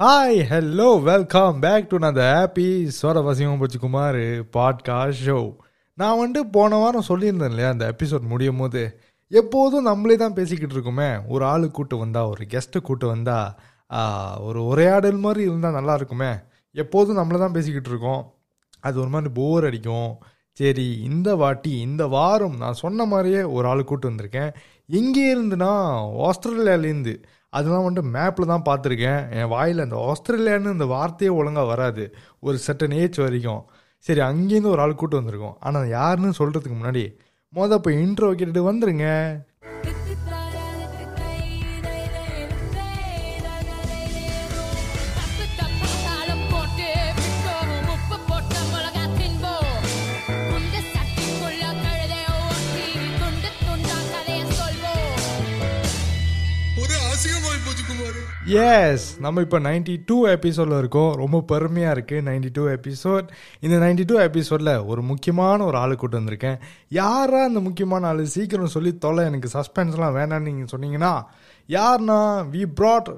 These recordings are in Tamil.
Hi hello welcome back to நான் ஹாப்பி சோரவசியம் போச்சு குமார் பாட்காஸ்ட் ஷோ நான் வந்துட்டு போன வாரம் சொல்லியிருந்தேன் இல்லையா அந்த எபிசோட் முடியும் போது எப்போதும் நம்மளே தான் பேசிக்கிட்டு இருக்கோமே. ஒரு ஆள் கூட்டு வந்தா ஒரு கெஸ்ட்டு கூட்டு வந்தா ஒரு உரையாடல் மாதிரி இருந்தால் நல்லா இருக்குமே. எப்போதும் நம்மளை தான் பேசிக்கிட்டு இருக்கோம். அது ஒரு மாதிரி போர் அடிக்கும். சரி இந்த வாட்டி இந்த வாரம் நான் சொன்ன மாதிரியே ஒரு ஆள் கூட்டு வந்திருக்கேன். எங்கே இருந்துன்னா ஆஸ்திரேலியாலேருந்து அதெல்லாம் வந்துட்டு மேப்பில் தான் பார்த்துருக்கேன். என் வாயில் அந்த ஆஸ்திரேலியான்னு இந்த வார்த்தையே ஒழுங்காக வராது. ஒரு சட்டன் ஏஜ் வரைக்கும். சரி அங்கேருந்து ஒரு ஆள் கூட்டு வந்திருக்கோம். ஆனால் யாருன்னு சொல்கிறதுக்கு முன்னாடி மொதல் இப்போ இன்ட்ரோ கேட்டுட்டு வந்துருங்க. எஸ் நம்ம இப்போ நைன்டி டூ எபிசோடில் இருக்கோம். ரொம்ப பெருமையாக இருக்குது நைன்டி டூ எபிசோட் இந்த நைன்டி டூ எபிசோடில் ஒரு முக்கியமான ஒரு ஆளு கூட்டு வந்திருக்கேன். யாரா அந்த முக்கியமான ஆள்? சீக்கிரம் சொல்லி தொலை. எனக்கு சஸ்பென்ஸ்லாம் வேணாம்னு நீங்கள் சொன்னீங்கன்னா யார்னா? We brought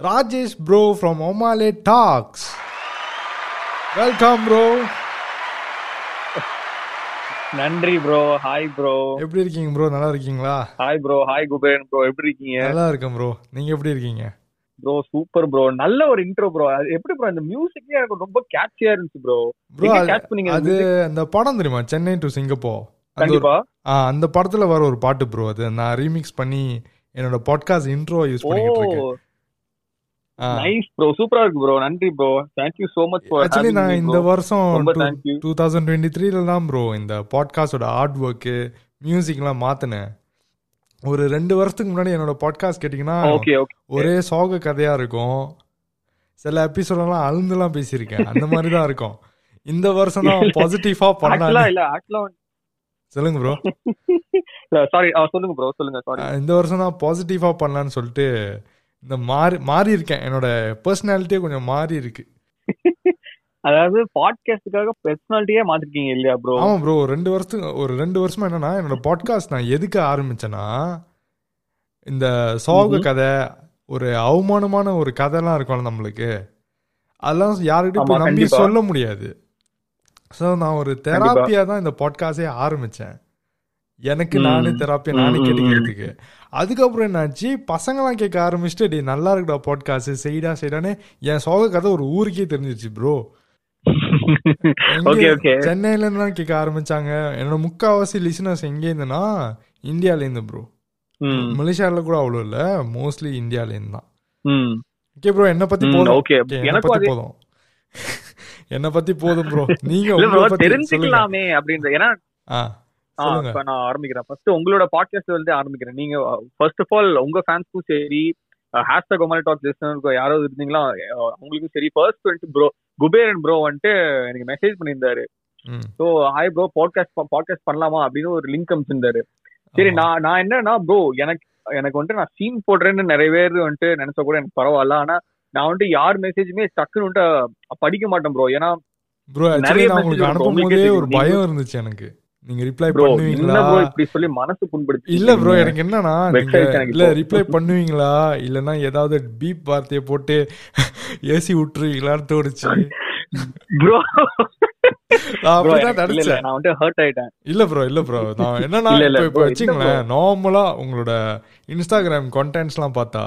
Rajesh bro from ஒமாலே talks welcome bro நன்றி ப்ரோ ஹாய் ப்ரோ எப்படி இருக்கீங்க ப்ரோ நல்லா இருக்கீங்களா? Hi bro hi Kuberan bro எப்படி இருக்கீங்க? நல்லா இருக்கேன் ப்ரோ நீங்கள் எப்படி இருக்கீங்க? ப்ரோ சூப்பர் ப்ரோ நல்ல ஒரு இன்ட்ரோ ப்ரோ எப்படி ப்ரோ இந்த மியூசிக்கே எனக்கு ரொம்ப கேட்சியா இருந்துச்சு ப்ரோ ப்ரோ பண்ணீங்க அந்த அது அந்த படம் தெரியுமா? Chennai to Singapore. அந்த கண்டிப்பா. அந்த படத்துல வர ஒரு பாட்டு ப்ரோ அது. நான் ரீமிக்ஸ் பண்ணி என்னோட பாட்காஸ்ட் இன்ட்ரோ யூஸ் பண்ணிட்டு இருக்கேன். நைஸ் ப்ரோ சூப்பரா இருக்கு ப்ரோ நன்றி bro thank you so much for actually நான் இந்த வருஷம் ரொம்ப thank you. Two thousand twenty த்ரீல தான் ப்ரோ இந்த பாட்காஸ்டோட ஆர்ட் ஒர்க்கு மியூசிக்லாம் மாத்தினேன். ஒரு ரெண்டு வருஷத்துக்கு முன்னாடி என்னோட பாட்காஸ்ட் கேட்டிங்கன்னா ஒரே சோக கதையா இருக்கும். சில எபிசோடெல்லாம் அழுந்துலாம் பேசியிருக்கேன். அந்த மாதிரி தான் இருக்கும். இந்த வருஷம் தான் பாசிட்டிவா பண்ணாங்க ஆக்சுவலா சொல்லுங்க ப்ரோ சாரி சொல்லுங்க ப்ரோ சொல்லுங்க சாரி இந்த வருஷம் தான் பாசிட்டிவா பண்ணலான்னு சொல்லிட்டு இந்த மாறி மாறி இருக்கேன் என்னோட பர்சனாலிட்டியே கொஞ்சம் மாறி இருக்கு அதாவது பாட்காஸ்டுக்காக பர்சனாலிட்டியே மாத்திருக்கீங்க இல்லையா ப்ரோ ஆமா ப்ரோ ரெண்டு வருஷத்துக்கு ஒரு ரெண்டு வருஷமா என்னன்னா என்னோட பாட்காஸ்ட் நான் எதுக்கு ஆரம்பிச்சேன்னா இந்த சோக கதை ஒரு அவமானமான ஒரு கதைலாம் இருக்கும்ல நம்மளுக்கு. அதெல்லாம் யாருக்கிட்டையும் போய் நம்பி. சொல்ல முடியாது. ஸோ நான் ஒரு தெராப்பியா தான் இந்த பாட்காஸ்டே ஆரம்பிச்சேன். எனக்கு. நானே தெராப்பியா நானே கேட்டுக்கிறதுக்கு அதுக்கப்புறம் என்னாச்சு? பசங்களாம் கேட்க ஆரம்பிச்சுட்டு டேய் நல்லா இருக்குடா பாட்காஸ்ட் செய்டா செய்டான்னு என் சோக கதை ஒரு ஊருக்கே தெரிஞ்சிருச்சு ப்ரோ ஓகே ஓகே சென்னையில இருந்து கேட்க ஆரம்பிச்சாங்க. என்னோட முக்காவாசி லிசனர்ஸ் எங்க இருந்துன்னா இந்தியால இருந்து ப்ரோ மலேசியால கூட அவ்வளவு இல்ல. மோஸ்ட்லி இந்தியால இருந்து தான். ஓகே ப்ரோ என்ன பத்தி போதும். என்ன எனக்கும் பத்தி போதும். என்ன பத்தி போதும் ப்ரோ நீங்க தெரிஞ்சுக்கலாமே அப்படின்ற ஏன்னா நான் ஆரம்பிக்கிறேன். ஃபர்ஸ்ட் உங்களோட பாட்காஸ்ட் வந்து ஆரம்பிக்கிறேன். நீங்க ஃபர்ஸ்ட் ஆஃப் ஆல் உங்க ஃபேன்ஸ்க்கும் சரி ஹேஷ்டாக் ஒமாலி டாக் லிஸ்னருக்கு யாராவது இருந்தீங்களா? அவங்களுக்கும் சரி. ஃபர்ஸ்ட் வந்துட்டு ப்ரோ குபேரன் ப்ரோ வந்துட்டு எனக்கு மெசேஜ் பண்ணியிருந்தாரு. So hi bro podcast podcast பண்ணலாமா அப்படின்னு ஒரு லிங்க் அனுப்பிச்சிருந்தாரு சரி. நான் நான் என்னன்னா ப்ரோ எனக்கு எனக்கு வந்துட்டு நான் சீன் போடுறேன்னு நிறைய பேர் வந்துட்டு நினைச்சா கூட எனக்கு பரவாயில்ல. ஆனா நான் வந்துட்டு யார் மெசேஜுமே டக்குன்னு வந்துட்டு படிக்க மாட்டேன் ப்ரோ ஏன்னா நிறைய. ஒரு பயம் இருந்துச்சு எனக்கு. நீங்க ரிப்ளை பண்ணுவீங்களா? இப்படி சொல்லி மனசு புண்படுத்தி இல்ல ப்ரோ எனக்கு என்னன்னா இல்ல. ரிப்ளை பண்ணுவீங்களா? இல்லனா ஏதாவது பீப் வார்த்தையை போட்டு ஏசி விட்டுருவீங்களான்னு தோணுச்சு. ப்ரோ இல்ல ப்ரோ இல்ல ப்ரோ நான் என்னன்னா இப்ப வச்சுங்களேன் நார்மலா உங்களோட இன்ஸ்டாகிராம் கண்டென்ட்ஸ்லாம் பார்த்தா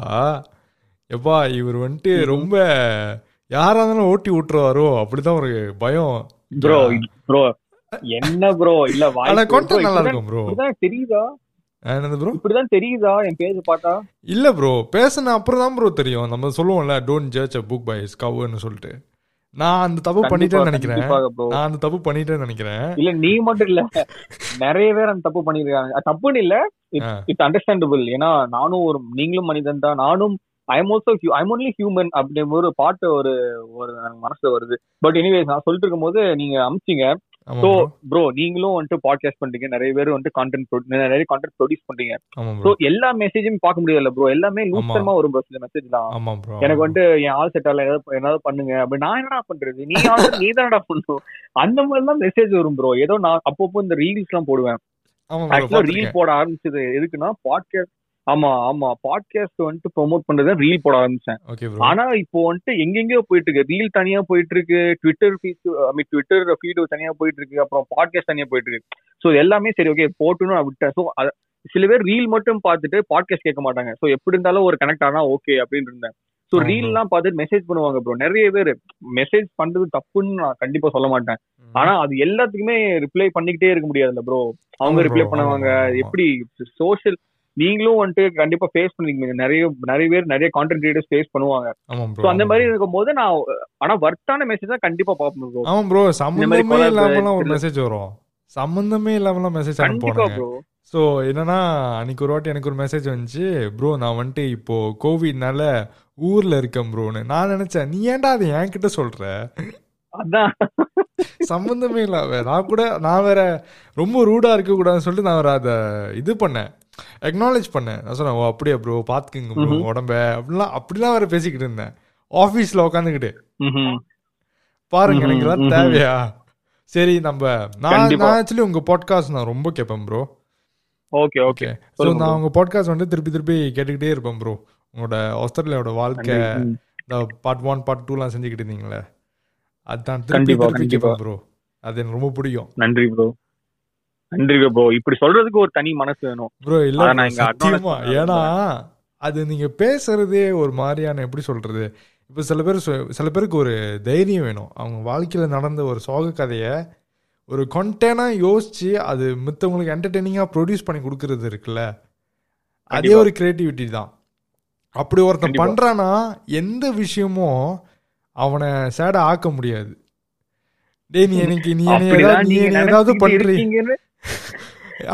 எப்பா இவர் வந்துட்டு ரொம்ப யாரா இருந்தாலும் ஓட்டி விட்டுருவாரோ? அப்படிதான் ஒரு பயம். ப்ரோ ப்ரோ என்ன ப்ரோ இல்ல வாய் ஆனா bro, content நல்லா இருக்கும். இப்படிதான் தெரியுதா? என்னது ப்ரோ இப்படிதான் தெரியுதா? என் பேஜ் பார்த்தா இல்ல ப்ரோ பேசின அப்புறம் தான் ப்ரோ தெரியும். நம்ம சொல்லுவோம்ல don't judge a book by is கவர்னு சொல்லிட்டு. நான் அந்த தப்பு பண்ணிட்டேன்னு நினைக்கிறேன். நான் அந்த தப்பு பண்ணிட்டேன்னு நினைக்கிறேன். இல்ல நீ மட்டும் இல்ல. நிறைய பேர் அந்த தப்பு பண்ணிருக்காங்க தப்புன்னு இல்ல. இட்ஸ் அண்டர்ஸ்டாண்டபிள் ஏன்னா நானும் ஒரு நீங்களும் மனிதன் தான். நானும் I am also I'm only human அப்படிங்கிற ஒரு பாட்டு ஒரு ஒரு மனசுல வருது. பட் எனிவேஸ் நான் சொல்லிட்டு இருக்கும்போது நீங்க அமிச்சிங்க. ஸோ ப்ரோ நீங்களும் வந்துட்டு பாட்காஸ்ட் பண்றீங்க. நிறைய பேர் வந்துட்டு கான்டென்ட் நிறைய கான்டென்ட் ப்ரொடியூஸ் பண்றீங்க. ஸோ எல்லா மெசேஜும் பார்க்க முடியல ப்ரோ எல்லாமே. லூசமா வரும் ப்ரோ சில ஆமா ப்ரோ எனக்கு வந்துட்டு என் ஆள் செட் ஆகல ஏதாவது ஏதாவது பண்ணுங்க. அப்படி நான் என்னடா பண்றது? நீ ஆள் நீ தானடா பண்ணும். அந்த மாதிரிலாம் மெசேஜ் வரும் ப்ரோ ஏதோ நான் அப்பப்போ இந்த ரீல்ஸ் எல்லாம் போடுவேன். ரீல் போட ஆரம்பிச்சது எதுக்குன்னா பாட்காஸ்ட் ஆமா ஆமா. பாட்காஸ்ட் வந்துட்டு ப்ரோமோட் பண்றத ரீல் போட ஆரம்பிச்சேன். ஆனா இப்போ வந்துட்டு எங்கெங்கயோ போயிட்டு இருக்கு ரீல் தனியா போயிட்டு இருக்கு Twitter feed I mean Twitter feed தனியா போயிட்டு இருக்கு அப்புறம் பாட்காஸ்ட் தனியா போயிட்டு இருக்கு ஸோ எல்லாமே சரி ஓகே போட்டுன்னு நான் விட்டேன். ஸோ சில பேர் ரீல் மட்டும் பார்த்துட்டு பாட்காஸ்ட் கேட்க மாட்டாங்க. ஸோ எப்படி இருந்தாலும் ஒரு கனெக்ட் ஆனா ஓகே அப்படின்னு இருந்தேன். ஸோ. ரீல்லாம் பார்த்துட்டு மெசேஜ் பண்ணுவாங்க ப்ரோ நிறைய பேர். மெசேஜ் பண்றது தப்புன்னு நான் கண்டிப்பா சொல்ல மாட்டேன். ஆனா அது எல்லாத்துக்குமே ரிப்ளை பண்ணிக்கிட்டே இருக்க முடியாதுல்ல ப்ரோ அவங்க ரிப்ளை பண்ணுவாங்க. எப்படி சோஷியல் நீங்களும் வந்துட்டு கண்டிப்பா ஃபேஸ் பண்ணிருக்கீங்க நிறைய நிறைய பேர் நிறைய கான்டென்ட் கிரியேட்டர்ஸ் ஃபேஸ் பண்ணுவாங்க. ப்ரோ அந்த மாதிரி இருக்கும்போது நான் ஆனா வர்த்தான மெசேஜ் தான் கண்டிப்பா பார்ப்பேன் ப்ரோ ஆமா ப்ரோ சம்பந்தமே இல்லாமலாம் ஒரு. மெசேஜ் வரும். சம்பந்தமே இல்லாமலாம் மெசேஜ் ப்ரோ ஸோ என்னன்னா அன்னைக்கு ஒரு வாட்டி எனக்கு ஒரு மெசேஜ் வந்துச்சு. ப்ரோ நான் வந்துட்டு இப்போ கோவிட்னால ஊர்ல இருக்கேன் ப்ரோன்னு நான் நினைச்சேன் நீ ஏன்டா அதை என்கிட்ட சொல்ற? அதான். சம்பந்தமே இல்ல வே- நான் கூட நான் வேற ரொம்ப ரூடா இருக்க கூடாதுன்னு சொல்லிட்டு நான் வேற அதை இது பண்ணேன். அக்னாலேஜ் பண்ணேன் நான் சொன்னேன் ஓ அப்படியா ப்ரோ பாத்துக்குங்க ப்ரோ. உடம்ப அப்படிலாம் அப்படிலாம் வேற பேசிக்கிட்டு இருந்தேன் ஆபீஸ்ல உட்காந்துக்கிட்டு. பாருங்க எனக்கு ம்ஹும். தேவையா சரி நம்ம நான். நான் ஆக்சுவலி உங்க பாட்காஸ்ட் நான் ரொம்ப கேட்பேன் ப்ரோ ஓகே ஓகே ஸோ நான். உங்க பாட்காஸ்ட் வந்து திருப்பி திருப்பி கேட்டுக்கிட்டே இருப்பேன் ப்ரோ உங்களோட ஆஸ்திரேலியாவோட வாழ்க்கை. இந்த பார்ட் ஒன் பார்ட் டூலாம் செஞ்சுக்கிட்டு இருந்தீங்களே அதான் திருப்பி திருப்பி. கேட்பேன் ப்ரோ அது எனக்கு ரொம்ப பிடிக்கும் நன்றி ப்ரோ நன்றி ப்ரோ இப்படி சொல்றதுக்கு ஒரு தனி மனசு வேணும். ப்ரோ இல்ல சத்தியமா ஏன்னா அது நீங்க பேசுறதே ஒரு மாதிரியான எப்படி சொல்றது இப்ப சில பேர் சில பேருக்கு ஒரு தைரியம் வேணும். அவங்க வாழ்க்கையில நடந்த ஒரு சோக கதைய ஒரு கொண்டேனா யோசிச்சு அது மித்தவங்களுக்கு என்டர்டெய்னிங்கா ப்ரொடியூஸ் பண்ணி கொடுக்கறது இருக்குல்ல அதே. ஒரு கிரியேட்டிவிட்டி தான். அப்படி ஒருத்தன். பண்றானா எந்த விஷயமும் அவனை சேட ஆக்க முடியாது. டேய் நீ எனக்கு நீ ஏதாவது- நீ நீங்க என்னை ஏதாவது நினைச்சிட்டு பண்றீ இருக்கீங்கன்னு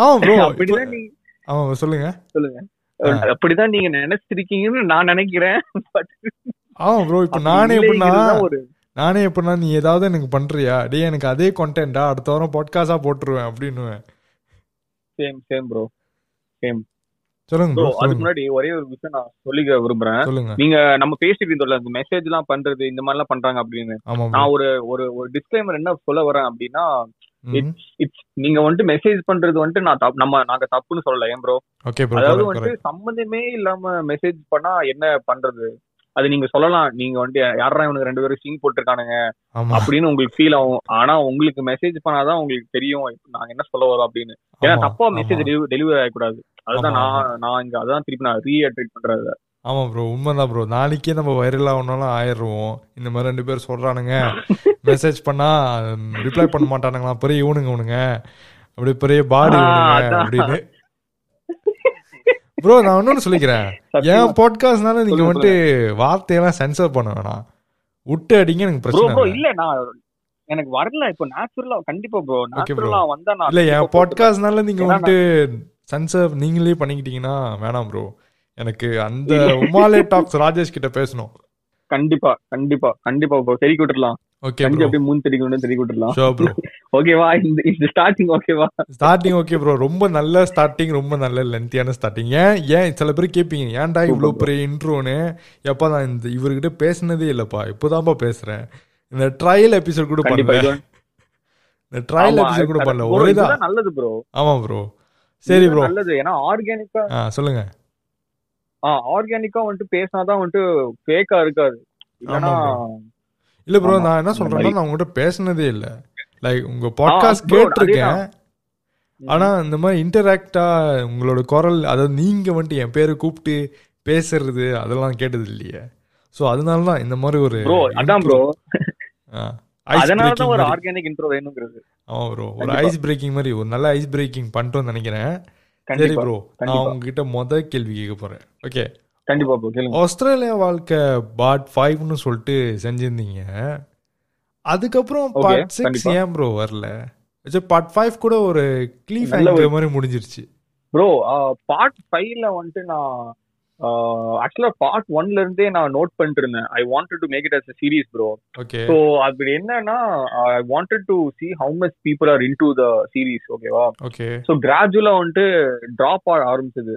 ஆமா ப்ரோ அப்படிதான் நீங்க ஆமா சொல்லுங்க. அப்படிதான் நீங்க நினைச்சிருக்கீங்கன்னு நான் நினைக்கிறேன். ஆமா ப்ரோ இப்ப நானே எப்படின்னா நானே எப்படின்னா நீ ஏதாவது எனக்கு பண்றியா? டேய் எனக்கு அதே கண்டென்ட்டா அடுத்த வாரம் பாட்காஸ்டா போட்டுருவேன் அப்படின்னுவேன். சேம் சேம் ப்ரோ சொல்லுங்க ப்ரோ அதுக்கு முன்னாடி ஒரே ஒரு விஷயம் நான் சொல்லிக்க விரும்புறேன். சொல்லுங்க. நீங்க நம்ம பேசிட்டு இருந்தோம்ல இந்த மெசேஜ் எல்லாம் பண்றது இந்த மாதிரி எல்லாம் பண்றாங்க அப்படின்னு. நான் ஒரு ஒரு ஒரு டிஸ்க்ளைமர் என்ன சொல்ல வரேன் அப்படின்னா ம் இட்ஸ் நீங்க வந்துட்டு மெசேஜ் பண்றது வந்துட்டு நான் நம்ம நாங்க தப்புன்னு சொல்லல ஏன் ப்ரோ அதாவது வந்துட்டு கரெக்ட் சம்பந்தமே இல்லாம மெசேஜ் பண்ணா என்ன பண்றது? அது நீங்க சொல்லலாம். நீங்க வந்துட்டு யாரா இவனுக்கு ரெண்டு பேரும் சீன் போட்டிருக்கானுங்க அப்படின்னு உங்களுக்கு ஃபீல் ஆகும். ஆனா உங்களுக்கு மெசேஜ் பண்ணாதான் உங்களுக்கு தெரியும் நாங்க என்ன சொல்ல வரோம் அப்படின்னு. ஏன்னா தப்பா. மெசேஜ் டெலிவரி ஆகக்கூடாது. அதுதான் நான் நான் இங்க அதான் திருப்பி நான் ரீஅட்ரேட் பண்றது ஆமா ப்ரோ உண்மைதான் ப்ரோ நாளைக்கே நம்ம வைரல் ஆகணும்னாலும் ஆயிடுவோம். இந்த மாதிரி ரெண்டு பேர் சொல்றானுங்க. மெசேஜ் பண்ணா ரிப்ளை பண்ண மாட்டானுங்களா பெரிய இவனுங்க இவனுங்க. அப்படி பெரிய பாடி. அப்படின்னு. ப்ரோ நான் இன்னொன்னு சொல்லிக்கிறேன். என் பாட்காஸ்ட்னால நீங்க வந்துட்டு வார்த்தையெல்லாம் சென்சர் பண்ண வேணாம். விட்டு அடிங்க எனக்கு ப்ரோ பிரச்சனை ப்ரோ இல்லை. நான் எனக்கு வரல. இப்போ நேச்சுரலா கண்டிப்பா ப்ரோ bro. நேச்சுரலா வந்தா நான் இல்ல என். பாட்காஸ்ட்னால நீங்க வந்துட்டு சென்சர் நீங்களே பண்ணிக்கிட்டீங்கன்னா வேணாம் ப்ரோ எனக்கு அந்த உமாலே டாக்ஸ் ராஜேஷ் கிட்ட பேசணும். கண்டிப்பா கண்டிப்பா கண்டிப்பா ப்ரோ தெரி விட்டுறலாம் ஓகே அப்படியே மூணு தெரி கொண்டு தெரி விட்டுறலாம் ஷோ ப்ரோ ஓகேவா இந்த இந்த ஸ்டார்டிங் ஓகேவா ஸ்டார்டிங் ஓகே ப்ரோ ரொம்ப நல்ல ஸ்டார்டிங் ரொம்ப நல்ல லென்த்தியான ஸ்டார்டிங் ஏன் ஏன் சில பேர் கேட்பீங்க ஏன்டா இவ்வளோ. பெரிய இன்ட்ரோன்னு எப்பா நான் இந்த இவர்கிட்ட பேசினதே இல்லப்பா. இப்போதான்ப்பா பேசுறேன். இந்த ட்ரையல் எபிசோட் கூட பண்ணல. இந்த ட்ரையல் எபிசோட் கூட. பண்ணல. ஒரே தான் நல்லது ப்ரோ ஆமா ப்ரோ சரி ப்ரோ நல்லது. ஏன்னா ஆர்கானிக்கா ஆ சொல்லுங்க ஆர்கானிக்கா வந்துட்டு பேசினாதான் வந்துட்டு ஃபேக்கா இருக்காது. இல்லனா இல்ல ப்ரோ நான் என்ன சொல்றேன்னா. நான் உங்ககிட்ட பேசினதே இல்ல. லைக் உங்க பாட்காஸ்ட் கேட்டிருக்கேன். ஆனா இந்த மாதிரி இன்டராக்டா உங்களோட குரல் அதாவது நீங்க வந்துட்டு என் பேரை கூப்பிட்டு பேசுறது அதெல்லாம் கேட்டது இல்லையே. சோ அதனால தான் இந்த மாதிரி ஒரு ப்ரோ அதான் ப்ரோ அதனால தான் ஒரு ஆர்கானிக் இன்ட்ரோ வேணுங்கிறது. ஆமா ப்ரோ ஒரு. ஐஸ் பிரேக்கிங் மாதிரி ஒரு நல்ல ஐஸ் பிரேக்கிங் பண்ணிட்டோம்னு நினைக்கிறேன். சரி ப்ரோ நான். உங்ககிட்ட முத கேள்வி கேட்க போறேன். ஓகே கண்டிப்பா ப்ரோ கேளுங்க ஆஸ்திரேலியா வாழ்க்கை பார்ட் ஃபைவ்னு சொல்லிட்டு செஞ்சிருந்தீங்க. அதுக்கப்புறம் பார்ட் சிக்ஸ். ஏன் ப்ரோ வரல? பார்ட் ஃபைவ் கூட ஒரு கிளீஃப் மாதிரி முடிஞ்சிருச்சு. ப்ரோ பார்ட் ஃபைவ்ல வந்துட்டு நான் ஆக்சுவலா பார்ட் ஒன்ல இருந்தே நான் நோட் பண்ணிட்டு இருந்தேன் I wanted to make it as series bro so அப்படி என்னன்னா I wanted to see how much people are into the series ஓகேவா ஓகே ஸோ கிராஜுவலா வந்துட்டு ட்ராப் ஆக ஆரம்பிச்சது.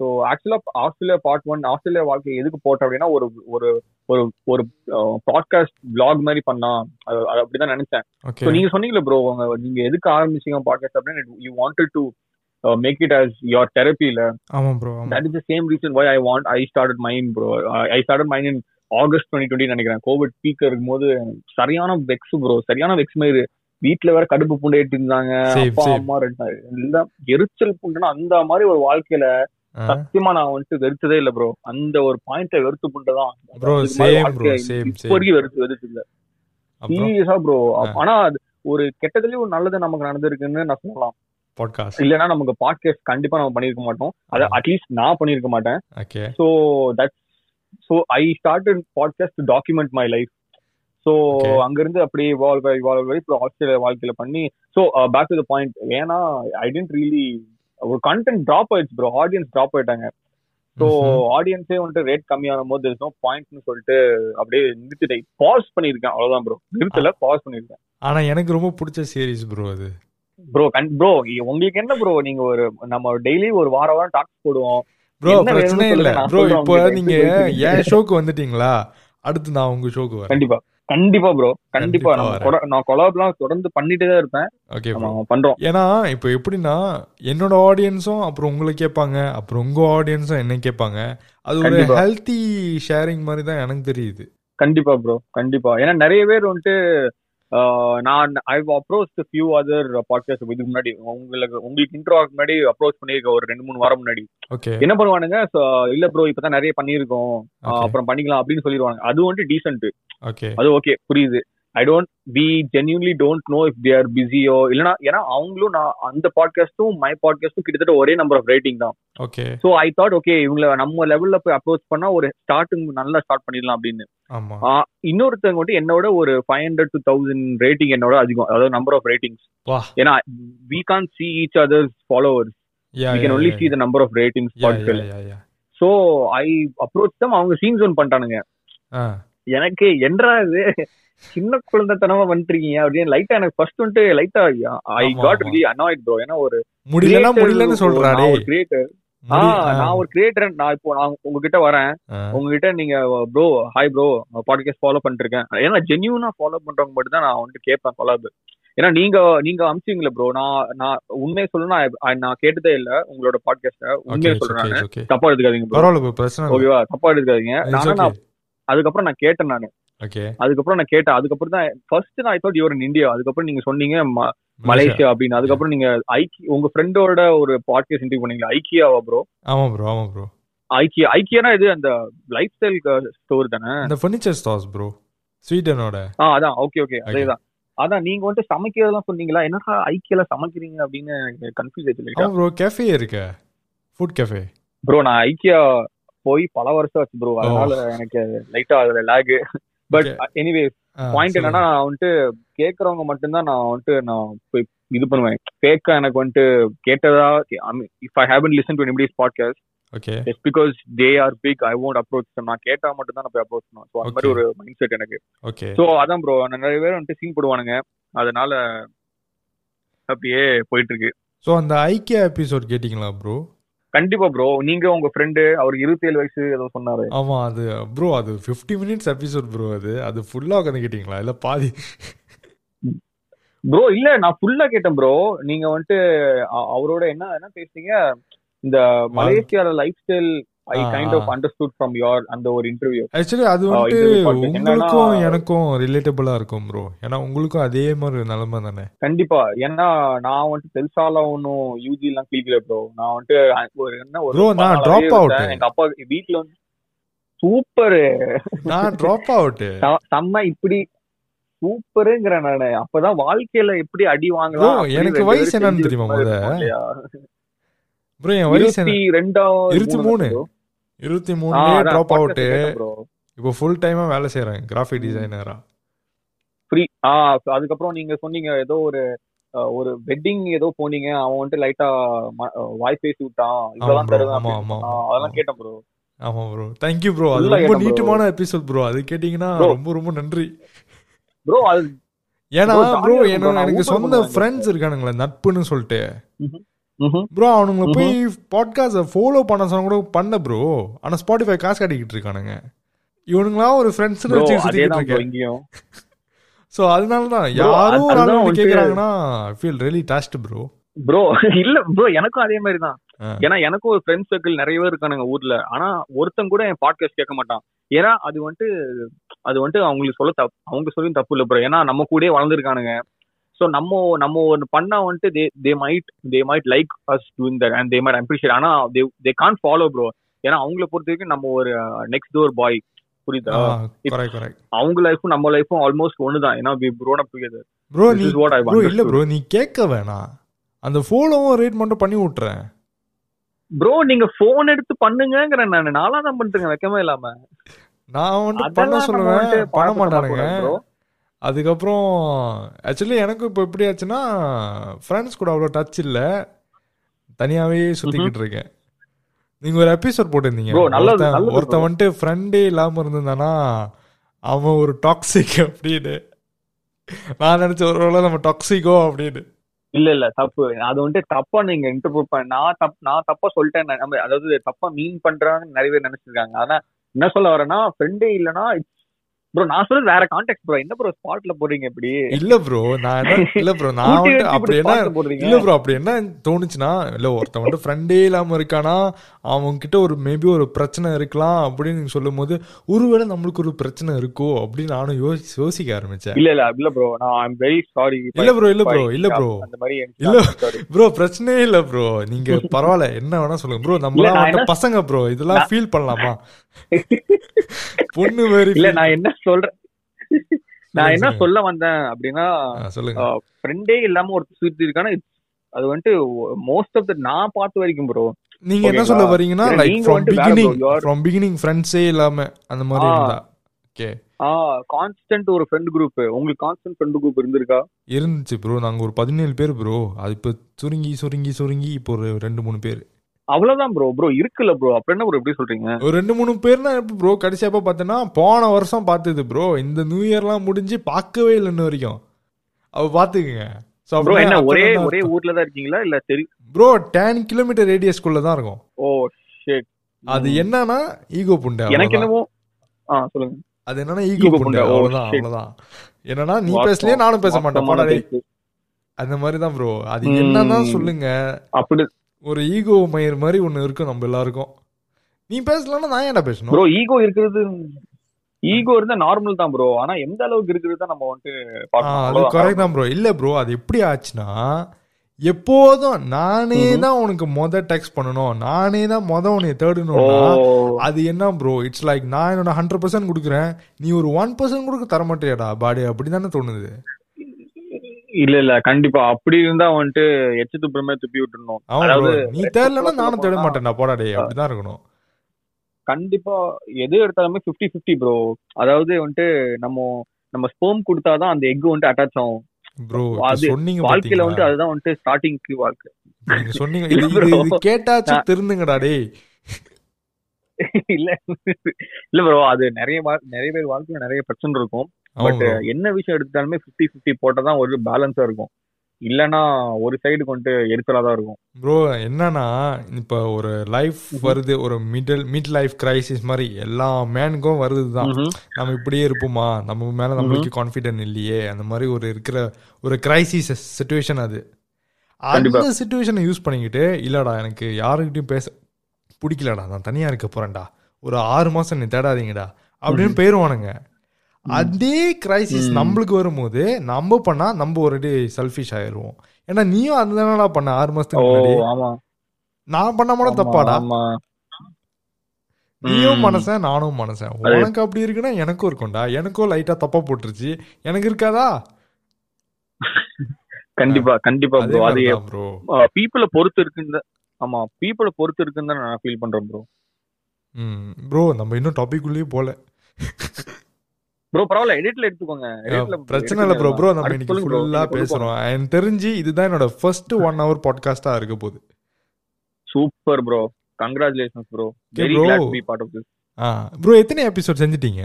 ஸோ ஆக்சுவலா ஆஸ்திரேலியா பார்ட் ஒன் ஆஸ்திரேலியா வாழ்க்கை எதுக்கு போட்டேன் அப்படின்னா ஒரு ஒரு ஒரு ஒரு பாட்காஸ்ட் vlog மாதிரி பண்ணலாம். அது அது அப்படிதான் நினைச்சேன். ஸோ நீங்க சொன்னீங்களே ப்ரோ நீங்க எதுக்கு ஆரம்பிச்சீங்க பாட்காஸ்ட் அப்படின்னு you wanted to make it as your therapy இல்ல. ஆமா ப்ரோ ஆமா. That is the same reason why I want I started mine bro. I I started mine in August twenty twenty நினைக்கிறேன். கோவிட் பீக் இருக்கும்போது சரியான வெக்ஸ் ப்ரோ சரியான வெக்ஸ் மாதிரி. வீட்டுல வேற கடுப்பு புண்டையிட்டு இருந்தாங்க. Same, அப்பா. அம்மா ரெண்டு எல்லாம் எரிச்சல் புண்டுனா அந்த மாதிரி ஒரு வாழ்க்கையில. சத்தியமா நான் வந்துட்டு வெறுத்ததே இல்ல ப்ரோ அந்த ஒரு பாயிண்ட வெறுத்து புண்டுதான் Bro, bro, இப்ப. வரைக்கும் வெறுத்து வெறுத்து இல்ல. சீரியஸா ப்ரோ. ஆனா அது ஒரு கெட்டதுலயும் ஒரு நல்லது நமக்கு நடந்திருக்குன்னு நான் சொல்லலாம். பாட்காஸ்ட் இல்லைன்னா நமக்கு பாட்காஸ்ட் கண்டிப்பா நம்ம பண்ணிருக்க மாட்டோம். அத. அட்லீஸ்ட் நான் பண்ணிருக்க மாட்டேன். Okay so that so I started podcast to document my life so Okay. அங்கிருந்து அப்படியே இவால்வ் இவால்வ் ஆகி இப்போ ஆஸ்திரேலியா வாழ்க்கையில பண்ணி so back to the point ஏன்னா ஐ டென்ட் ரியலி ஒரு கண்டென்ட் ட்ராப் ஆயிடுச்சு ப்ரோ ஆடியன்ஸ் ட்ராப் ஆயிட்டாங்க. ஸோ ஆடியன்ஸே வந்துட்டு ரேட் கம்மியாகும் போது நோ பாயிண்ட்னு சொல்லிட்டு அப்படியே நிறுத்திட்டேன். பாஸ் பண்ணியிருக்கேன். அவ்வளவுதான் ப்ரோ நிறுத்தல பாஸ் பண்ணியிருக்கேன். ஆனா எனக்கு ரொம்ப பிடிச்ச சீரிஸ் ப்ரோ அது. ப்ரோ கண் ப்ரோ உங்களுக்கு என்ன ப்ரோ நீங்க ஒரு நம்ம டெய்லி ஒரு வாரம் வாரம் டாக்ஸ் போடுவோம். ப்ரோ பிரச்சனை இல்ல. ப்ரோ இப்போ. நீங்க என் ஷோக்கு வந்துட்டீங்களா? அடுத்து நான் உங்க ஷோக்கு வரேன். கண்டிப்பா. கண்டிப்பா ப்ரோ கண்டிப்பா. நான் கொலாப்லாம் தொடர்ந்து பண்ணிட்டே தான் இருப்பேன். ஓகே பண்றோம். ஏன்னா இப்போ எப்படின்னா என்னோட ஆடியன்ஸும் அப்புறம் உங்களை கேட்பாங்க. அப்புறம் உங்க ஆடியன்ஸும் என்ன கேட்பாங்க. அது ஒரு. ஹெல்த்தி ஷேரிங் மாதிரி தான் எனக்கு தெரியுது. கண்டிப்பா ப்ரோ கண்டிப்பா. ஏன்னா நிறைய பேர் வந்துட்டு நான் I approach few other podcast இதுக்கு முன்னாடி. உங்களுக்கு உங்களுக்கு இன்ட்ரோ முன்னாடி அப்ரோச் பண்ணிருக்கேன் ஒரு ரெண்டு மூணு வாரம் முன்னாடி. ஓகே என்ன பண்ணுவானுங்க? இல்ல ப்ரோ இப்பதான் நிறைய Okay. அப்புறம் பண்ணிக்கலாம் அப்படின்னு சொல்லிடுவாங்க அது வந்துட்டு டீசென்ட் அது ஓகே புரியுது. I don't we genuinely don't know if they're பிஸியோ இல்லனா ஏன்னா அவங்களும் நான் அந்த பாட்காஸ்டும் மை பாட்காஸ்டும் கிட்டத்தட்ட ஒரே நம்பர் ஆஃப் ரேட்டிங் தான். Okay so I thought okay இவங்கள நம்ம லெவல்ல போய் அப்ரோச் பண்ணா ஒரு ஸ்டார்டிங் நல்லா ஸ்டார்ட் பண்ணிடலாம் அப்படின்னு. இன்னொருத்தவங்க வந்து என்னோட ஒரு five hundred to thousand rating என்னோட அதிகம் அதாவது நம்பர் ஆஃப் ரேட்டிங்ஸ் ஏன்னா we can't see each other's followers can only see the number of ratings so I approach தான் அவங்க சீன் ஜோன் பண்ணிட்டானுங்க. எனக்கு என்றா இது? சின்ன குழந்தைத்தனமா பண்ணிருக்கீங்க அப்படின்னு லைட்டா எனக்கு ஃபர்ஸ்ட் வந்துட்டு லைட்டா I got. Really annoyed bro ஏன்னா ஒரு முடியலன்னா முடியலன்னு ஒரு கிரியேட்டர் நான் ஒரு கிரியேட்டர் நான் இப்போ நான் உங்ககிட்ட வரேன். உங்ககிட்ட நீங்க bro hi bro podcast follow பண்ணிட்டு இருக்கேன் ஏன்னா ஜென்யூனா ஃபாலோ பண்றவங்க மட்டும் தான் நான் வந்துட்டு கேட்பேன் கொலாப் ஏன்னா நீங்க நீங்க அமிச்சிங்களே ப்ரோ நான் நான் உண்மையை சொல்லணும்னா I- நான் கேட்டதே இல்ல உங்களோட பாட்காஸ்ட உண்மையை சொல்றேன் தப்பா எடுத்துக்காதீங்க ஓகேவா தப்பா எடுத்துக்காதீங்க. நான் அதுக்கப்புறம் நான் கேட்டேன் நானு. அதுக்கப்புறம் நான் கேட்டேன். அதுக்கப்புறம் தான் ஃபர்ஸ்ட் நான் தாட் யுவர் இன் இந்தியா அதுக்கப்புறம் நீங்க சொன்னீங்க மலேசியா. அப்படின்னு. அதுக்கப்புறம் நீங்க ஐக்கி உங்க ஃப்ரெண்டோட ஒரு பாட்காஸ்ட் இன்டர்வியூ பண்ணீங்களா? ஐக்கியாவா ப்ரோ ஆமா ப்ரோ ஆமா ப்ரோ ஐக்கியா ஐக்கியானா இது அந்த லைஃப் ஸ்டைல் ஸ்டோர் தானே? இந்த ஃபர்னிச்சர் ஸ்டார்ஸ் ப்ரோ ஸ்வீடனோட. ஆ அதான். ஓகே ஓகே அதேதான். அதான் நீங்க வந்துட்டு சமைக்கிறதெல்லாம் சொன்னீங்களா? என்னடா ஐக்கியால சமைக்கிறீங்க அப்படின்னு எனக்கு கன்ஃபியூஸ் ஆயிடுச்சு ப்ரோ கேஃபே இருக்க. ஃபுட் கேஃபே ப்ரோ நான் ஐக்கியா போய் பல வருஷம் ஆச்சு ப்ரோ அதனால எனக்கு லைட்டா அதுல லேக் பட் எனிவே பாயிண்ட் என்னன்னா நான் வந்துட்டு கேக்குறவங்க மட்டும்தான் நான் வந்துட்டு நான் போய் இது பண்ணுவேன். கேட்க எனக்கு வந்துட்டு கேட்டதா if I haven't listen to anybody's podcast okay just because they are big I won't approach நான் கேட்டா மட்டும் தான் நான் போய் அப்ரோச் பண்ணுவேன். ஸோ அந்த மாதிரி. ஒரு மைண்ட் செட் எனக்கு. ஓகே ஸோ அதான் ப்ரோ நிறைய பேர் வந்துட்டு சீன் போடுவானுங்க. அதனால அப்படியே போயிட்டு இருக்கு. ஸோ அந்த ஐக்கியா எபிசோட் கேட்டிங்களா ப்ரோ கண்டிப்பா ப்ரோ நீங்க உங்க ஃப்ரெண்டு அவருக்கு இருபத்தி ஏழு வயசு ஏதோ சொன்னாரு. ஆமா அது ப்ரோ அது ஃபிஃப்டி மினிட்ஸ் எபிசோட் ப்ரோ அது. அது ஃபுல்லா உட்காந்து கேட்டிங்களா இல்ல பாதி? ப்ரோ இல்ல நான் ஃபுல்லா கேட்டேன் ப்ரோ நீங்க வந்துட்டு அவரோட என்ன என்ன பேசுறீங்க? இந்த மலேசியால lifestyle I kind of. Understood from your அந்த ஒரு இன்டர்வியூ ஆக்சுவலி அது இது podcast உங்களுக்கும் எனக்கும் ரிலேட்டபிளா இருக்கும் ப்ரோ ஏன்னா உங்களுக்கும் அதே மாதிரி நிலைமை தானே? கண்டிப்பா. ஏன்னா நான் வந்துட்டு பெருசாலாம் ஒன்னும் யூஜி எல்லாம் கிளிக்கல ப்ரோ நான் வந்துட்டு ஒரு என்ன ஒரு நான் out. இருந்தேன். எங்க அப்பா வீட்ல வந்து சூப்பர் நான் ட்ராப் அவுட் செம்ம இப்படி சூப்பருங்கிற நானு. அப்பதான் வாழ்க்கையில எப்படி அடி வாங்கலாம் எனக்கு ரெண்டு வயசு என்னன்னு தெரியுமா முத? ப்ரோ என் வயசு ரெண்டாவது இருபத்தி மூணு. இருபத்தி மூணுலயே அதான் ட்ராப் அவுட். இப்போ ஃபுல் டைமா வேலை செய்யறேன் கிராஃபிக் டிசைனரா ஃப்ரீ ஆ அதுக்கப்புறம் நீங்க சொன்னீங்க ஏதோ ஒரு ஒரு வெட்டிங் ஏதோ போனீங்க அவன் வந்துட்டு லைட்டா வாய் பேசி விட்டான் இதெல்லாம். தருவேன். அதெல்லாம் கேட்டேன் ப்ரோ ஆமா ப்ரோ தேங்க்யூ ப்ரோ அது ரொம்ப. நீட்டமான எபிசோட் ப்ரோ அது கேட்டீங்கன்னா. ரொம்ப ரொம்ப நன்றி ப்ரோ அது ஏன்னா ப்ரோ. என்னோட எனக்கு சொந்த ஃப்ரெண்ட்ஸ் இருக்கானுங்களே நட்புன்னு சொல்லிட்டு. ப்ரோ அவனுங்களை போய் பாட்காஸ்ட் ஃபாலோ பண்ண சொன்னா கூட பண்ண ப்ரோ ஆனா ஸ்பாட்டிஃபை காசு காட்டிக்கிட்டு இருக்கானுங்க. இவனுங்களாம் ஒரு ஃப்ரெண்ட்ஸ்னு bro வச்சு அதே சுத்திக்கிட்டு இருக்கேன். ஸோ அதனால தான் யாரோ ஒரு ஆள் வந்து கேக்குறாங்கன்னா feel really dust bro bro இல்ல ப்ரோ எனக்கும் அதே மாதிரி தான். ஏன்னா எனக்கும் ஒரு ஃப்ரெண்ட் சர்க்கிள் நிறைய பேர் இருக்கானுங்க ஊர்ல. ஆனா ஒருத்தன் கூட என் பாட்காஸ்ட் கேட்க மாட்டான். ஏன்னா அது வந்துட்டு அது வந்துட்டு அவங்களுக்கு சொல்ல தப்பு அவங்க சொல்லி தப்பு இல்ல ப்ரோ ஏன்னா நம்ம கூடயே வளர்ந்துருக்கானுங்க. சோ நம்ம நம்ம ஒன்னு பண்ணா வந்துட்டு they they might they might like us doing that and they might appreciate ஆனா they they can't follow bro ஏன்னா அவங்கள பொறுத்த வரைக்கும் நம்ம ஒரு நெக்ஸ்ட் டோர் பாய் புரியுதா? அவங்க லைஃபும் நம்ம லைஃபும் ஆல்மோஸ்ட் ஒண்ணுதான். ஏன்னா we grown up together bro நீ is what I ப்ரோ இல்ல. ப்ரோ நீ கேட்க வேணாம். அந்த ஃபாலோவும் ரேட் மட்டும் பண்ணி விட்டுறேன். ப்ரோ நீங்க போன் எடுத்து பண்ணுங்கங்கறேன் நான். நாளா தான் பண்ணிட்டுங்க வைக்கவே இல்லாம. நான் வந்துட்டு பண்ண சொல்லுவேன். பண்ண மாட்டானுங்க. bro. அதுக்கப்புறம் ஆக்சுவலி எனக்கு இப்போ எப்படி ஆச்சுன்னா ஃப்ரெண்ட்ஸ் கூட அவ்வளோ டச் இல்லை. தனியாவே சுத்திக்கிட்டு இருக்கேன். நீங்க ஒரு எபிசோட் போட்டிருந்தீங்க. ஒருத்தன் வந்துட்டு ஃப்ரெண்டே இல்லாம இருந்திருந்தானா அவன் ஒரு டாக்ஸிக் அப்படின்னு. நான் நினைச்ச ஒரு வேளை நம்ம டாக்ஸிக்கோ அப்படின்னு. இல்ல இல்ல தப்பு. அது வந்துட்டு தப்பா நீங்க இன்டர்பிரட் பண்ண நான் தப் நான் தப்பா சொல்லிட்டேன். நம்ம அதாவது தப்பா மீன் பண்றாங்கன்னு நிறைய பேர் நினைச்சிருக்காங்க. ஆனா என்ன சொல்ல வரேன்னா ஃப்ரெண்டே இல்லனா ப்ரோ நான் சொல்றது வேற கான்டெக்ட் ப்ரோ என்ன ப்ரோ ஸ்பாட்ல போடுறீங்க இப்படி? இல்ல ப்ரோ நான் இல்ல ப்ரோ நான் வச்சு அப்படி என்ன இல்ல ப்ரோ அப்படி என்ன தோணுச்சுன்னா இல்ல ஒருத்தன் வந்து ஃப்ரெண்டே இல்லாம இருக்கானா அவன் கிட்ட ஒரு மேபி ஒரு பிரச்சனை இருக்கலாம் அப்படின்னு சொல்லும் போது ஒருவேளை நம்மளுக்கு ஒரு பிரச்சனை இருக்கோ அப்படின்னு நானும் யோசி யோசிக்க ஆரம்பிச்சேன். இல்ல இல்ல இல்ல ப்ரோ நான் ஐம் வெரி சாரி இல்ல bro, இல்ல bro, இல்ல bro. அந்த மாதிரி இல்ல. ப்ரோ பிரச்சனையே இல்ல ப்ரோ நீங்க பரவாயில்ல என்ன வேணா சொல்லுங்க. ப்ரோ நம்ம இல்ல, நான் வந்துட்டு என்ன- பசங்க ப்ரோ இதெல்லாம் ஃபீல் பண்ணலாமா? பொண்ணு மாதிரி இல்ல நான் என்ன சொல்றேன் நான் என்ன. சொல்ல வந்தேன் அப்படின்னா ஃப்ரெண்டே இல்லாம ஒரு சுத்தி இருக்கானா அது வந்துட்டு மோஸ்ட் ஆஃப் த நான் பார்த்த வரைக்கும் ப்ரோ நீங்க என்ன? சொல்ல வரீங்கன்னா like you are- from beginning ஃப்ரெண்ட்ஸே இல்லாம அந்த மாதிரி. இருந்தா. ஓகே ஆ கான்ஸ்டன்ட் ஒரு ஃப்ரெண்ட் குரூப் உங்களுக்கு கான்ஸ்டன்ட் ஃப்ரெண்ட் குரூப் இருந்திருக்கா? இருந்துச்சு ப்ரோ நாங்க ஒரு பதினேழு பேர் ப்ரோ அது இப்போ சுருங்கி சுருங்கி சுருங்கி இப்போ ஒரு ரெண்டு மூணு பேர். அவ்வளவுதான் ப்ரோ ப்ரோ இருக்குல்ல ப்ரோ அப்புறம் என்ன ப்ரோ எப்படி சொல்றீங்க? ஒரு ரெண்டு மூணு பேர்னா எப்படி ப்ரோ கடைசியா எப்ப பார்த்தேன்னா போன வருஷம் பார்த்தது ப்ரோ இந்த நியூ இயர்லாம் முடிஞ்சு பார்க்கவே இல்லை இன்ன வரைக்கும். அவ பாத்துக்குங்க ப்ரோ என்ன ஒரே ஒரே ஊர்ல தான் இருக்கீங்களா? இல்ல சரி ப்ரோ டென் கிலோமீட்டர் ரேடியஸ்குள்ள தான் இருக்கும். ஓ ஷேட் அது என்னன்னா ஈகோ புண்டை எனக்கு. என்னமோ ஆ சொல்லுங்க. அது என்னன்னா ஈகோ புண்டை ஓ, அவ்வளவுதான். அவ்வளவுதான். என்னன்னா நீ பேசலையே நானும் பேச மாட்டேன். அந்த மாதிரி தான் ப்ரோ அது ம். என்னதான் சொல்லுங்க. அப்படி ஒரு ஈகோ மயிர் மாதிரி ஒண்ணு இருக்கும் நம்ம எல்லாருக்கும். நீ பேசலன்னா நான் ஏன்டா பேசணும்? ப்ரோ ஈகோ இருக்கிறது ஈகோ இருந்தா நார்மல் தான் ப்ரோ ஆனா எந்த அளவுக்கு இருக்கிறது தான் நம்ம வந்துட்டு. அது. கரெக்ட் தான் ப்ரோ இல்ல ப்ரோ அது எப்படி ஆச்சுன்னா எப்போதும் நானே. தான் உனக்கு மொத டெக்ஸ்ட் பண்ணணும். நானே தான் மொத உன்னை ஓ. தேடணும்னா அது என்ன ப்ரோ இட்ஸ் லைக் நான் என்னோட ஹண்ட்ரட் பர்சன்ட் கொடுக்குறேன். நீ ஒரு ஒன் பர்சன்ட் கொடுக்க தர மாட்டியாடா பாடி அப்படிதானே தோணுது. இல்ல இல்ல. கண்டிப்பா. அப்படி இருந்தா வந்துட்டு எச்சு துப்புறமே துப்பி விட்டுறணும். அவன் அதாவது நீ தேடலன்னா நானும் தேட சொல்லப்போனா- மாட்டேன்டா. போடா டேய். அப்படிதான் இருக்கணும். கண்டிப்பா. எது எடுத்தாலுமே 50 50 ப்ரோ அதாவது வந்துட்டு நம்ம நம்ம ஸ்பெர்ம் கொடுத்தாதான் அந்த எக் வந்துட்டு அட்டாச் ஆகும். ப்ரோ சொன்னீங்க வாழ்க்கையில பாத்தீங்களா? அதுதான் வந்துட்டு ஸ்டார்டிங்க்கு வாழ்க்கை. சொன்னீங்க. கேட்டாச்சும் திருந்துங்கடா டேய். இல்ல. இல்ல ப்ரோ அது நிறைய நிறைய பேர் வாழ்க்கையில நிறைய பிரச்சனை இருக்கும். பட். என்ன விஷயம் எடுத்தாலுமே 50 50 போட்டாதான் ஒரு பேலன்ஸா இருக்கும். இல்லனா ஒரு சைடுக்கு வந்துட்டு எரிச்சலா தான் இருக்கும். ப்ரோ என்னன்னா இப்ப ஒரு லைஃப் வருது ஒரு மிடில் மிட் லைஃப் கிரைசிஸ் மாதிரி எல்லா மேனுக்கும் வருது தான் ம்ஹும். நம்ம இப்படியே இருப்போமா? நம்ம மேல நம்மளுக்கு கான்ஃபிடென்ட் இல்லையே. அந்த மாதிரி ஒரு இருக்கிற ஒரு கிரைசிஸ் சுச்சுவேஷன் அது. அந்த சுச்சுவேஷனை யூஸ் பண்ணிக்கிட்டு இல்லடா எனக்கு யாருக்கிட்டையும் பேச பிடிக்கலடா நான் தனியா இருக்க போறேன்டா. ஒரு ஆறு மாசம் நீ தேடாதீங்கடா. அப்படின்னு போயிருவானுங்க. அதே கிரைசிஸ். நம்மளுக்கு வரும்போது நம்ம பண்ணா நம்ம ஒரு செல்ஃபிஷ் ஆயிருவோம். ஏன்னா நீயும் அதுதானடா பண்ண ஆறு மாசத்துக்கு முன்னாடி. நான் பண்ண கூட தப்பாடா? நீயும். மனசன் நானும் மனசன் உனக்கு அப்படி இருக்குன்னா எனக்கும் இருக்கும்டா. எனக்கும் லைட்டா தப்பா போட்டுருச்சு. எனக்கு இருக்காதா? கண்டிப்பா கண்டிப்பா ப்ரோ அது ப்ரோ பீப்புளை பொறுத்து இருக்குன்னு தான்- ஆமா பீப்புளை பொறுத்து இருக்குன்னு தான் நான் ஃபீல் பண்றேன் ப்ரோ ம் ப்ரோ நம்ம இன்னும் டாபிக் உள்ளே போல. ப்ரோ பரவாயில்ல எடிட்ல எடுத்துக்கோங்க. பிரச்சனை இல்ல ப்ரோ ப்ரோ நம்ம இன்னைக்கு. ஃபுல்லா பேசுறோம். எனக்கு தெரிஞ்சு இதுதான் என்னோட ஃபர்ஸ்ட் ஒன் ஹவர் பாட்காஸ்டா இருக்க போகுது. Super bro congratulations bro very. Glad to be part of this ah bro எத்தனை எபிசோட் செஞ்சிட்டீங்க?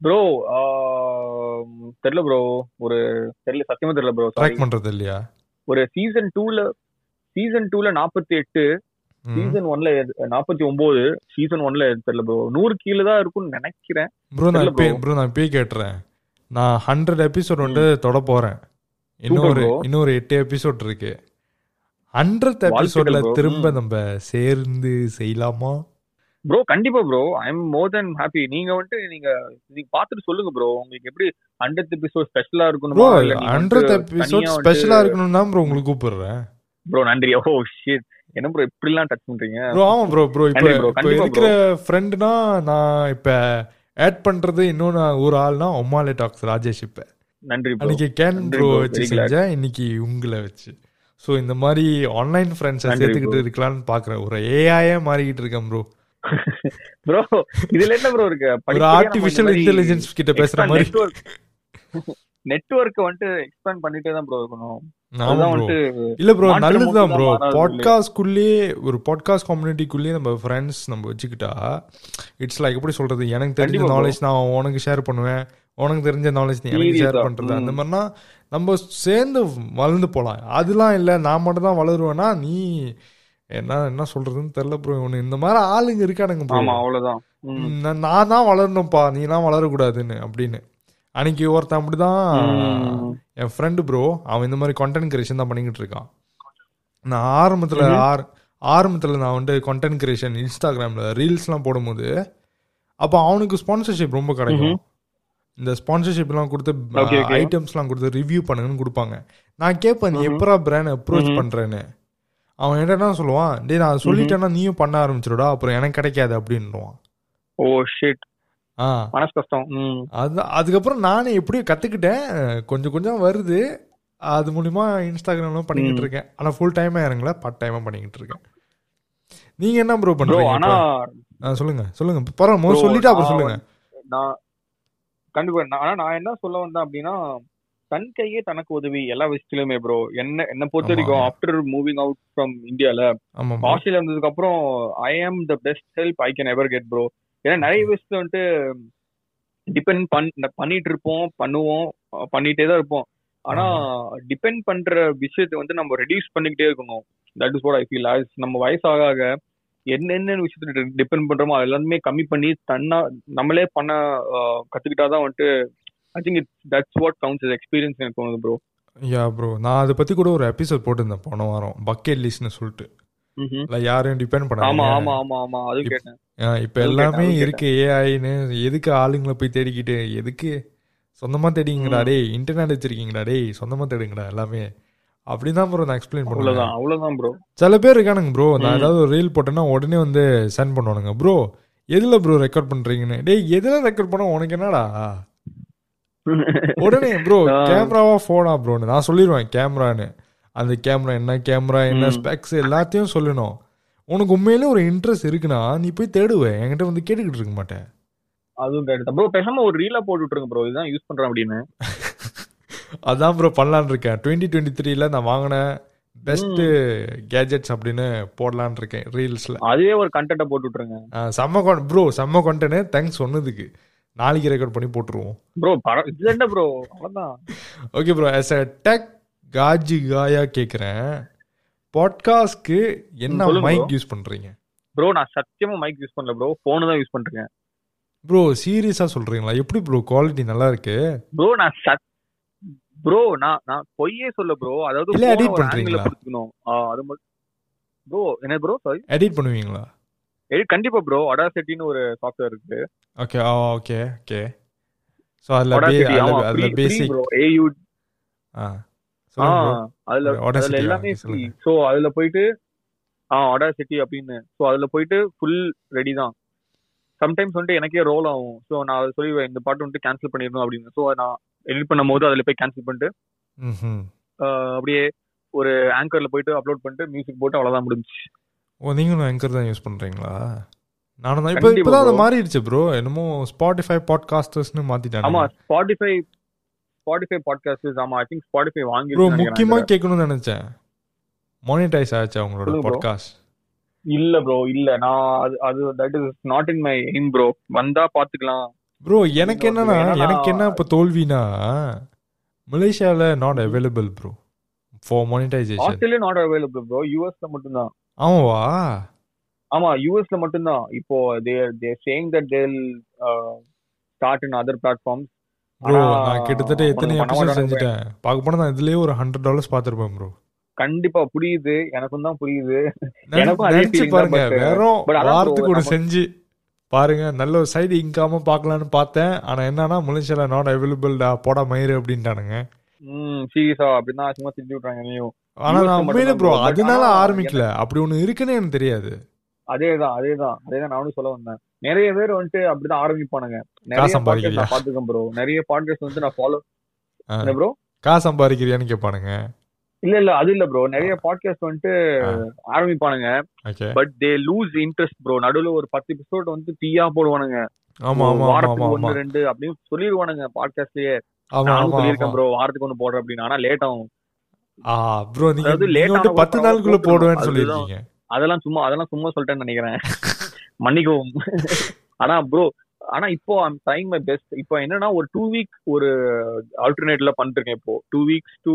ப்ரோ தெரியல ப்ரோ ஒரு தெரியல சத்தியமா தெரியல ப்ரோ ட்ராக் பண்றது இல்லையா? ஒரு சீசன் டூல சீசன் டூல நாற்பத்தி எட்டு. சீசன் ஒன்ல நாற்பத்தி ஒன்பது சீசன் ஒன்ல தெரியல ப்ரோ நூறு கீழே தான் இருக்கும்னு நினைக்கிறேன். ப்ரோ நான். ப்ரோ நான் இப்பயே கேட்டுறேன். நான் ஹண்ட்ரட் எபிசோட் வந்து தொட போறேன். இன்னொரு. இன்னொரு எட்டு எபிசோட் இருக்கு. ஹண்ட்ரட் எபிசோட்ல. திரும்ப நம்ம சேர்ந்து செய்யலாமா? ப்ரோ கண்டிப்பா bro I am more than happy நீங்க வந்துட்டு நீங்க நீங்க பாத்துட்டு சொல்லுங்க ப்ரோ உங்களுக்கு எப்படி ஹண்ட்ரட் எபிசோட் ஸ்பெஷலா இருக்கணுமா? ஹண்ட்ரட் எபிசோட் ஸ்பெஷலா இருக்கணும் தான் ப்ரோ உங்களுக்கு கூப்பிடுறேன். ப்ரோ நன்றி. ஓ ஷிட் என்ன ப்ரோ இப்படி எல்லாம் டச் பண்றீங்க? ப்ரோ ஆமா ப்ரோ ப்ரோ இப்போ இருக்கிற ஃப்ரெண்டுனா நான் இப்ப ஆட் பண்றது இன்னொன்னு ஒரு ஆள்னா ஒமாலே டாக்ஸ் ராஜேஷ் இப்ப. நன்றி அன்னைக்கு கேன் ப்ரோ bro, வச்சு. செஞ்சேன். இன்னைக்கு உங்களை வச்சு. ஸோ இந்த மாதிரி ஆன்லைன் ஃப்ரெண்ட்ஸை சேர்த்துக்கிட்டு. இருக்கலாம்னு பாக்குறேன். ஒரு ஏஐயே மாறிக்கிட்டு இருக்கேன் ப்ரோ ப்ரோ இதுல என்ன ப்ரோ இருக்கு? ஒரு ஆர்டிபிஷியல் இன்டெலிஜென்ஸ் கிட்ட பேசுற மாதிரி. நெட்வொர்க் வந்துட்டு எக்ஸ்பேண்ட் பண்ணிட்டே தான் ப்ரோ இருக்கணும். இல்ல ப்ரோ நல்லதுதான் ப்ரோ பாட்காஸ்ட்குள்ளேயே ஒரு பாட்காஸ்ட் கம்யூனிட்டிக்குள்ளேயே நம்ம ஃப்ரெண்ட்ஸ் நம்ம வச்சுக்கிட்டா இட்ஸ் லைக் எப்படி சொல்றது? எனக்கு தெரிஞ்ச. நாலேஜ் நான் உனக்கு ஷேர் பண்ணுவேன். உனக்கு தெரிஞ்ச நாலேஜ் நீ எனக்கு ஷேர். பண்றது. அந்த. மாதிரினா நம்ம சேர்ந்து வளர்ந்து போலாம். அதெல்லாம் இல்ல நான் மட்டும் தான் வளருவேனா? நீ என்ன என்ன சொல்றதுன்னு தெரியல ப்ரோ உனக்கு இந்த மாதிரி ஆளுங்க இருக்கானுங்க ப்ரோ ம். நான் தான் வளரணும்ப்பா. நீ தான் வளரக்கூடாதுன்னு அப்படின்னு. அன்னைக்கு ஒருத்தன் அப்படிதான். என் ஃப்ரெண்டு ப்ரோ அவன் இந்த மாதிரி கண்டென்ட் கிரியேஷன் தான் பண்ணிக்கிட்டு இருக்கான் நான் ஆரம்பத்தில். ஆர் ஆரம்பத்தில் நான் வந்து கண்டென்ட் கிரியேஷன் இன்ஸ்டாகிராமில் ரீல்ஸ்லாம் போடும்போது அப்போ அவனுக்கு ஸ்பான்சர்ஷிப் ரொம்ப கிடைக்கும். இந்த ஸ்பான்சர்ஷிப்லாம் கொடுத்து. ஐட்டம்ஸ்லாம் கொடுத்து ரிவ்யூ பண்ணுங்கன்னு கொடுப்பாங்க நான் கேட்பேன் நீ எப்பரா பிராண்ட் அப்ரோச். பண்ணுறேன்னு அவன் என்னன்னா சொல்லுவான் டேய் நான் சொல்லிட்டேன்னா நீயும் பண்ண ஆரம்பிச்சிடுடா அப்புறம் எனக்கு கிடைக்காது அப்படின்னுவான் ஓ ஷிட் மனசு கஷ்டம் ம். அது அதுக்கப்புறம் நானே எப்படியோ கத்துக்கிட்டேன். கொஞ்சம் கொஞ்சம் வருது. அது மூலியமா இன்ஸ்டாகிராம்ல பண்ணிக்கிட்டு ம். இருக்கேன். ஆனா ஃபுல் டைமா இறங்கல. பார்ட் டைமா பண்ணிக்கிட்டு இருக்கேன். நீங்க என்ன ப்ரோ பண்றீங்க சொல்லுங்க சொல்லுங்க. பரவாயில்ல bro, சொல்லிட்டு அப்புறம் சொல்லுங்க. நான் கண்டிப்பா நான் ஆனா நான் என்ன சொல்ல வந்தேன் அப்படின்னா தன் கையே தனக்கு உதவி எல்லா விஷயத்திலுமே ப்ரோ என்ன என்ன பொறுத்த. வரைக்கும் ஆஃப்டர் மூவிங் அவுட் ஃப்ரம் இந்தியால. ஆஸ்திரேலியா இருந்ததுக்கு அப்புறம் I am the best help I can ever get bro ஏன்னா நிறைய விஷயத்துல வந்துட்டு டிபெண்ட் பண் பண்ணிட்டு இருப்போம் பண்ணுவோம் பண்ணிட்டே தான் இருப்போம். ஆனா டிபெண்ட் பண்ற விஷயத்தை வந்து நம்ம ரெடியூஸ் பண்ணிக்கிட்டே இருக்கணும். That is what I feel as நம்ம வயசாக ஆக என்னென்ன விஷயத்துல டிபெண்ட் பண்றோமோ அது எல்லாமே கம்மி பண்ணி தன்னா நம்மளே பண்ண கத்துக்கிட்டாதான் வந்துட்டு I think it's that's what counts experience எனக்கு தோணுது ப்ரோ யா ப்ரோ நான் அதை பத்தி கூட ஒரு எபிசோட் போட்டிருந்தேன் போன வாரம். பக்கெட் லிஸ்ட்னு சொல்லிட்டு. யாரையும் டிபெண்ட் ஆமா பண்ணாம ஆமா ஆமா ஆமா. அதுவும் கேட்டேன். இப்ப எல்லாமே இருக்கு ஏஐன்னு எதுக்கு ஆளுங்களை போய் தேடிக்கிட்டு எதுக்கு? சொந்தமா தேடிங்கடா டேய் இன்டர்நெட் வச்சிருக்கீங்கடா டேய் சொந்தமா தேடுங்கடா எல்லாமே. அப்படிதான் ப்ரோ நான் எக்ஸ்பிளைன் பண்ணுவேன். அவ்வளவுதான் ப்ரோ சில பேர் இருக்கானுங்க ப்ரோ நான். ஏதாவது ஒரு ரீல் போட்டேன்னா உடனே வந்து சென்ட் பண்ணுவானுங்க. ப்ரோ எதுல ப்ரோ ரெக்கார்ட் பண்றீங்கன்னு? டேய் எதுல ரெக்கார்ட் பண்ண உனக்கு என்னடா? உடனே ப்ரோ. கேமராவா போனா ப்ரோன்னு நான் சொல்லிடுவேன் கேமரான்னு அந்த கேமரா என்ன கேமரா என்ன. ஸ்பெக்ஸ் எல்லாத்தையும் சொல்லணும். உனக்கு உண்மையிலே ஒரு இன்ட்ரெஸ்ட் இருக்குன்னா நீ போய் தேடுவேன் என்கிட்ட வந்து கேட்டுக்கிட்டு இருக்க மாட்டேன். அதுவும் கரெக்ட் ப்ரோ பேசாம ஒரு ரீலா போட்டு விட்டுருங்க ப்ரோ இதுதான் யூஸ் பண்றேன் அப்படின்னு. அதான் ப்ரோ பண்ணலான்னு இருக்கேன். டுவெண்ட்டி டுவெண்ட்டி த்ரீல நான் வாங்கின பெஸ்ட் கேஜெட்ஸ் அப்படின்னு போடலான்னு இருக்கேன் ரீல்ஸ்ல அதுவே ஒரு கண்டென்ட்டை போட்டு விட்டுருங்க. செம்ம ப்ரோ செம்ம கொண்டனே தேங்க்ஸ் சொன்னதுக்கு. நாளைக்கு ரெக்கார்ட் பண்ணி போட்டுருவோம். ப்ரோ பர இது என்ன ப்ரோ அவ்வளவுதான். Okay bro as a tech காஜி காயா கேக்குறேன். பாட்காஸ்ட்க்கு என்ன மைக். யூஸ் பண்றீங்க? ப்ரோ நான் சத்தியமா மைக் யூஸ் பண்ணல ப்ரோ போன் தான் யூஸ் பண்றேன். ப்ரோ சீரியஸா சொல்றீங்களா? எப்படி ப்ரோ குவாலிட்டி நல்லா இருக்கு. ப்ரோ நான் சத் ப்ரோ நான் நான் பொய்யே சொல்ல ப்ரோ அதாவது இல்ல, ஒரு பண்றீங்களா? பிடிச்சுக்கணும் அது ப்ரோ என்ன ப்ரோ சாரி எடிட் பண்ணுவீங்களா? கண்டிப்பா ப்ரோ அடாசிட்டின்னு ஒரு சாஃப்ட்வேர் இருக்கு. ஓகே ஓகே ஓகே ஸோ அதில் அதில் பேசிக் ப்ரோ ஏயு ஆ ஆ. அதுல அதுல? எல்லாமே. சோ அதுல போயிட்டு ஆ அடாசிட்டி அப்படின்னு. சோ அதுல போயிட்டு ஃபுல் ரெடி தான். சம்டைம்ஸ் வந்துட்டு எனக்கே ரோல் ஆகும். சோ நான் அதை சொல்லிடுவேன் இந்த பாட்டு வந்துட்டு கேன்சல் பண்ணிடணும் அப்படின்னு. சோ நான் எடிட் பண்ணும் போது அதுல போய் கேன்சல் பண்ணிட்டு அப்படியே ஒரு ஆங்கர்ல போயிட்டு அப்லோட் பண்ணிட்டு மியூசிக் போட்டு அவ்வளவுதான் முடிஞ்சுச்சு. ஓ நீங்களும் ஆங்கர் தான் யூஸ் பண்றீங்களா? நானும் தான். இப்போ இப்போதான் அது. மாறிடுச்சு ப்ரோ என்னமோ ஸ்பாட்டிஃபை பாட்காஸ்டர்ஸ்னு ஆமா மாத்திட்டாங்க ஸ்பாட்டிஃபை ஸ்பாட்டிஃபை பாட்காஸ்ட் ஆமா ஐ திங்க் ஸ்பாட்டிஃபை வாங்கி ப்ரோ முக்கியமா கேட்கணும்னு நினைச்சேன். மானிட்டைஸ் ஆச்சா bro. பாட்காஸ்ட் இல்ல ப்ரோ இல்ல. நான் அது அது that is not in my aim bro வந்தா பாத்துக்கலாம். ப்ரோ எனக்கு என்னன்னா எனக்கு என்ன இப்போ தோல்வினா மலேசியால not available bro for monetization Australia not available bro யூஎஸ்ல மட்டும்தான். ஆமாவா? ஆமா யூஎஸ்ல மட்டும்தான். இப்போ they they saying that they'll start in other platforms bro நான் கிட்டத்தட்ட எத்தனை எபிசோட் செஞ்சுட்டேன்? பார்க்க போனா நான் இதுலயே ஒரு ஹண்ட்ரட் டாலர்ஸ் பார்த்துருப்பேன் ப்ரோ கண்டிப்பா புரியுது. எனக்கும் தான் புரியுது. எனக்கும் நினைச்சு பாருங்க. வெறும் வாரத்துக்கு நம்ம- செஞ்சு பாருங்க. நல்ல ஒரு சைடு இன்காம பார்க்கலான்னு பார்த்தேன். ஆனா என்னன்னா முளைச்சல நாட் அவைலபிள்டா போடா மயிறு அப்படின்ட்டானுங்க. ம் சீரியஸா. அப்படிதான் சும்மா திட்டி விட்றாங்க நீயும் ஆனா நான் உண்மையிலே ப்ரோ அதனால ஆரம்பிக்கல. அப்படி ஒண்ணு இருக்குன்னு எனக்கு தெரியாது. அதேதான் அதேதான். அதேதான் நானும் சொல்ல வந்தேன். நிறைய பேர் வந்துட்டு அப்படிதான் ஆரம்பிப்பானுங்க. நிறைய? நான் பாத்துக்கேன் ப்ரோ நிறைய பாட்காஸ்ட் வந்து நான் ஃபாலோ ப்ரோ காசு சம்பாதிக்கிறியான்னு கேட்பானுங்க. இல்ல இல்ல அது இல்ல ப்ரோ நிறைய பாட்காஸ்ட் வந்துட்டு. ஆரம்பிப்பானுங்க. But they lose interest bro நடுவுல ஒரு பத்து எபிசோட் வந்து தீயா போடுவானுங்க. ஆமா வாரத்துக்கு ஒன்னு ரெண்டு அப்படின்னு சொல்லிடுவானுங்க பாட்காஸ்ட்லயே நானும் சொல்லியிருக்கேன் ப்ரோ வாரத்துக்கு ஒன்னு போடுறேன் அப்படின்னு. ஆனா லேட் ஆகும். ப்ரோ நீங்க பத்து நாளுக்குள்ள போடுவேன்னு அதுதான். சொல்லியிருக்கீங்க. அதெல்லாம் சும்மா அதெல்லாம் சும்மா சொல்லிட்டேன்னு நினைக்கிறேன். மன்னிக்கவும். ஆனா ப்ரோ ஆனா இப்போ ஐம் ட்ரைங் மை பெஸ்ட் இப்போ என்னன்னா ஒரு டூ வீக் ஒரு ஆல்டர்னேட்ல பண்ணிருக்கேன் இப்போ. Two weeks to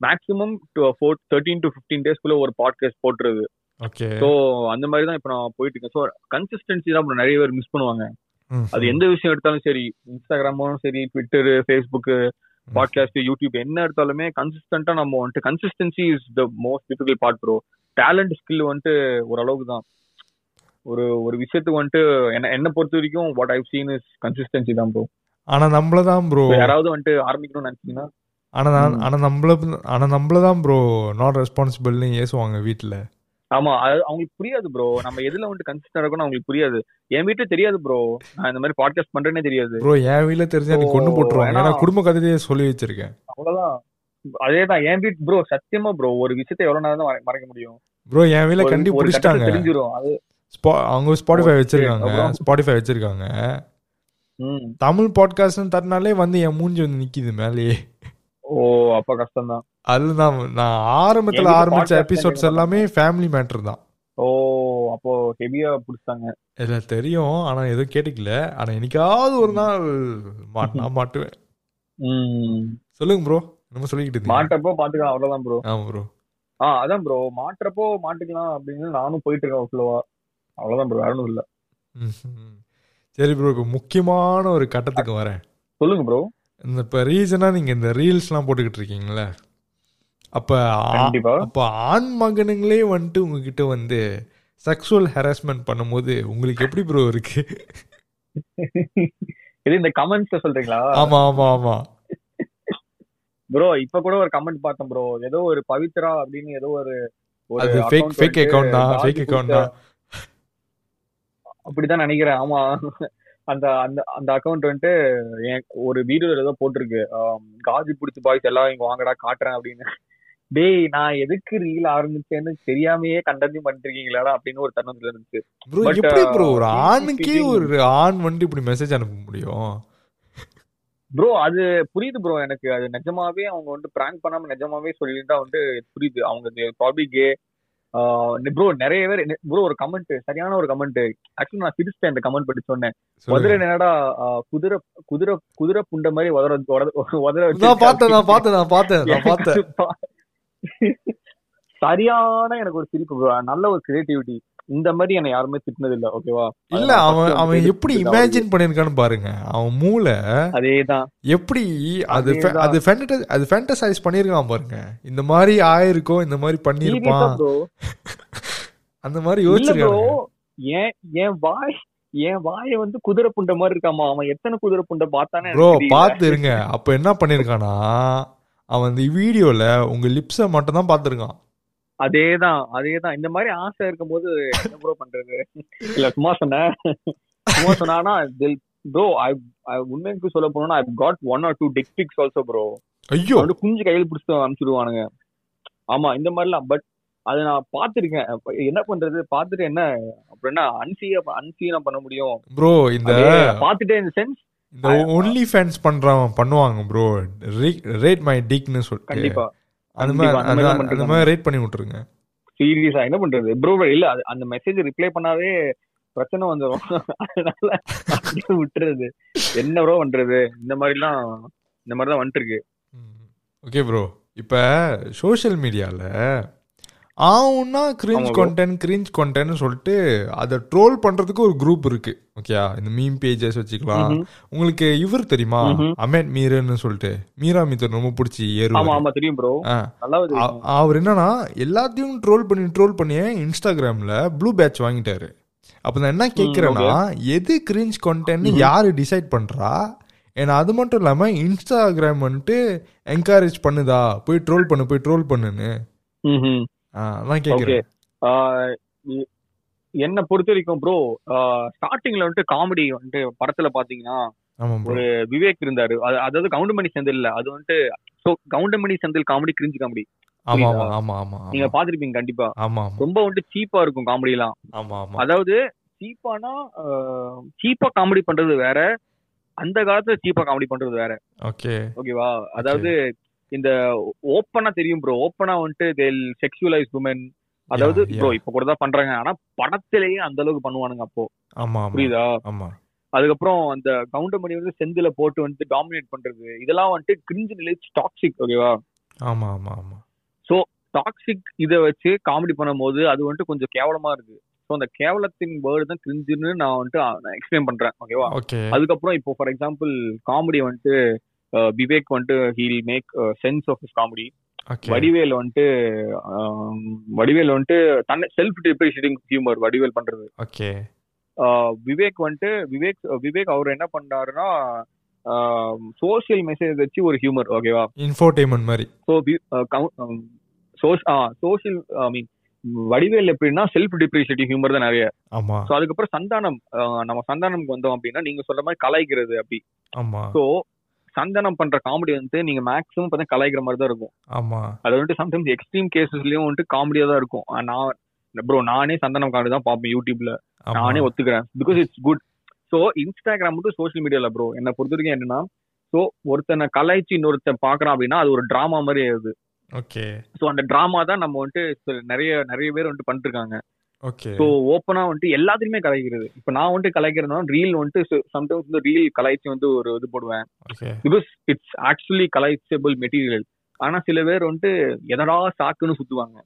maximum four thirteen to fifteen டேஸ்க்குள்ள ஒரு பாட்காஸ்ட் போட்டுருது ஸோ அந்த மாதிரி தான் இப்போ நான் போயிட்டு இருக்கேன். ஸோ கன்சிஸ்டன்சி தான் நிறைய பேர் மிஸ் பண்ணுவாங்க. அது எந்த விஷயம் எடுத்தாலும் சரி இன்ஸ்டாகிராமும் சரி ட்விட்டரு ஃபேஸ்புக்கு பாட்காஸ்ட் யூடியூப் என்ன எடுத்தாலுமே கன்சிஸ்டன்டா நம்ம வந்துட்டு consistency is the most difficult part bro talent skill வந்துட்டு ஓரளவுக்கு தான். ஒரு ஒரு விஷயத்துக்கு வந்துட்டு என்ன என்ன பொறுத்த வரைக்கும் what I've seen is consistency தான் ப்ரோ ஆனா நம்மளதான் ப்ரோ யாராவது வந்துட்டு ஆரம்பிக்கணும்னு நினைச்சீங்கன்னா ஆனா நான். ஆனா நம்மள ஆனா நம்மளதான் ப்ரோ நாட் ரெஸ்பான்சிபிள்னு ஏசுவாங்க வீட்ல. ஆமா அது அவங்களுக்கு புரியாது ப்ரோ நம்ம எதுல வந்துட்டு கன்சிஸ்டன்ட் இருக்கணும் அவங்களுக்கு புரியாது. என் வீட்டுல தெரியாது ப்ரோ நான் இந்த மாதிரி பாட்காஸ்ட் பண்றேனே தெரியாது. ப்ரோ என் வீட்ல தெரிஞ்சா நீ கொண்டு போட்டுருவாங்க. ஏன்னா- குடும்ப கதையே சொல்லி வச்சிருக்கேன். அவ்வளவுதான். அதேதான் என் வீட் ப்ரோ சத்தியமா ப்ரோ ஒரு விஷயத்தை எவ்வளவு நேரம் தான் மறை- மறைக்க முடியும். ப்ரோ என் வீட்ல ஒரு- கண்டி ஒரு கட்டத்துல பிடிச்சிட்டாங்க. தெரிஞ்சிரும். அது அவங்க ஸ்பாட்டிஃபை வச்சிருக்காங்க? ஸ்பாட்டிஃபை வச்சிருக்காங்க. தமிழ் பாட்காஸ்ட்னு தட்டினாலே வந்து என் மூஞ்சி வந்து நிக்குது மேலேயே. ஓ அப்ப கஷ்டம் தான் அதுதான் நான் ஆரம்பத்துல ஆரம்பிச்ச எபிசோட்ஸ் எல்லாமே ஃபேமிலி மேட்டர் தான். ஓ அப்போ ஹெவியா புடிச்சாங்க இல்ல தெரியும். ஆனா எதுவும் கேட்டுக்கல. ஆனா என்னைக்காவது ஒரு நாள் மாட்டினா மாட்டுவேன். சொல்லுங்க ப்ரோ நம்ம சொல்லிக்கிட்டு மாட்டப்போ பாத்துக்கலாம். அவ்வளவுதான் ப்ரோ ஆமா ப்ரோ ஆ அதான் ப்ரோ மாட்டுறப்போ மாட்டுக்கலாம் அப்படின்னு நானும் போயிட்டு இருக்கேன் ஃப்ளோவா அவ்வளவுதான் ப்ரோ வேற ஒண்ணும் இல்ல. சரி ப்ரோ இப்போ முக்கியமான ஒரு கட்டத்துக்கு வரேன். சொல்லுங்க ப்ரோ இந்த இப்போ ரீசனாக நீங்கள் இந்த ரீல்ஸ்லாம் போட்டுக்கிட்டு இருக்கீங்களே அப்போ அப்போ ஆண் மகனுங்களே வந்துட்டு உங்ககிட்ட வந்து செக்ஸுவல் ஹராஸ்மெண்ட் பண்ணும்போது உங்களுக்கு எப்படி ப்ரோ இருக்கு? இது இந்த கமெண்ட்ஸ் சொல்றீங்களா? ஆமா ஆமா ஆமா. ப்ரோ இப்ப கூட ஒரு கமெண்ட் பார்த்தேன் ப்ரோ ஏதோ ஒரு பவித்ரா அப்படின்னு ஏதோ ஒரு அது ஃபேக் ஃபேக் அக்கௌண்ட் தான் ஃபேக் கொடுத்த- தான். அப்படிதான் நினைக்கிறேன். ஆமா. அந்த அந்த அந்த அக்கவுண்ட் வந்துட்டு என் ஒரு வீடியோல ஏதோ போட்டிருக்கு. காஜி பிடிச்ச பாய்ஸ் எல்லாம் இங்க வாங்கடா காட்டுறேன் அப்படின்னு. டேய் நான் எதுக்கு ரீல் ஆரம்பிச்சேன்னு தெரியாமயே கண்டென்ட் பண்ணிட்டு இருக்கீங்களாடா அப்படின்னு ஒரு தருணத்துல இருந்துச்சு. ப்ரோ எப்படி ப்ரோ uh, ஒரு speaking- ஆணுக்கே ஒரு ஆண் வந்துட்டு இப்படி மெசேஜ் அனுப்ப முடியும்? ப்ரோ அது புரியுது ப்ரோ எனக்கு. அது நிஜமாவே அவங்க வந்து பிராங்க் பண்ணாம நிஜமாவே சொல்லிட்டா வந்து புரியுது. அவங்க ப்ராபி கே ப்ரோ நிறைய பேர் ப்ரோ ஒரு கமெண்ட் சரியான ஒரு கமெண்ட் ஆக்சுவலி நான் சிரிச்சிட்டேன் இந்த கமெண்ட் படி சொன்னேன் சொல்லுங்க. என்னடா குதிரை குதிரை குதிரை புண்ட மாதிரி உதற உதற- உதற நான் பார்த்தேன் நான் பார்த்தேன் நான் பார்த்தேன் நான் பார்த்தேன் சரியான எனக்கு ஒரு சிரிப்பு. நல்ல ஒரு கிரியேட்டிவிட்டி இந்த மாதிரி என்ன யாருமே திட்டினது இல்ல ஓகேவா இல்ல அவன் அவன் எப்படி இமேஜின் பண்ணிருக்கான்னு பாருங்க. அவன் மூளை அதேதான். எப்படி அது. அது அது ஃபேண்டசைஸ் பண்ணிருக்கான் பாருங்க. இந்த மாதிரி ஆயிருக்கும் இந்த மாதிரி பண்ணிருப்பான் அந்த மாதிரி யோசிச்சிருக்காங்க ஏன் என் வாய் என் வாயை வந்து குதிரை புண்ட மாதிரி இருக்காமா? அவன் எத்தனை குதிரை புண்டை பார்த்தானே ப்ரோ. பார்த்து இருங்க. அப்ப என்ன பண்ணிருக்கானா அவன் இந்த வீடியோல உங்க லிப்ஸ மட்டும் தான் பார்த்திருக்கான். அதேதான் அதேதான். இந்த மாதிரி ஆசை இருக்கும்போது என்ன ப்ரோ பண்றது? இல்ல சும்மா சொன்னேன். சும்மா சொன்னானா ப்ரோ ஐ உண்மைக்கு சொல்ல போனா I got one or two dick pics also bro ஐயோ! வந்து குஞ்சு கையில் பிடிச்சிட்டு அனுப்பிச்சிடுவானுங்க. ஆமா இந்த மாதிரிலாம். பட் அது நான் பார்த்திருக்கேன். அப்ப என்ன பண்றது? பார்த்துட்டு என்ன அப்புறம் என்ன அன்சியா அன்சியா பண்ண முடியும்? ப்ரோ இந்த அதே பார்த்துட்டே இந்த சென்ஸ் இந்த ஒன்லி ஃபேன்ஸ் பண்றவன் பண்ணுவாங்க ப்ரோ ரேட் மை டிக்னு சொல்லிட்டு கண்டிப்பா. அந்த மாதிரி அந்த மாதிரி ரேட் பண்ணி விட்டுருங்க. சீரியஸா என்ன பண்றது? ப்ரோ இல்ல அந்த மெசேஜ் ரிப்ளை பண்ணாவே பிரச்சனை வந்துரும். அதனால விட்டுறது. என்ன ப்ரோ பண்றது? இந்த மாதிரிலாம் இந்த மாதிரி தான் வந்துட்டு இருக்கு ஓகே ப்ரோ இப்போ சோஷியல் மீடியாவில் ஆவுன்னா கிரிஞ்ச். கண்டென்ட் கிரிஞ்ச் கண்டென்ட்னு சொல்லிட்டு அதை ட்ரோல் பண்ணுறதுக்கு ஒரு குரூப் இருக்கு. ஓகேயா இந்த மீம் பேஜஸ் வச்சுக்கலாம். உங்களுக்கு இவர் தெரியுமா. அமேட் மீரன்னு சொல்லிட்டு. மீரா மித்தர் ரொம்ப பிடிச்சி ஆமா தெரியும் ப்ரோ அவர் என்னன்னா எல்லாத்தையும் ட்ரோல் பண்ணி ட்ரோல் பண்ணி இன்ஸ்டாகிராம்ல ப்ளூ பேட்ச் வாங்கிட்டாரு. அப்ப நான் என்ன கேக்குறேன்னா எது கிரிஞ்ச் கண்டென்ட்னு யாரு டிசைட் பண்றா? ஏன்னா அது மட்டும் இல்லாம இன்ஸ்டாகிராம் வந்துட்டு என்கரேஜ் பண்ணுதா? போய் ட்ரோல் பண்ணு போய் ட்ரோல் பண்ணுன்னு. ம்ஹும். ஆ, என்ன பொறுத்த வரைக்கும் ப்ரோ ஸ்டார்டிங்ல வந்துட்டு காமெடி வந்துட்டு படத்துல பாத்தீங்கன்னா. ஒரு விவேக் இருந்தாரு. அது- அதாவது கவுண்டமணி செந்தில் இல்ல அது வந்துட்டு so Goundamani Senthil comedy cringe comedy நீங்க பாத்திருப்பீங்க கண்டிப்பா. ரொம்ப வந்துட்டு சீப்பா இருக்கும் காமெடி எல்லாம் அதாவது சீப்பானா சீப்பா காமெடி பண்றது வேற அந்த காலத்துல சீப்பா காமெடி பண்றது வேற. ஓகே. ஓகேவா அதாவது இந்த ஓப்பனா தெரியும் ப்ரோ ஓப்பனா வந்துட்டு தேல் செக்ஷுவலைஸ் உமன் அதாவது ப்ரோ. இப்ப கூட தான் பண்றாங்க. ஆனா படத்திலேயே அந்த அளவுக்கு பண்ணுவானுங்க அப்போ. ஆமா புரியுதா? ஆமா. அதுக்கப்புறம் அந்த கவுண்டமணி வந்து செந்தில போட்டு வந்து டாமினேட் பண்றது. இதெல்லாம் வந்துட்டு கிரிஞ்சு நிலை டாக்ஸிக் ஓகேவா ஆமா ஆமா ஆமா. சோ டாக்ஸிக் இதை வச்சு காமெடி பண்ணும்போது அது வந்துட்டு கொஞ்சம் கேவலமா இருக்கு. ஸோ அந்த கேவலத்தின் வேர்டு தான் கிரிஞ்சுன்னு நான் வந்துட்டு எக்ஸ்பிளைன் பண்றேன் ஓகேவா ஓகே அதுக்கப்புறம் இப்போ ஃபார் எக்ஸாம்பிள் காமெடி வந்துட்டு விவேக் வந்துட்டு he'll make sense of his comedy Vadivel வந்துட்டு வடிவேல் வந்துட்டு தன்னை செல்ஃப் டிப்ரிஷியேட்டிங் ஹியூமர் வடிவேல் பண்றது. ஓகே விவேக் வந்துட்டு விவேக் விவேக் அவர் என்ன பண்றாருன்னா சோசியல் மெசேஜ் வச்சு ஒரு ஹியூமர் ஓகேவா இன்ஃபோடெயின்மெண்ட் மாதிரி. So social I mean Vadivel எப்படின்னா செல்ஃப் டிப்ரிஷியேட்டிவ் ஹியூமர் தான் நிறைய. ஆமா. ஸோ அதுக்கப்புறம் சந்தானம் நம்ம சந்தானம்க்கு வந்தோம் அப்படின்னா நீங்க சொல்ற மாதிரி கலாய்க்கிறது அப்படி. ஆமா. ஸோ சந்தானம் பண்ற காமெடி வந்து நீங்க மேக்ஸிமம் பார்த்தா கலாய்க்கிற மாதிரி தான் இருக்கும். ஆமா. அது வந்துட்டு சம்டைம்ஸ் எக்ஸ்ட்ரீம் கேசஸ்லயும் வந்துட்டு காமெடியா தான் இருக்கும். நான் ப்ரோ நானே சந்தானம் காமெடி தான் பார்ப்பேன் யூடியூப்ல நானே ஒத்துக்கிறேன். Because it's good so Instagram மட்டும் சோஷியல் மீடியால ப்ரோ என்ன பொறுத்த வரைக்கும் என்னன்னா ஸோ ஒருத்தனை கலாய்ச்சி இன்னொருத்தன் பாக்குறான் அப்படின்னா அது ஒரு டிராமா மாதிரி ஆகுது ஓகே ஸோ அந்த டிராமா தான் நம்ம வந்துட்டு நிறைய நிறைய பேர் வந்துட்டு ஓகே ஸோ ஓப்பனா வந்துட்டு எல்லாத்துலயுமே கலாய்க்கிறது. இப்போ நான் வந்துட்டு கலாய்க்கிறதுனா ரீல் வந்துட்டு சம்டைம்ஸ் வந்து ரீல் கலாய்ச்சி வந்து ஒரு இது போடுவேன். பிகாஸ் இட்ஸ் ஆக்சுவலி கலாய்ச்சபிள் மெட்டீரியல் ஆனா சில பேர் வந்துட்டு எதடா சாக்குன்னு சுத்துவாங்க.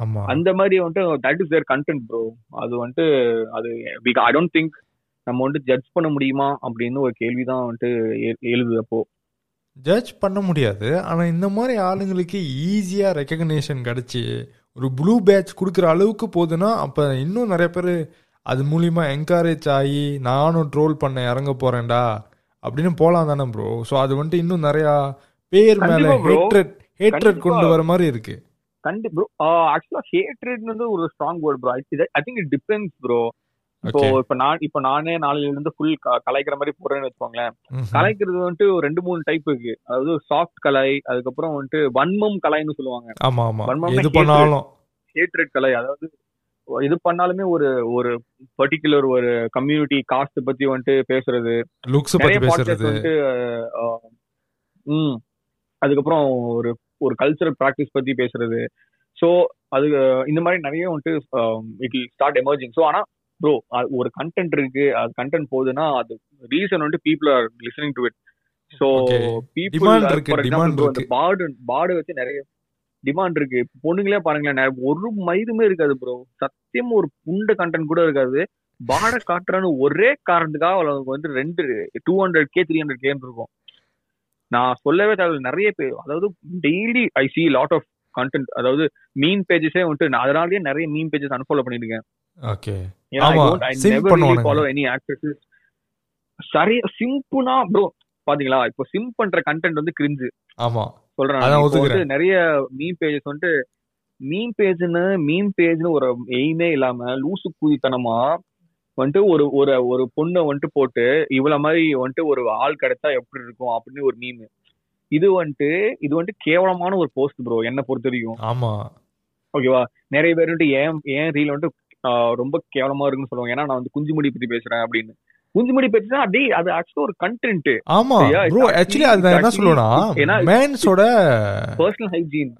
ஆமா. அந்த மாதிரி வந்துட்டு that is their content bro அது வந்துட்டு அது ஐ டோன்ட் திங்க் நம்ம வந்துட்டு ஜட்ஜ் பண்ண முடியுமா அப்படின்னு ஒரு கேள்விதான் வந்துட்டு எ- எழுது அப்போ. ஜட்ஜ் பண்ண முடியாது. ஆனா இந்த மாதிரி ஆளுங்களுக்கு ஈஸியா ரெக்கக்னேஷன் கிடைச்சி ஒரு ப்ளூ பேட்ச் கொடுக்குற அளவுக்கு போகுதுன்னா அப்ப இன்னும் நிறைய பேர் அது மூலியமா என்கரேஜ் ஆகி நானும் ட்ரோல் பண்ண இறங்க போறேன்டா அப்படின்னு போலாம் தானே ப்ரோ ஸோ அது வந்துட்டு இன்னும் நிறைய பேர் மேல கண்டிப்பா. ஹேட்ரட் ஹேட்ரட் கண்டிப்பா. கொண்டு வர மாதிரி இருக்கு. கண்டி ப்ரோ ஆக்சுவலா ஹேட்ரேட் வந்து ஒரு strong word bro I think it depends bro இப்போ இப்ப நான் இப்ப நானே நாளையில இருந்து ஃபுல் கலாய்க்கிற மாதிரி போறேன்னு வச்சுக்கோங்களேன். கலாய்க்கிறது வந்துட்டு ரெண்டு மூணு டைப் இருக்கு. அதாவது சாஃப்ட் கலாய் அதுக்கப்புறம் வந்துட்டு வன்மம் கலாய்னு சொல்லுவாங்க. ஆமா ஆமா. பண்ணாலும். ஹேட்ரேட் கலை. அதாவது இது பண்ணாலுமே ஒரு ஒரு பர்டிகுலர் ஒரு கம்யூனிட்டி காஸ்ட் பத்தி வந்துட்டு பேசுறது. லுக்ஸ் நிறைய பத்தி பாட்காஸ்ட் பேசுறது. வந்துட்டு ம். அதுக்கப்புறம் ஒரு ஒரு கல்ச்சரல் ப்ராக்டிஸ் பத்தி பேசுறது. ஸோ அது இந்த மாதிரி நிறைய வந்துட்டு இட் ஸ்டார்ட் எமர்ஜிங் ஸோ ஆனா ப்ரோ ஒரு கண்டென்ட் இருக்கு. அது கண்டென்ட் போகுதுன்னா அது ரீசன் வந்துட்டு people are listening to it Okay. People. பாடு பாடு வச்சு நிறைய டிமாண்ட் இருக்கு. பொண்ணுங்களே பாருங்களேன் நிறைய- ஒரு மயிலுமே இருக்காது ப்ரோ சத்தியமா ஒரு புண்ட கண்டென்ட் கூட இருக்காது. பாட காட்டுறான்னு ஒரே காரணத்துக்காக அவளுக்கு வந்து ரெண்டு two hundred K three hundred game இருக்கும். நான் சொல்லவே தேவையில்ல. நிறைய பேர் அதாவது daily I see lot of content அதாவது மீன் பேஜஸே வந்துட்டு நான் அதனாலயே நிறைய மீன் பேஜஸ் அன்ஃபாலோ பண்ணிருக்கேன் ஓகே I ஆமா, I simp never really பண்ணுவானுங்க. follow any actresses. சரி சிம்புனா ப்ரோ பாத்தீங்களா? இப்போ சிம்ப் பண்ற கண்டென்ட் வந்து கிரிஞ்சு ஆமா. சொல்றேன். வந்து நிறைய மீம் பேஜஸ் வந்துட்டு மீம் பேஜ்னு மீம் பேஜ்னு ஒரு எய்மே இல்லாம லூசு கூதித்தனமா வந்துட்டு ஒரு ஒரு ஒரு பொண்ணை வந்துட்டு போட்டு இவ்வளவு மாதிரி வந்துட்டு ஒரு ஆள் கிடைச்சா எப்படி இருக்கும் அப்படின்னு ஒரு மீம் இது வந்துட்டு இது வந்துட்டு கேவலமான ஒரு போஸ்ட் ப்ரோ என்ன பொறுத்த வரைக்கும். ஆமா. ஓகேவா நிறைய பேர் வந்துட்டு ஏன் ஏன் ரீல் வந்துட்டு ரொம்ப கேவலமா இருக்குன்னு சொல்லுவாங்க. ஏன்னா நான் வந்து குஞ்சுமுடி பத்தி பேசுறேன் அப்படின்னு. குஞ்சுமுடி பத்தினா டேய் அது ஆக்சுவலா ஒரு கண்டென்ட் ஆமா? ப்ரோ ஆக்சுவலி அது என்ன ஏன்னா மேன்ஸோட personal hygiene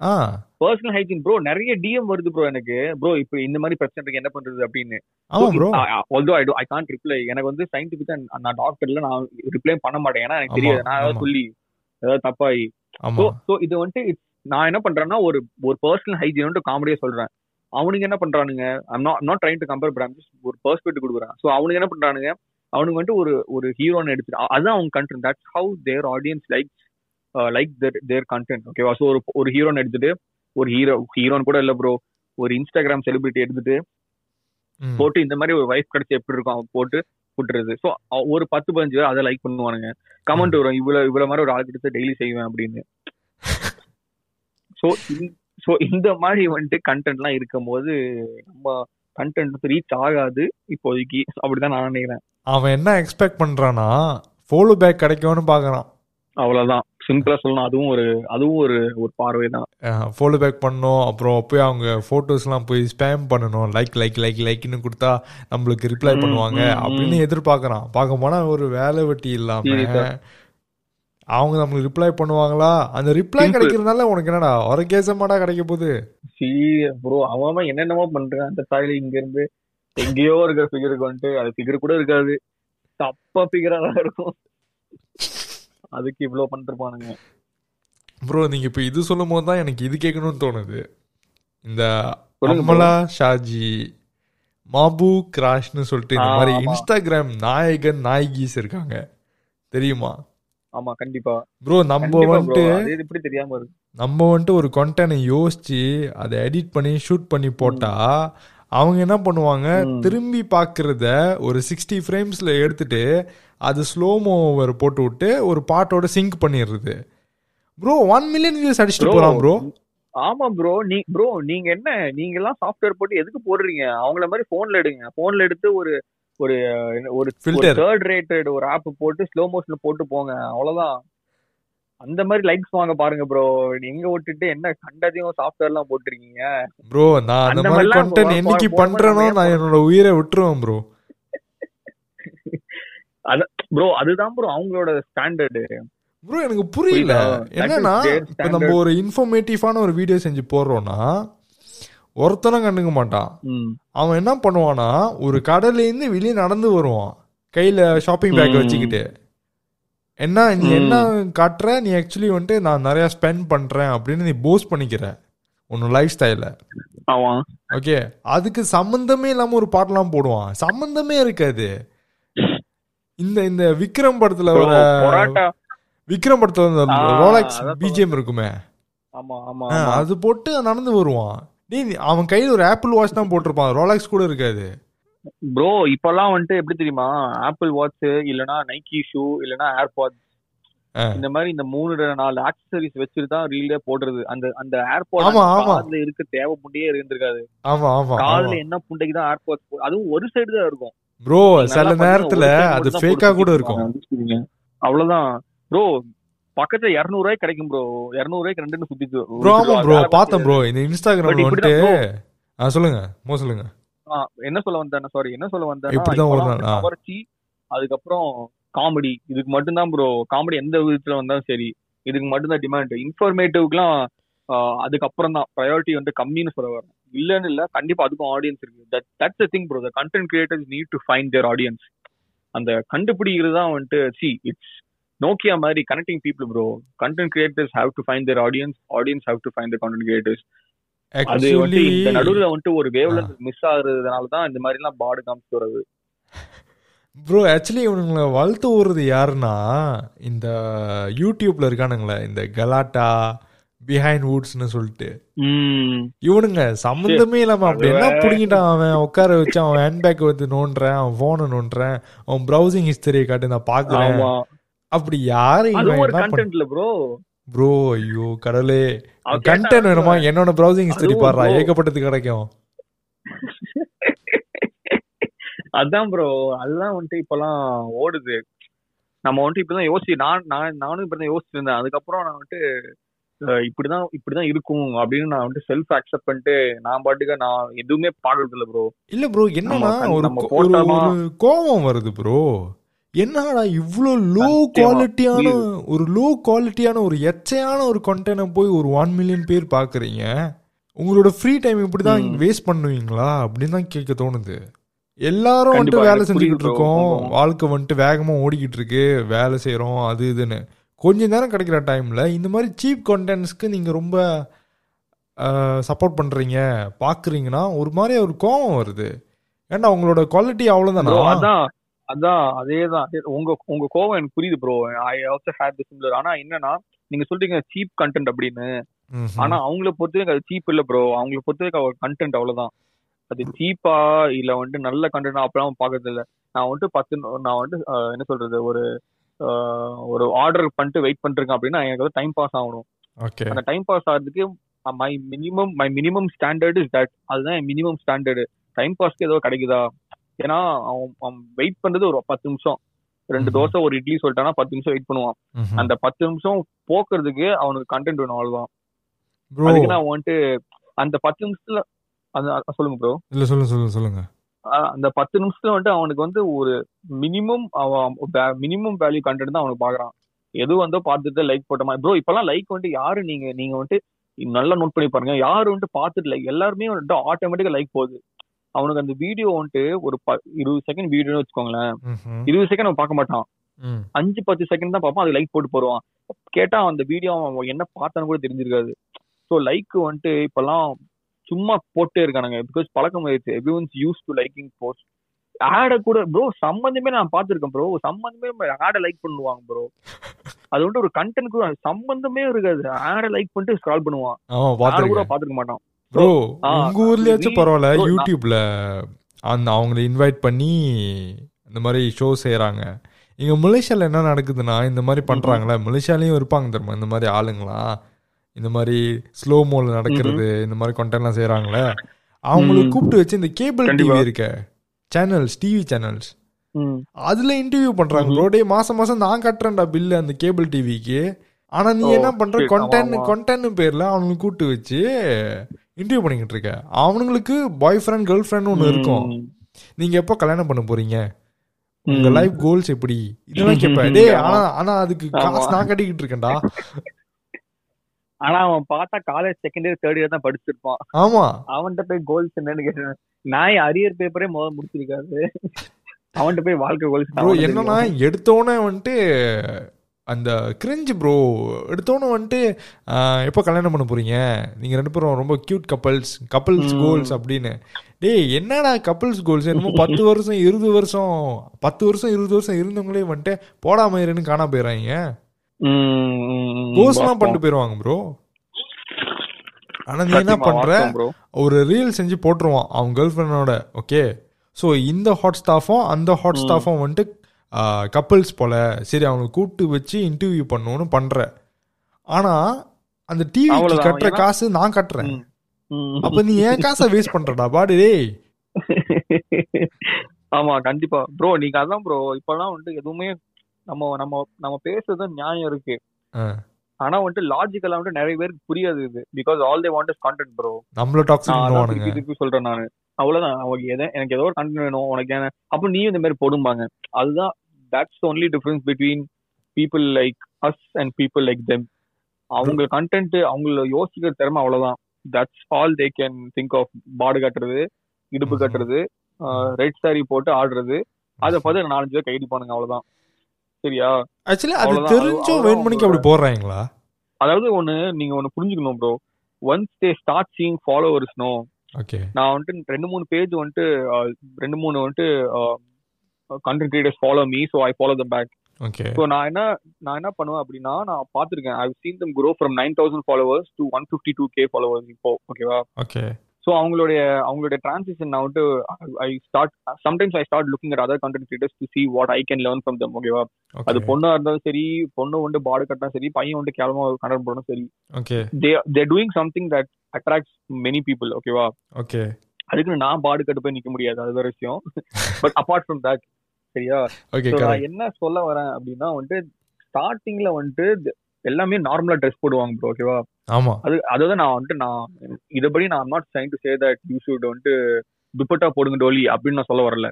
personal hygiene bro நிறைய டிஎம் வருது ப்ரோ எனக்கு. ப்ரோ இப்போ இந்த மாதிரி பிரச்சனை இருக்கு என்ன பண்றது அப்படின்னு. ஆமா bro although I I can't reply எனக்கு வந்து சயின்டிபிக்கா நான் டாக்டர்ல நான் ரிப்ளை பண்ண மாட்டேன். ஏன்னா எனக்கு தெரியாது. நான் ஏதாவது. சொல்லி ஏதாவது தப்பாயி. ஸோ இது வந்துட்டு நான் என்ன பண்றேன்னா ஒரு ஒரு பர்சனல் ஹைஜீன் காமெடியா சொல்றேன். அவனுங்க என்ன பண்றானுங்க? I'm not not trying to compare but ஒரு பெர்ஸ்பெக்டிவ் கொடுக்குறேன். ஸோ அவனுங்க என்ன பண்றானுங்க? அவனுக்கு வந்துட்டு ஒரு ஒரு ஹீரோன்னு எடுத்துட்டு அதுதான் அவங்க content that's how their audience like like their their content ஓகேவா ஸோ ஒரு ஒரு ஹீரோன்னு எடுத்துட்டு ஒரு ஹீரோ ஹீரோன்னு கூட இல்ல ப்ரோ ஒரு இன்ஸ்டாகிராம் செலிபிரிட்டி எடுத்துட்டு. போட்டு இந்த மாதிரி ஒரு வைஃப் கிடைச்சா எப்படி இருக்கும்? அவன் போட்டு விட்டுறது ஸோ ஒரு பத்து பதினஞ்சு பேர் அதை லைக் பண்ணுவானுங்க. கமெண்ட் வரும் இவ்வளவு இவ்வளவு மாதிரி ஒரு ஆள் கிட்ட டெய்லி செய்வேன் அப்படின்னு. ஸோ ஸோ இந்த மாதிரி வந்துட்டு கண்டென்ட்லாம் இருக்கும் போது நம்ம கண்டென்ட் ரீச் ஆகாது. இப்போதைக்கு அப்படிதான் நான் நினைக்கிறேன். அவன் என்ன எக்ஸ்பெக்ட் பண்றானா ஃபாலோ பேக் கிடைக்கும்னு பார்க்கறான் அவ்வளவுதான். சிம்பிளா சொல்லணும். அதுவும் ஒரு அதுவும் ஒரு ஒரு பார்வை தான் ஃபாலோ பேக் பண்ணணும் அப்புறம் போய் அவங்க ஃபோட்டோஸ்லாம் போய் ஸ்பேம் பண்ணணும். லைக் லைக் லைக் லைக்னு கொடுத்தா நம்மளுக்கு ரிப்ளை பண்ணுவாங்க. அப்படின்னு எதிர்பார்க்கறான் பார்க்க போனா ஒரு வேலை வெட்டி இல்லாம Serious-ஆ. அவங்க நம்மளுக்கு ரிப்ளை பண்ணுவாங்களா? அந்த ரிப்ளை. கிடைக்கிறதுனால உனக்கு என்னடா ஒரு கேசமாடா கிடைக்க போகுது ப்ரோ அவன் என்னென்னமோ பண்றான். அந்த தாயில இங்க இருந்து எங்கேயோ இருக்கிற ஃபிகருக்கு வந்துட்டு அது ஃபிகர் கூட இருக்காது. தப்பா ஃபிகரா இருக்கும். அதுக்கு இவ்வளவு பண்ணிருப்பானுங்க. ப்ரோ நீங்க இப்போ இது சொல்லும் போது தான் எனக்கு இது கேட்கணும்னு தோணுது. இந்த. அம்மலா ஷாஜி மாபு கிராஷ்னு சொல்லிட்டு இந்த மாதிரி. இன்ஸ்டாகிராம் நாயகன் நாயகிஸ் இருக்காங்க. தெரியுமா? ஆமா கண்டிப்பா. ப்ரோ நம்ம. வந்துட்டு எப்படி தெரியாம இருக்கு நம்ம வந்துட்டு ஒரு கண்டென்ட் யோசிச்சு அதை எடிட் பண்ணி ஷூட் பண்ணி போட்டா அவங்க என்ன பண்ணுவாங்க. திரும்பி பார்க்கறத ஒரு சிக்ஸ்டி ஃப்ரேம்ஸ்ல எடுத்துட்டு அது ஸ்லோமோ ஓவர் போட்டு விட்டு ஒரு பாட்டோட சிங்க் பண்ணிடுறது. ப்ரோ ஒன் மில்லியன் வியூஸ் அடிச்சுட்டு Bro, போறான் ப்ரோ ஆமா ப்ரோ நீ ப்ரோ நீங்க என்ன? நீங்க எல்லாம் சாஃப்ட்வேர் போட்டு எதுக்கு போடுறீங்க? அவங்கள மாதிரி போன்ல எடுங்க. போன்ல எடுத்து ஒரு ஒரு ஒரு. தேர்ட் ரேட்டட் ஒரு ஆப் போட்டு ஸ்லோ மோஷன்ல போட்டு போங்க அவ்வளவுதான். அந்த மாதிரி லைக்ஸ் வாங்க பாருங்க ப்ரோ எங்க விட்டுட்டு என்ன கண்டதையும் சாஃப்ட்வேர் எல்லாம் போட்டிருக்கீங்க? ப்ரோ நான் அந்த மாதிரி கண்டென்ட் என்னைக்கு பண்றேனோ. நான் என்னோட உயிரை விட்டுருவேன் ப்ரோ ப்ரோ அதுதான் ப்ரோ அவங்களோட ஸ்டாண்டர்டு ப்ரோ எனக்கு புரியல. என்னன்னா நம்ம. ஒரு இன்ஃபர்மேட்டிவான ஒரு வீடியோ செஞ்சு போடுறோம்னா ஒருத்தனும் கண்டுக்க மாட்டான். அவன் என்ன பண்ணுவானா ஒரு கடையில இருந்து வெளியே நடந்து வருவான். கையில ஷாப்பிங் பேக். வச்சுக்கிட்டு. என்ன நீ. என்ன காட்டுற? நீ ஆக்சுவலி வந்துட்டு நான் நிறைய ஸ்பெண்ட் பண்றேன் அப்படின்னு நீ போஸ்ட் பண்ணிக்கிற. உன்னோட லைஃப் ஸ்டைல ஓகே அதுக்கு சம்பந்தமே இல்லாம ஒரு பாட்டெல்லாம் போடுவான். சம்பந்தமே இருக்காது. இந்த இந்த விக்ரம் படத்துல வர விக்ரம் படத்துல ரோலக்ஸ் பிஜிஎம் இருக்குமே. அது போட்டு நடந்து வருவான். டேய் நீ- அவன் கையில ஒரு ஆப்பிள் வாட்ச் தான் போட்டிருப்பான். ரோலக்ஸ் கூட இருக்காது. ப்ரோ இப்பெல்லாம் வந்துட்டு எப்படி தெரியுமா? ஆப்பிள் வாட்ச் இல்லனா நைக்கி ஷூ இல்லனா ஏர்பாட்ஸ். இந்த மாதிரி இந்த மூணு நாலு ஆக்சசரிஸ் வச்சுட்டு தான் ரீல்லே போடுறது. அந்த அந்த ஏர்பாட். காதுல இருக்க தேவை புண்டையே இருந்திருக்காது. ஆமா என்ன புண்டைக்கு தான் ஏர்பாட்ஸ் அதுவும் ஒரு சைடு தான் இருக்கும். ப்ரோ சில நேரத்துல அது ஃபேக்கா கூட. இருக்கும். அவ்வளவுதான். ப்ரோ பக்கத்துல இருநூறு ரூபாய் கிடைக்கும் ப்ரோ இருநூறு ரூபாய்க்கு ரெண்டு சுத்திட்டு ப்ரோ ப்ரோ பார்த்தேன் ப்ரோ இந்த இன்ஸ்டாகிராம்ல வந்துட்டு ஆ சொல்லுங்க. மோ சொல்லுங்க. என்ன சொல்ல வந்தேன் சாரி என்ன சொல்ல ஆ. கவர்ச்சி அதுக்கப்புறம் காமெடி இதுக்கு மட்டும்தான் ப்ரோ காமெடி எந்த விதத்துல வந்தாலும் சரி இதுக்கு மட்டும்தான் டிமாண்ட் இன்ஃபர்மேட்டிவ்க்குலாம் அதுக்கப்புறம் தான். ப்ரையாரிட்டி வந்து கம்மின்னு சொல்ல வரேன். இல்லன்னு இல்ல கண்டிப்பா அதுக்கும் ஆடியன்ஸ் இருக்கு. That that's thing bro the content creators need to find their audience அந்த கண்டுபிடிக்கிறது தான் வந்துட்டு சி இட்ஸ் நோக்கியா மாதிரி connecting people bro content creators have to find their audience audience have to find the content creators அது வந்துட்டு இந்த நடுவுல வந்துட்டு ஒரு வேவ்ல மிஸ் ஆகுறதுனால தான் இந்த மாதிரி எல்லாம் பாடு காமிச்சு வர்றது. ப்ரோ ஆக்சுவலி இவனுங்களை வளர்த்து விடுறது யாருன்னா இந்த யூடியூப்ல இருக்கானுங்களே இந்த கலாட்டா பிஹைண்ட் வுட்ஸ்னு சொல்லிட்டு. இவனுங்க சம்மந்தமே இல்லாம அப்படி என்ன புடிங்கிட்டான் அவன் உட்கார வச்சு அவன் ஹேண்ட்பேக் வந்து நோண்டுறேன் அவன் போனை நோண்டுறேன் அவன் ப்ரௌசிங் ஹிஸ்டரியை காட்டி நான் பாக்குறேன். அப்படி யாரு கண்டென்ட்ல ப்ரோ ப்ரோ ஐயோ அவ கண்டென்ட் வேணுமா? என்னோட ப்ரௌசிங் ஹிஸ்டரி பாடுறா. ஏகப்பட்டது கிடைக்கும். அதான் ப்ரோ அதுதான் வந்துட்டு இப்பெல்லாம் ஓடுது. நம்ம வந்துட்டு இப்பதான் யோசி நான் நான் நானும் இப்பதான் யோசிச்சு இருந்தேன் அதுக்கப்புறம் நான் வந்துட்டு இப்படிதான் இப்படிதான் இருக்கும் அப்படின்னு நான் வந்துட்டு செல்ஃப் அக்செப்ட் பண்ணிட்டு நான் பாட்டுக்கு நான் எதுவுமே பாடுறது இல்ல ப்ரோ இல்ல ப்ரோ என்னன்னா ஒரு கோபம் வருது ப்ரோ என்னடா இவ்ளோ லோ குவாலிட்டியான. ஒரு லோ குவாலிட்டியான ஒரு எச்சையான ஒரு கண்டென்ட் போய் ஒரு ஒன் மில்லியன் பேர் பாக்குறீங்க. உங்களோட ஃப்ரீ டைம் இப்படிதான் ம். வேஸ்ட் பண்ணுவீங்களா? அப்படின்னு தான் கேட்க தோணுது. எல்லாரும் வந்துட்டு வேலை செஞ்சுக்கிட்டு. இருக்கோம். வாழ்க்கை வந்துட்டு வேகமா ஓடிக்கிட்டு இருக்கு. வேலை செய்றோம் அது இதுன்னு. கொஞ்ச நேரம் கிடைக்கிற டைம்ல இந்த மாதிரி சீப் கண்டென்ட்ஸ்க்கு நீங்க ரொம்ப சப்போர்ட் பண்றீங்க பாக்குறீங்கன்னா ஒரு மாதிரி ஒரு கோவம் வருது. ஏன்டா உங்களோட குவாலிட்டி Bro, அவ்வளவுதானா அதான் அதேதான். அதே- உங்க உங்க கோவம் எனக்கு புரியுது bro I also hate the similar ஆனா என்னன்னா நீங்க சொல்றீங்க சீப் கண்டென்ட் அப்படின்னு. ஆனா அவங்கள பொறுத்தவரைக்கும் அது சீப் இல்ல ப்ரோ அவங்கள பொறுத்தவரைக்கும் அவர் கண்டென்ட் அவ்வளவுதான். அது சீப்பா இல்ல வந்துட்டு நல்ல கண்டென்ட் அப்பெல்லாம் பாக்குறது இல்ல. நான் வந்துட்டு பத்து நான் வந்துட்டு என்ன சொல்றது ஒரு ஒரு ஆர்டர் பண்ணிட்டு வெயிட் பண்ணிருக்கேன் அப்படின்னா எனக்கு வந்து டைம் பாஸ் ஆகணும். அந்த டைம் பாஸ் ஆகிறதுக்கு my minimum my minimum standard is that அதுதான் என் மினிமம் ஸ்டாண்டர்டு டைம் பாஸ்க்கு ஏதோ கிடைக்குதா? ஏன்னா அவன் அவன் வெயிட் பண்றது ஒரு பத்து நிமிஷம். ரெண்டு. தோசை ஒரு இட்லி சொல்லிட்டானா பத்து நிமிஷம் வெயிட் பண்ணுவான். அந்த பத்து நிமிஷம் போக்குறதுக்கு அவனுக்கு கண்டென்ட் வேணும் அவ்வளவுதான். அதுக்கு நான் வந்துட்டு அந்த பத்து நிமிஷத்துல அந்த சொல்லுங்க ப்ரோ இல்ல சொல்லுங்க சொல்லுங்க சொல்லுங்க. அந்த பத்து நிமிஷத்துல வந்துட்டு அவனுக்கு வந்து ஒரு மினிமம் அவன் மினிமம் வேல்யூ கண்டென்ட் தான் அவனுக்கு பாக்குறான். எது வந்தோ பார்த்துட்டு லைக் போட்டமா ப்ரோ இப்பெல்லாம் லைக் வந்துட்டு யாரு நீங்க நீங்க வந்துட்டு நல்லா நோட் பண்ணி பாருங்க. யாரு வந்துட்டு பார்த்துட்டு லைக் எல்லாருமே வந்துட்டு ஆட்டோமேட்டிக்கா லைக் போகுது. அவனுக்கு அந்த வீடியோ வந்துட்டு ஒரு இருபது செகண்ட் வீடியோன்னு வச்சுக்கோங்களேன். இருபது செகண்ட் அவன் பார்க்க மாட்டான். அஞ்சு பத்து செகண்ட் தான் பார்ப்பான் அது லைக் போட்டு போடுவான். கேட்டா அந்த வீடியோ அவன் என்ன பார்த்தான்னு கூட தெரிஞ்சிருக்காது. ஸோ லைக் வந்துட்டு இப்பெல்லாம் சும்மா போட்டே இருக்கானுங்க. பிகாஸ் பழக்கம் ஆயிடுச்சு. Every ones use to liking post ஆட கூட ப்ரோ சம்பந்தமே நான் பார்த்திருக்கேன் ப்ரோ சம்பந்தமே ஆட லைக் பண்ணுவாங்க ப்ரோ அது வந்துட்டு ஒரு கண்டென்ட் கூட சம்பந்தமே இருக்காது. ஆட லைக் பண்ணிட்டு ஸ்க்ரால் பண்ணுவான். கூட பாத்துருக்கேன் பார்த்திருக்க மாட்டான். ப்ரோ உங்க ஊர்லயாச்சும் பரவாயில்ல யூடியூப்ல அந்த அவங்கள இன்வைட் பண்ணி இந்த மாதிரி ஷோ செய்றாங்க இங்க மலேசியால என்ன நடக்குதுன்னா இந்த மாதிரி பண்றாங்களே மலேசியாலயும் இருப்பாங்க தெரியுமா இந்த மாதிரி ஆளுங்களா இந்த மாதிரி ஸ்லோ மோல நடக்கிறது இந்த மாதிரி கண்டென்ட்லாம் செய்றாங்களே அவங்களுக்கு. கூப்பிட்டு வச்சு இந்த கேபிள். டிவி இருக்க சேனல்ஸ் டிவி சேனல்ஸ். அதுல இன்டர்வியூ பண்றாங்க ம்ஹும். ப்ரோ டே மாசம் மாசம் நான் கட்டுறேன்டா பில்லு அந்த கேபிள் டிவிக்கு ஆனா நீ என்ன பண்ற கொண்டென்ட். கொண்டென்ட் பேர்ல அவனுக்கு கூட்டு வச்சு இன்டர்வியூ பண்ணிக்கிட்டு இருக்க அவனுங்களுக்கு பாய் ஃப்ரெண்ட் கேர்ள் ஃப்ரெண்ட் ஒன்னு இருக்கும். நீங்க எப்போ கல்யாணம் பண்ண போறீங்க? உங்க. லைஃப் கோல்ஸ் எப்படி? இதெல்லாம் கேட்பேன் டேய். ஆனா ஆனா அதுக்கு காசு. நான் கட்டிக்கிட்டு இருக்கேன்டா. ஆனா அவன் பார்த்தா college second year third year தான் படிச்சிருப்பான். ஆமா. அவன்கிட்ட போய் கோல்ஸ் என்னன்னு கேட்டேன் நான் அரியர் பேப்பரே முதல்ல முடிச்சிருக்காரு அவன்கிட்ட போய் வாழ்க்கை கோல்ஸ் என்னன்னா எடுத்தோன்னே வந்துட்டு அந்த கிரிஞ்சு ப்ரோ எடுத்தோன்னே வந்துட்டு எப்போ கல்யாணம் பண்ண போறீங்க? நீங்க ரெண்டு பேரும் ரொம்ப கியூட் கப்பல்ஸ் கப்பல்ஸ். கோல்ஸ் அப்படின்னு. டேய் என்னடா கப்பல்ஸ் கோல்ஸ் என்னமோ பத்து வருஷம் இருபது வருஷம் பத்து வருஷம் இருபது வருஷம் இருந்தவங்களே வந்துட்டு போடாம இருன்னு காணா போயிடுறாங்க கோல்ஸ்லாம் பண்ணிட்டு போயிடுவாங்க ப்ரோ ஆனா நீ என்ன பண்ற? ஒரு ரீல் செஞ்சு போட்டுருவான் அவன் கேர்ள் ஃப்ரெண்டோட ஓகே ஸோ இந்த ஹாட் ஸ்டாஃபும் அந்த ஹாட். ஸ்டாஃபும் வந்துட்டு கப்பல்ஸ் போல சரி அவங்களை கூப்பிட்டு வச்சு இன்டர்வியூ பண்ணணும்னு பண்ற. ஆனா அந்த டிவிக்கு. கட்டுற காசு நான் கட்டுறேன். அப்ப நீ ஏன் காசை வேஸ்ட் பண்றடா? பாடு டேய். ஆமா கண்டிப்பா. ப்ரோ நீங்க அதான் ப்ரோ இப்பெல்லாம் வந்துட்டு எதுவுமே நம்ம நம்ம நம்ம பேசுறது நியாயம் இருக்கு. ஆனா வந்துட்டு லாஜிக்கலா வந்துட்டு நிறைய பேருக்கு புரியாது இது. Because all they want is content bro நம்மள டாக்ஸிக் திருப்பி சொல்றேன் நானு. அவ்வளவுதான். அவங்க எதை எனக்கு ஏதோ ஒரு கண்டென்ட் வேணும் உனக்கு என்ன? அப்ப நீயும் இந்த மாதிரி போடும்பாங்க. அதுதான் that's only difference between people like us and people like them அவங்க கண்டென்ட் அவங்கள யோசிக்கிற திறமை அவ்வளவுதான். That's all they can think of பாடு கட்டுறது இடுப்பு. கட்டுறது ரெட் சாரி போட்டு ஆடுறது. அதை பார்த்து நாலஞ்சு பேர் கைடிப்பானுங்க அவ்வளவுதான். சரியா? ஆக்சுவலி அது. தெரிஞ்சும் வேணுமணிக்கு அப்படி போடுறாங்களா? அதாவது ஒண்ணு நீங்க ஒண்ணு புரிஞ்சுக்கணும் bro once they start seeing followers no நான் வந்துட்டு ரெண்டு மூணு பேஜ் வந்துட்டு ரெண்டு மூணு வந்துட்டு content creators follow me so I follow the back okay so நான் என்ன நான் என்ன பண்ணுவேன் அப்படின்னா நான் பார்த்துருக்கேன். I seen them grow from nine thousand followers to one fifty two K followers இப்போ ஓகேவா ஓகே ஸோ அவங்களுடைய அவங்களுடைய டிரான்சிஷன் நான் வந்துட்டு I start sometimes I start looking at other content creators to see what I can learn from them ஓகேவா அது ஓகே பொண்ணா இருந்தாலும் சரி பொண்ணு வந்து பாடு கட்டினா சரி பையன் வந்து கேவலமா கண்டென்ட் போடணும் சரி. Okay they they're doing something that attracts many people ஓகேவா ஓகே அதுக்கு நான் பாடு கட்டு போய் நிக்க முடியாது அது வேற விஷயம். பட் அபார்ட் ஃப்ரம் தட் சரியா? நான் என்ன சொல்ல வரேன் அப்படின்னா வந்துட்டு ஸ்டார்டிங்ல வந்துட்டு எல்லாமே நார்மலா ட்ரெஸ் போடுவாங்க ப்ரோ ஓகேவா ஆமா. அது அதாவது நான் வந்துட்டு நான் இதபடி நான் not trying to say that you should வந்துட்டு துப்பட்டா போடுங்க டோலி அப்படின்னு நான் சொல்ல வரல.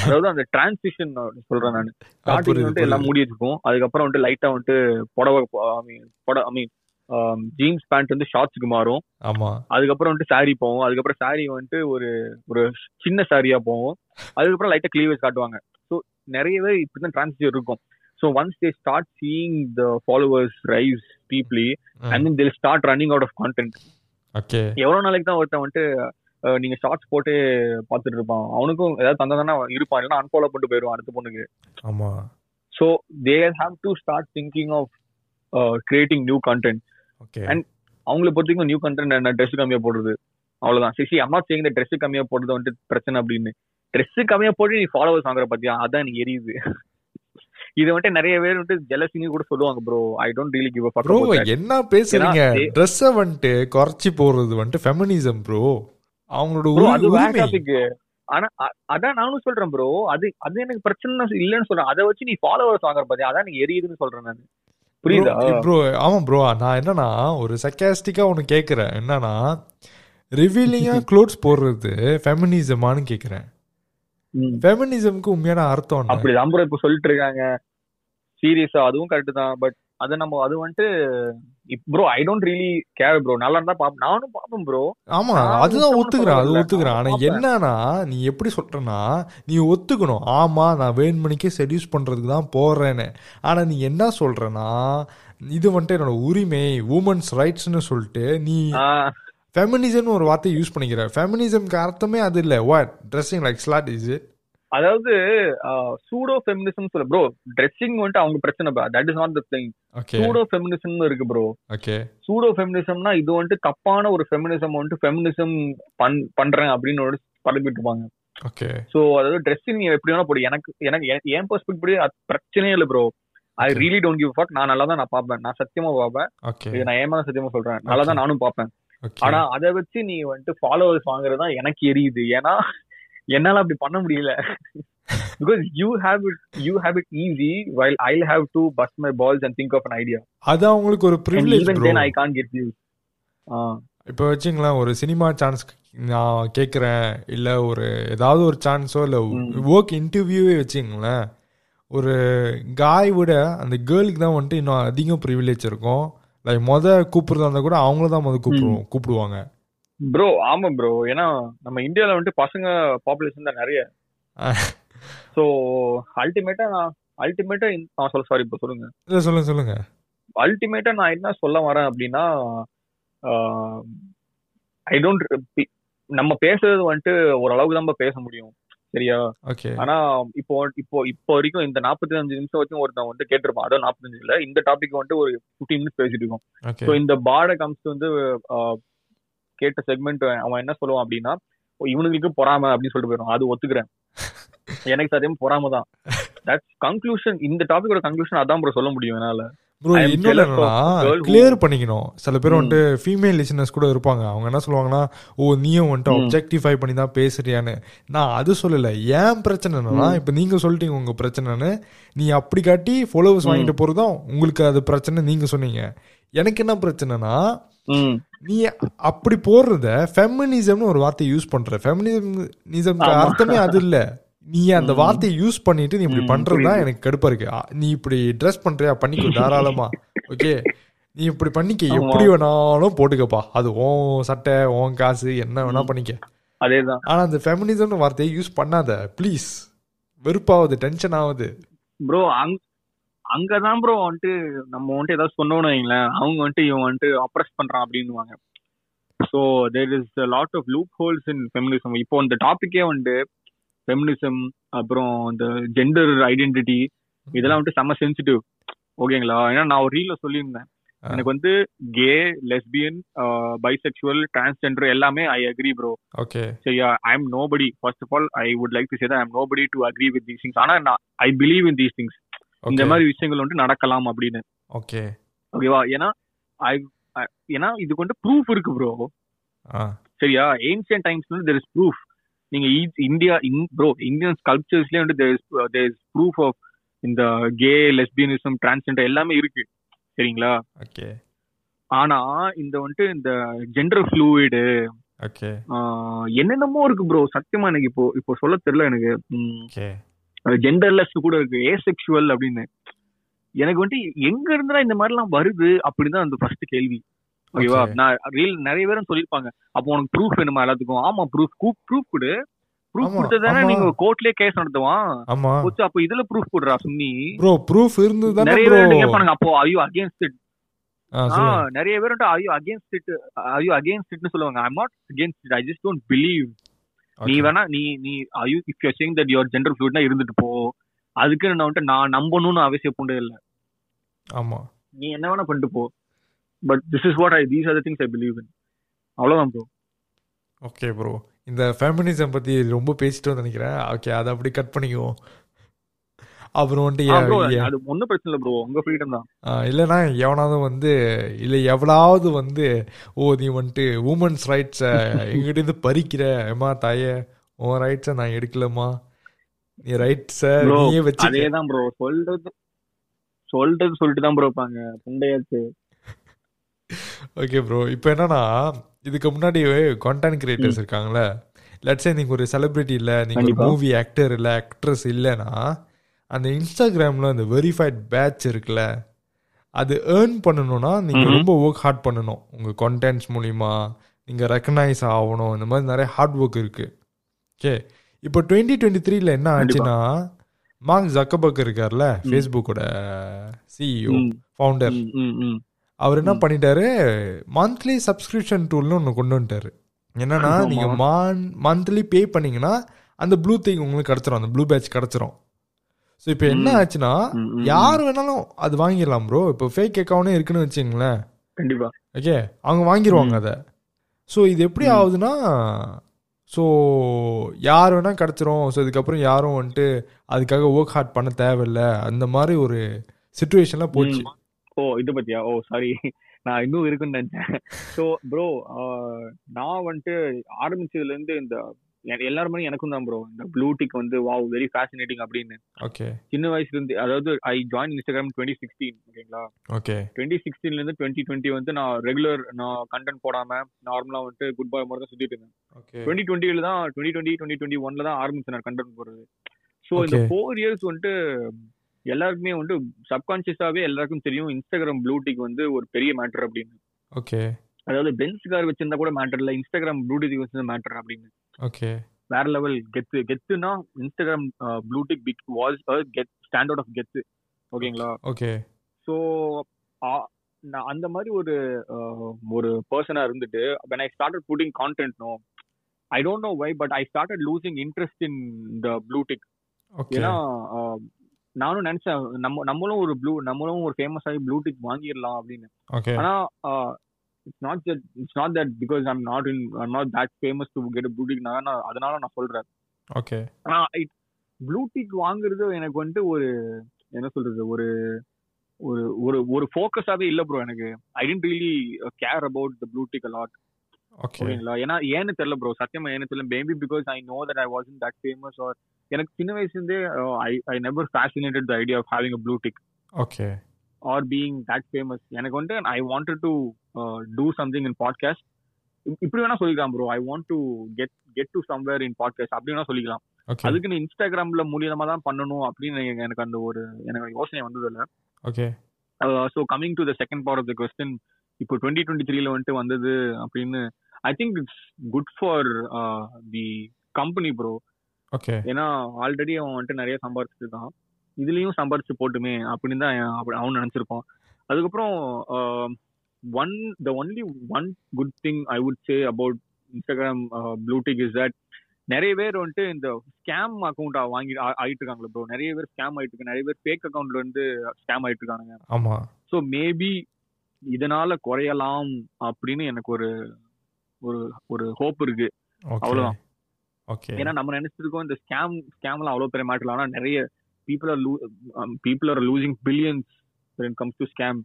அதாவது அந்த டிரான்சிஷன் சொல்றேன் நான். ஸ்டார்டிங் வந்துட்டு எல்லாம். மூடி வச்சுக்கும் அதுக்கப்புறம் வந்துட்டு லைட்டா வந்துட்டு புடவை ஐ மீன் புட ஐ மீன் ஜீன்ஸ் பேண்ட் வந்து ஷார்ட்ஸ்க்கு மாறும். ஆமா. அதுக்கப்புறம் வந்துட்டு saree போவோம் அதுக்கப்புறம் saree வந்துட்டு ஒரு ஒரு சின்ன சாரியா போவோம் அதுக்கப்புறம் லைட்டா கிளீவேஜ் காட்டுவாங்க. நிறையவே இப்படிதான் டிரான்சிஷன் இருக்கும். So once they start seeing the followers rise deeply and then they'll start running out of content okay எவ்வளவு நாளைக்கு தான் ஒருத்தன் வந்துட்டு நீங்க ஷார்ட்ஸ் போட்டு பார்த்துட்டு இருப்பான். அவனுக்கும் ஏதாவது தந்தாதானே இருப்பான். இல்லைன்னா அன்ஃபாலோ பண்ணிட்டு போயிடுவான் அடுத்த பொண்ணுக்கு. ஆமா. So they have to start thinking of creating new content okay And- அவங்களை பொறுத்த வரைக்கும் நியூ கண்டென்ட் என்ன? ட்ரெஸ் கம்மியா போடுறது. அவ்வளவுதான். சிசி அம்மா சேங் ட்ரெஸ் கம்மியா போடுறது வந்துட்டு பிரச்சனை அப்படின்னு. ட்ரெஸ் கம்மியா போட்டு நீ ஃபாலோவர்ஸ் வாங்குற பாத்தியா? அதான் எனக்கு எரியுது. இது வந்துட்டு நிறைய பேர் வந்துட்டு ஜெலசிங்க கூட சொல்லுவாங்க bro I don't really give a bro என்ன பேசுறீங்க? ட்ரெஸ்ஸ வந்துட்டு குறைச்சி போடுறது வந்துட்டு ஃபெமினிசம் ப்ரோ அவங்களோட உரிமை. ஆனா அதான் நானும் சொல்றேன் ப்ரோ அது அது எனக்கு பிரச்சனை இல்லைன்னு சொல்றேன். அதை வச்சு நீ ஃபாலோவர்ஸ் வாங்குற பாத்தியா? அதான் எனக்கு எரியுதுன்னு சொல்றேன் நான். புரியுதா? ப்ரோ ஆமா ப்ரோ நான் என்னன்னா ஒரு சக்காஸ்டிக்கா ஒன்னு கேக்குறேன். என்னன்னா ரிவீலிங்கா க்ளோத்ஸ் போடுறது ஃபெமினிசமான்னு கேக்குறேன். ஃபெமினிசம்க்கு உண்மையான அர்த்தம் என்ன? அப்படிதான் ப்ரோ இப்ப சொல்லிட்டு இருக்காங்க சீரியஸா அதுவும் கரெக்ட் தான். பட் அது நம்ம அது வந்துட்டு bro I don't really care bro நல்லா இருந்தா பாப்பேன் நானும் பாப்பேன் ப்ரோ ஆமா அதுதான் ஒத்துக்கிறேன் அது. ஒத்துக்கிறேன். ஆனா என்னன்னா நீ எப்படி சொல்றனா நீ ஒத்துக்கணும். ஆமா நான் வேணுமணிக்கே செடியூஸ் பண்றதுக்கு தான் போறேன்னு. ஆனா நீ என்ன சொல்றனா இது வந்துட்டு என்னோட உரிமை உமன்ஸ் ரைட்ஸ்னு சொல்லிட்டு நீ ஃபெமினிசம்னு ஒரு வார்த்தையை யூஸ் பண்ணிக்கிற. ஃபெமினிசம்க்கு அர்த்தமே அது இல்ல. What dressing like slut is அதாவது சூடோ ஃபெமினிசம் சொல்ல ப்ரோ ட்ரெஸ்ஸிங் வந்துட்டு அவங்க பிரச்சனை that is not the thing pseudo feminism இருக்கு ப்ரோ ஓகே சூடோ ஃபெமினிசம்னா இது வந்துட்டு தப்பான ஒரு ஃபெமினிசம் வந்துட்டு ஃபெமினிசம் பண் பண்றேன் அப்படின்னு பரப்பிட்டு இருப்பாங்க. ஓகே சோ அதாவது ட்ரெஸ்ஸிங் எப்படி வேணா போடு. எனக்கு எனக்கு என் பெர்ஸ்பெக்டிவ் படி அது பிரச்சனையே இல்லை bro I. Really don't give fuck நான் நல்லா தான் நான் பார்ப்பேன். நான் சத்தியமா பார்ப்பேன். இது நான் ஏமா சத்தியமா சொல்றேன். நல்லா தான் நானும் பார்ப்பேன். ஆனா அதை வச்சு நீ வந்துட்டு ஃபாலோவர்ஸ் வாங்குறது தான் எனக்கு எரியுது. ஏன்னா என்னால அப்படி பண்ண முடியல. Because you have it you have it easy while I have to bust my balls and think of an idea அது அவங்களுக்கு ஒரு privilege then I can get you இப்போ வச்சுங்களேன் ஒரு சினிமா சான்ஸ் நான் கேட்குறேன் இல்லை ஒரு ஏதாவது ஒரு சான்ஸோ இல்லை ஒர்க் இன்டர்வியூவே வச்சுங்களேன் ஒரு காய் விட அந்த கேர்ளுக்கு தான் வந்துட்டு இன்னும் அதிகம் ப்ரிவிலேஜ் இருக்கும். லைக் மொத கூப்பிடுறதா இருந்தால் கூட அவங்கள தான் முத கூப்பிடுவோம் கூப்பிடுவாங்க. ப்ரோ ஆமா ப்ரோ ஏன்னா நம்ம இந்தியால வந்துட்டு பசங்க பாப்புலேஷன் தான் நிறைய. சோ அல்டிமேட்டா நான் அல்டிமேட்டா நான் சொல்ல சாரி இப்போ சொல்லுங்க. இல்லை சொல்லுங்க சொல்லுங்க. அல்டிமேட்டா நான் என்ன சொல்ல வரேன் அப்படின்னா ஐ டோன்ட் நம்ம பேசுறது வந்துட்டு ஓரளவுக்கு தான் பேச முடியும். சரியா? ஆனா இப்போ இப்போ இப்போ வரைக்கும் இந்த 45 நிமிஷம் வரைக்கும் ஒருத்தன் வந்து கேட்டிருப்பான். அதாவது 45 இல்ல. இந்த டாபிக் வந்துட்டு ஒரு 15 மினிட்ஸ் பேசிட்டு இருக்கோம். ஸோ இந்த பாட கம்ஸ் வந்து கேட்ட செக்மெண்ட் அவன் என்ன சொல்லுவான் அப்படின்னா "ஓ, இவனுங்களுக்கு பொறாம அப்படின்னு சொல்லிட்டு போயிடும் அது ஒத்துக்கிறேன். எனக்கு சத்தியம் பொறாம தான் தட்ஸ் கன்க்ளூஷன் இந்த டாபிக்கோட கன்க்ளூஷன் அதான் ப்ரோ சொல்ல முடியும் என்னால. ப்ரோ இன்னொன்று என்னன்னா கிளியர் பண்ணிக்கணும் சில பேர் ம். வந்துட்டு ஃபீமேல் லிசனர்ஸ் கூட இருப்பாங்க அவங்க என்ன சொல்லுவாங்கன்னா ஓ நீயும் வந்துட்டு. அப்ஜெக்டிஃபை பண்ணி தான் பேசுறியான்னு நான் அது சொல்லல ஏன் பிரச்சனை என்னன்னா ம். இப்போ நீங்க சொல்லிட்டீங்க உங்க பிரச்சனைன்னு நீ அப்படி காட்டி ஃபாலோவர்ஸ். வாங்கிட்டு போறதும் உங்களுக்கு அது பிரச்சனை நீங்க சொன்னீங்க எனக்கு என்ன பிரச்சனைனா நீ அப்படி போடுறத ஃபெமினிசம்னு ஒரு வார்த்தையை யூஸ் பண்ற ஃபெமினிசம்க்கு ஆமா. அர்த்தமே அது இல்ல நீ அந்த. வார்த்தையை யூஸ் பண்ணிட்டு நீ இப்படி ம், பண்றது தான் புரியுது. எனக்கு கடுப்பா இருக்கு. நீ இப்படி ட்ரெஸ் பண்றியா? பண்ணிக்கோ தாராளமா. ஓகே நீ இப்படி பண்ணிக்க. எப்படி வேணாலும் போட்டுக்கப்பா. அது உன் சட்டை உன் காசு என்ன வேணா. பண்ணிக்க. அதேதான். ஆனா அந்த ஃபெமினிசம்னு வார்த்தையை யூஸ் பண்ணாத. ப்ளீஸ் வெறுப்பாவது டென்ஷன் ஆகுது ப்ரோ அங் அங்கதான் ப்ரோ வந்துட்டு நம்ம வந்துட்டு ஏதாவது சொன்னோம்னு வைங்களேன். அவங்க வந்துட்டு இவன் வந்துட்டு அப்ரஸ் பண்றான் அப்படின்னுவாங்க. So there is lot of loop holes in feminism இப்போ இந்த டாபிக்கே வந்துட்டு ஃபெமினிசம் அப்புறம் இந்த ஜெண்டர் ஐடென்டிட்டி இதெல்லாம் வந்துட்டு செம்ம சென்சிட்டிவ் ஓகேங்களா? ஏன்னா நான் ஒரு ரீல்ல சொல்லியிருந்தேன். எனக்கு வந்து கே லெஸ்பியன் பைசெக்சுவல் டிரான்ஸ்ஜெண்டர் எல்லாமே ஐ அக்ரி ப்ரோ ஓகே. சரியா I am nobody first of all I would like to say I am nobody to agree with these things ஆனா நான் I believe in these things இந்த மாதிரி விஷயங்கள் வந்துட்டு நடக்கலாம் அப்படின்னு. ஓகே. ஓகேவா? ஏன்னா ஐ ஏன்னா இதுக்கு வந்து ப்ரூஃப் இருக்கு ப்ரோ சரியா? ஏன்சியன் டைம்ஸ் வந்து தெர் இஸ் ப்ரூஃப் நீங்க இந்தியா ப்ரோ இந்தியன் ஸ்கல்ப்சர்ஸ்லயே வந்து தேர் இஸ் ப்ரூஃப் ஆஃப் இந்த கே லெஸ்பியனிசம் டிரான்ஸ்ஜெண்டர் எல்லாமே இருக்கு. சரிங்களா? ஓகே ஆனா இந்த வந்துட்டு இந்த ஜெண்டர் ஃப்ளூயிடு ஓகே என்னென்னமோ இருக்கு ப்ரோ சத்தியமா எனக்கு இப்போ இப்போ சொல்ல தெரியல எனக்கு. ஜெண்டர்லெஸ் கூட இருக்கு. ஏசெக்சுவல் அப்படின்னு. எனக்கு வந்துட்டு எங்க இருந்தா இந்த மாதிரி எல்லாம் வருது அப்படிதான் அந்த ஃபர்ஸ்ட் கேள்வி. ஓகேவா. நான் ரீல் நிறைய பேரும் சொல்லிருப்பாங்க அப்போ உனக்கு ப்ரூஃப் வேணுமா எல்லாத்துக்கும்? ஆமா ப்ரூஃப் ப்ரூஃப் கொடு. ப்ரூஃப் கொடுத்ததானே. நீங்க கோர்ட்லயே கேஸ் நடத்துவான். ஆமா. அப்போ இதுல ப்ரூஃப் கொடுறா சுன்னி. ப்ரோ ப்ரூஃப் இருந்து தானே நிறைய ப்ரோ கேட்பானுங்க அப்போ ஐயோ அகேன்ஸ்ட் ஆஹ் நிறைய பேர் ஐயோ அகேன்ஸ்ட் இட் ஐயோ அகேன்ஸ்ட் இட்னு சொல்லுவாங்க. I'm not against it I just don't believe நீ. வேணா நீ நீ ஐயோ if you saying that your gender ஃப்ளூயிட்னா இருந்துட்டு போ. அதுக்கு நான் வந்துட்டு நான் நம்பணும்னு அவசியம் பூண்டே இல்ல ஆமா. நீ என்ன வேணா பண்ணிட்டு போ. But this is what I these are things I believe in அவ்வளவுதான் ப்ரோ ஓகே ப்ரோ இந்த ஃபெமினிசம் பத்தி ரொம்ப பேசிட்டோம்னு நினைக்கிறேன். ஓகே அதை அப்படி கட் பண்ணிக்குவோம். அப்புறம் வந்துட்டு அது ஒன்னும் பிரச்சனை இல்ல ப்ரோ உங்க ஃப்ரீடம் தான். ஆ, இல்லைன்னா எவனாவது வந்து இல்லை எவனாவது வந்து ஓ நீ வந்துட்டு உமன்ஸ் ரைட்ஸை எங்கிட்டேருந்து பறிக்கிற ஏமா தாயே உன் ரைட்ஸை நான் எடுக்கலம்மா. நீ ரைட்ஸை நீயே வச்சு அதேதான் ப்ரோ சொல்றது சொல்றது சொல்லிட்டு தான் ப்ரோ இருப்பாங்க. புண்டையாச்சு. ஓகே ப்ரோ இப்போ என்னன்னா இதுக்கு முன்னாடி கான்டென்ட் கிரியேட்டர்ஸ் இருக்காங்களே லட்சே நீங்கள் ஒரு செலிபிரிட்டி இல்லை நீங்கள் ஒரு. மூவி ஆக்டர் இல்லை ஆக்ட்ரஸ் இல்லைன்னா அந்த இன்ஸ்டாகிராமில் அந்த வெரிஃபைட் பேட்ச் இருக்குல்ல அது ஏர்ன் பண்ணணும்னா நீங்கள். ரொம்ப ஒர்க் ஹார்ட் பண்ணணும். உங்கள் கான்டென்ட்ஸ் மூலிமா நீங்கள் ரெக்கனைஸ் ஆகணும். இந்த மாதிரி நிறைய ஹார்ட் ஒர்க் இருக்குது ஓகே இப்போ டுவெண்ட்டி டுவெண்ட்டி த்ரீல என்ன ஆச்சுன்னா மார்க் ஜக்கபர்க் இருக்கார்ல ஃபேஸ்புக்கோட சிஇஓ. ஃபவுண்டர். அவர் என்ன பண்ணிட்டாரு? மந்த்லி சப்ஸ்கிரிப்ஷன் டூல்னு ஒன்று கொண்டு வந்துட்டாரு. என்னன்னா. நீங்க மான் மந்த்லி பே பண்ணீங்கன்னா அந்த ப்ளூ திங் உங்களுக்கு கிடைச்சிரும். அந்த ப்ளூ பேட்ச் கிடைச்சிரும். ஸோ இப்போ என்ன. ஆச்சுன்னா யார் வேணாலும் அது வாங்கிடலாம் ப்ரோ இப்போ ஃபேக் அக்கௌண்டே இருக்குன்னு வச்சுங்களேன் கண்டிப்பா. ஓகே? அவங்க வாங்கிடுவாங்க அதை. ஸோ இது எப்படி. ஆகுதுன்னா ஸோ யார் வேணா கிடச்சிரும். ஸோ இதுக்கப்புறம் யாரும் வந்துட்டு அதுக்காக ஒர்க் ஹார்ட் பண்ண தேவையில்ல. அந்த மாதிரி ஒரு சுச்சுவேஷன்ல போச்சு. ஓ இது பத்தியா? ஓ சாரி நான் இன்னும் இருக்குன்னு நினைச்சேன். ஸோ ப்ரோ நான் வந்துட்டு ஆரம்பிச்சதுல இருந்து இந்த எல்லாருமே எனக்கும் தான் ப்ரோ இந்த ப்ளூ டிக் வந்து வாவ் வெரி ஃபேசினேட்டிங் அப்படின்னு. ஓகே சின்ன வயசுல இருந்து அதாவது I join Instagram twenty sixteen ஓகேங்களா? ஓகே டுவெண்ட்டி சிக்ஸ்டீன்ல இருந்து டுவெண்ட்டி டுவெண்ட்டி வந்து நான் ரெகுலர் நான் கண்டென்ட் போடாம நார்மலா வந்துட்டு குட் பாய் மாதிரி தான் சுத்திட்டு இருந்தேன். ஓகே டுவெண்ட்டி டுவெண்ட்டில தான் டுவெண்ட்டி டுவெண்ட்டி டுவெண்ட்டி டுவெண்ட்டி ஒன்ல தான் ஆரம்பிச்சேன் நான் கண்டென்ட் போடுறது. ஸோ இந்த. ஃபோர் இயர்ஸ் வந்துட்டு எல்லாருக்குமே வந்து சப்கான்சியஸாவே எல்லாருக்கும் தெரியும். இன்ஸ்டாகிராம் ப்ளூடிக் வந்து ஒரு பெரிய மேட்டர் அப்படின்னு. ஓகே அதாவது பென்ஸ் கார் வச்சிருந்தா கூட மேட்டர் இல்ல. இன்ஸ்டாகிராம் ப்ளூடிக் வச்சிருந்த மேட்டர் அப்படின்னு. ஓகே வேற லெவல் கெத்து கெத்துனா Instagram blue tick big was get stand out of கெத்து ஓகேங்களா ஓகே ஸோ நான் அந்த மாதிரி ஒரு ஒரு பர்சனா இருந்துட்டு when I started putting content no I don't know why but I started losing interest in the blue tick ஏன்னா நானும் நினைச்சேன் நம்ம நம்மளும் ஒரு ப்ளூ நம்மளும் ஒரு ஃபேமஸ் ஆகி ப்ளூடிக் வாங்கிடலாம் அப்படின்னு. ஆனா it's not that it's not that because I'm not in not that famous to get blue tick நான் அதனால நான் சொல்றேன். ஓகே ஆனா ப்ளூடிக் வாங்குறது எனக்கு வந்துட்டு ஒரு என்ன சொல்றது ஒரு ஒரு ஒரு ஒரு ஃபோக்கஸாவே இல்ல ப்ரோ எனக்கு. I tend really care about the blue tick a lot okay ஓகேங்களா ஏன்னா ஏன்னு தெரியல ப்ரோ சத்தியமா ஏன்னு தெரியல. Maybe because I know that I was in that famous or எனக்கு சின்ன வயசுல இருந்தே I I never fascinated the idea of having a blue tick okay or being that famous எனக்கு வந்துட்டு I wanted to do something in podcast இப்படி வேணா சொல்லிக்கலாம் bro I want to get get to somewhere in podcast அப்படி வேணா சொல்லிக்கலாம். அதுக்கு நீ இன்ஸ்டாகிராம்ல மூலியமா தான் பண்ணணும் அப்படின்னு எனக்கு- அந்த ஒரு எனக்கு யோசனை வந்தது இல்ல okay so coming to the second part of the question இப்போ டுவெண்ட்டி டுவெண்ட்டி த்ரீல வந்துட்டு வந்தது அப்படின்னு I think it's good for the company bro okay ஏன்னா ஆல்ரெடி அவன் வந்துட்டு நிறைய சம்பாரிச்சுட்டு இருக்கான் இதுலயும் சம்பாரிச்சு போட்டுமே அப்படின்னு தான் அவன் நினைச்சிருப்பான். அதுக்கப்புறம் one the only one good thing I would say about Instagram blue tick is that நிறைய பேர் வந்துட்டு இந்த ஸ்கேம் அக்கௌண்ட் வாங்கி ஆயிட்டு இருக்காங்களே ப்ரோ நிறைய பேர் ஸ்கேம் ஆயிட்டு இருக்கு நிறைய பேர் ஃபேக் அக்கௌண்ட்ல இருந்து ஸ்கேம் ஆயிட்டு இருக்கானுங்க ஆமா. ஸோ மேபி இதனால குறையலாம் அப்படின்னு எனக்கு ஒரு ஒரு ஒரு ஹோப் இருக்கு. அவ்வளவுதான். ஓகே ஏன்னா நம்ம நினைச்சிருக்கோம் இந்த ஸ்கேம் ஸ்கேம்லாம் அவ்வளவு பெரிய மேட்டர் ஆனா நிறைய people are people are losing billions it comes to scam.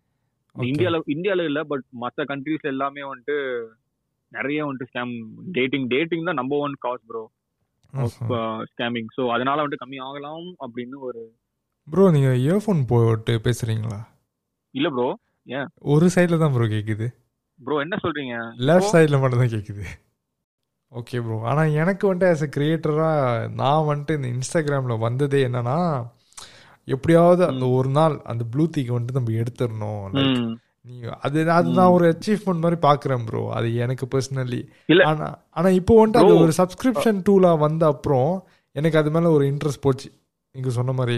இந்தியால இந்தியால இல்ல பட் மத்த கண்ட்ரீஸ்ல எல்லாமே வந்துட்டு நிறைய வந்துட்டு ஸ்கேம் டேட்டிங் டேட்டிங் தான் number one cause bro scamming so அதனால வந்துட்டு கம்மி ஆகலாம் அப்படின்னு ஒரு ப்ரோ நீங்க இயர்ஃபோன் போட்டு பேசுறீங்களா? இல்ல ப்ரோ ஒரு சைடில் தான் ப்ரோ கேக்குது. ப்ரோ என்ன சொல்றீங்க? லெஃப்ட் சைடில் மட்டும் தான் கேட்குது ஓகே ப்ரோ ஆனால் எனக்கு வந்துட்டு ஆஸ் அ கிரியேட்டராக நான் வந்துட்டு இந்த இன்ஸ்டாகிராமில் வந்ததே என்னன்னா எப்படியாவது அந்த ஒரு நாள் அந்த ப்ளூ தீக்கு வந்துட்டு நம்ம எடுத்துடணும். நீ அது அது நான் ஒரு அச்சீவ்மெண்ட் மாதிரி பார்க்குறேன் ப்ரோ அது எனக்கு பர்சனலி. ஆனா ஆனா இப்போ வந்துட்டு அது. ஒரு சப்ஸ்கிரிப்ஷன் டூலாக வந்த அப்புறம் எனக்கு அது மேலே ஒரு இன்ட்ரெஸ்ட் போச்சு. நீங்க சொன்ன மாதிரி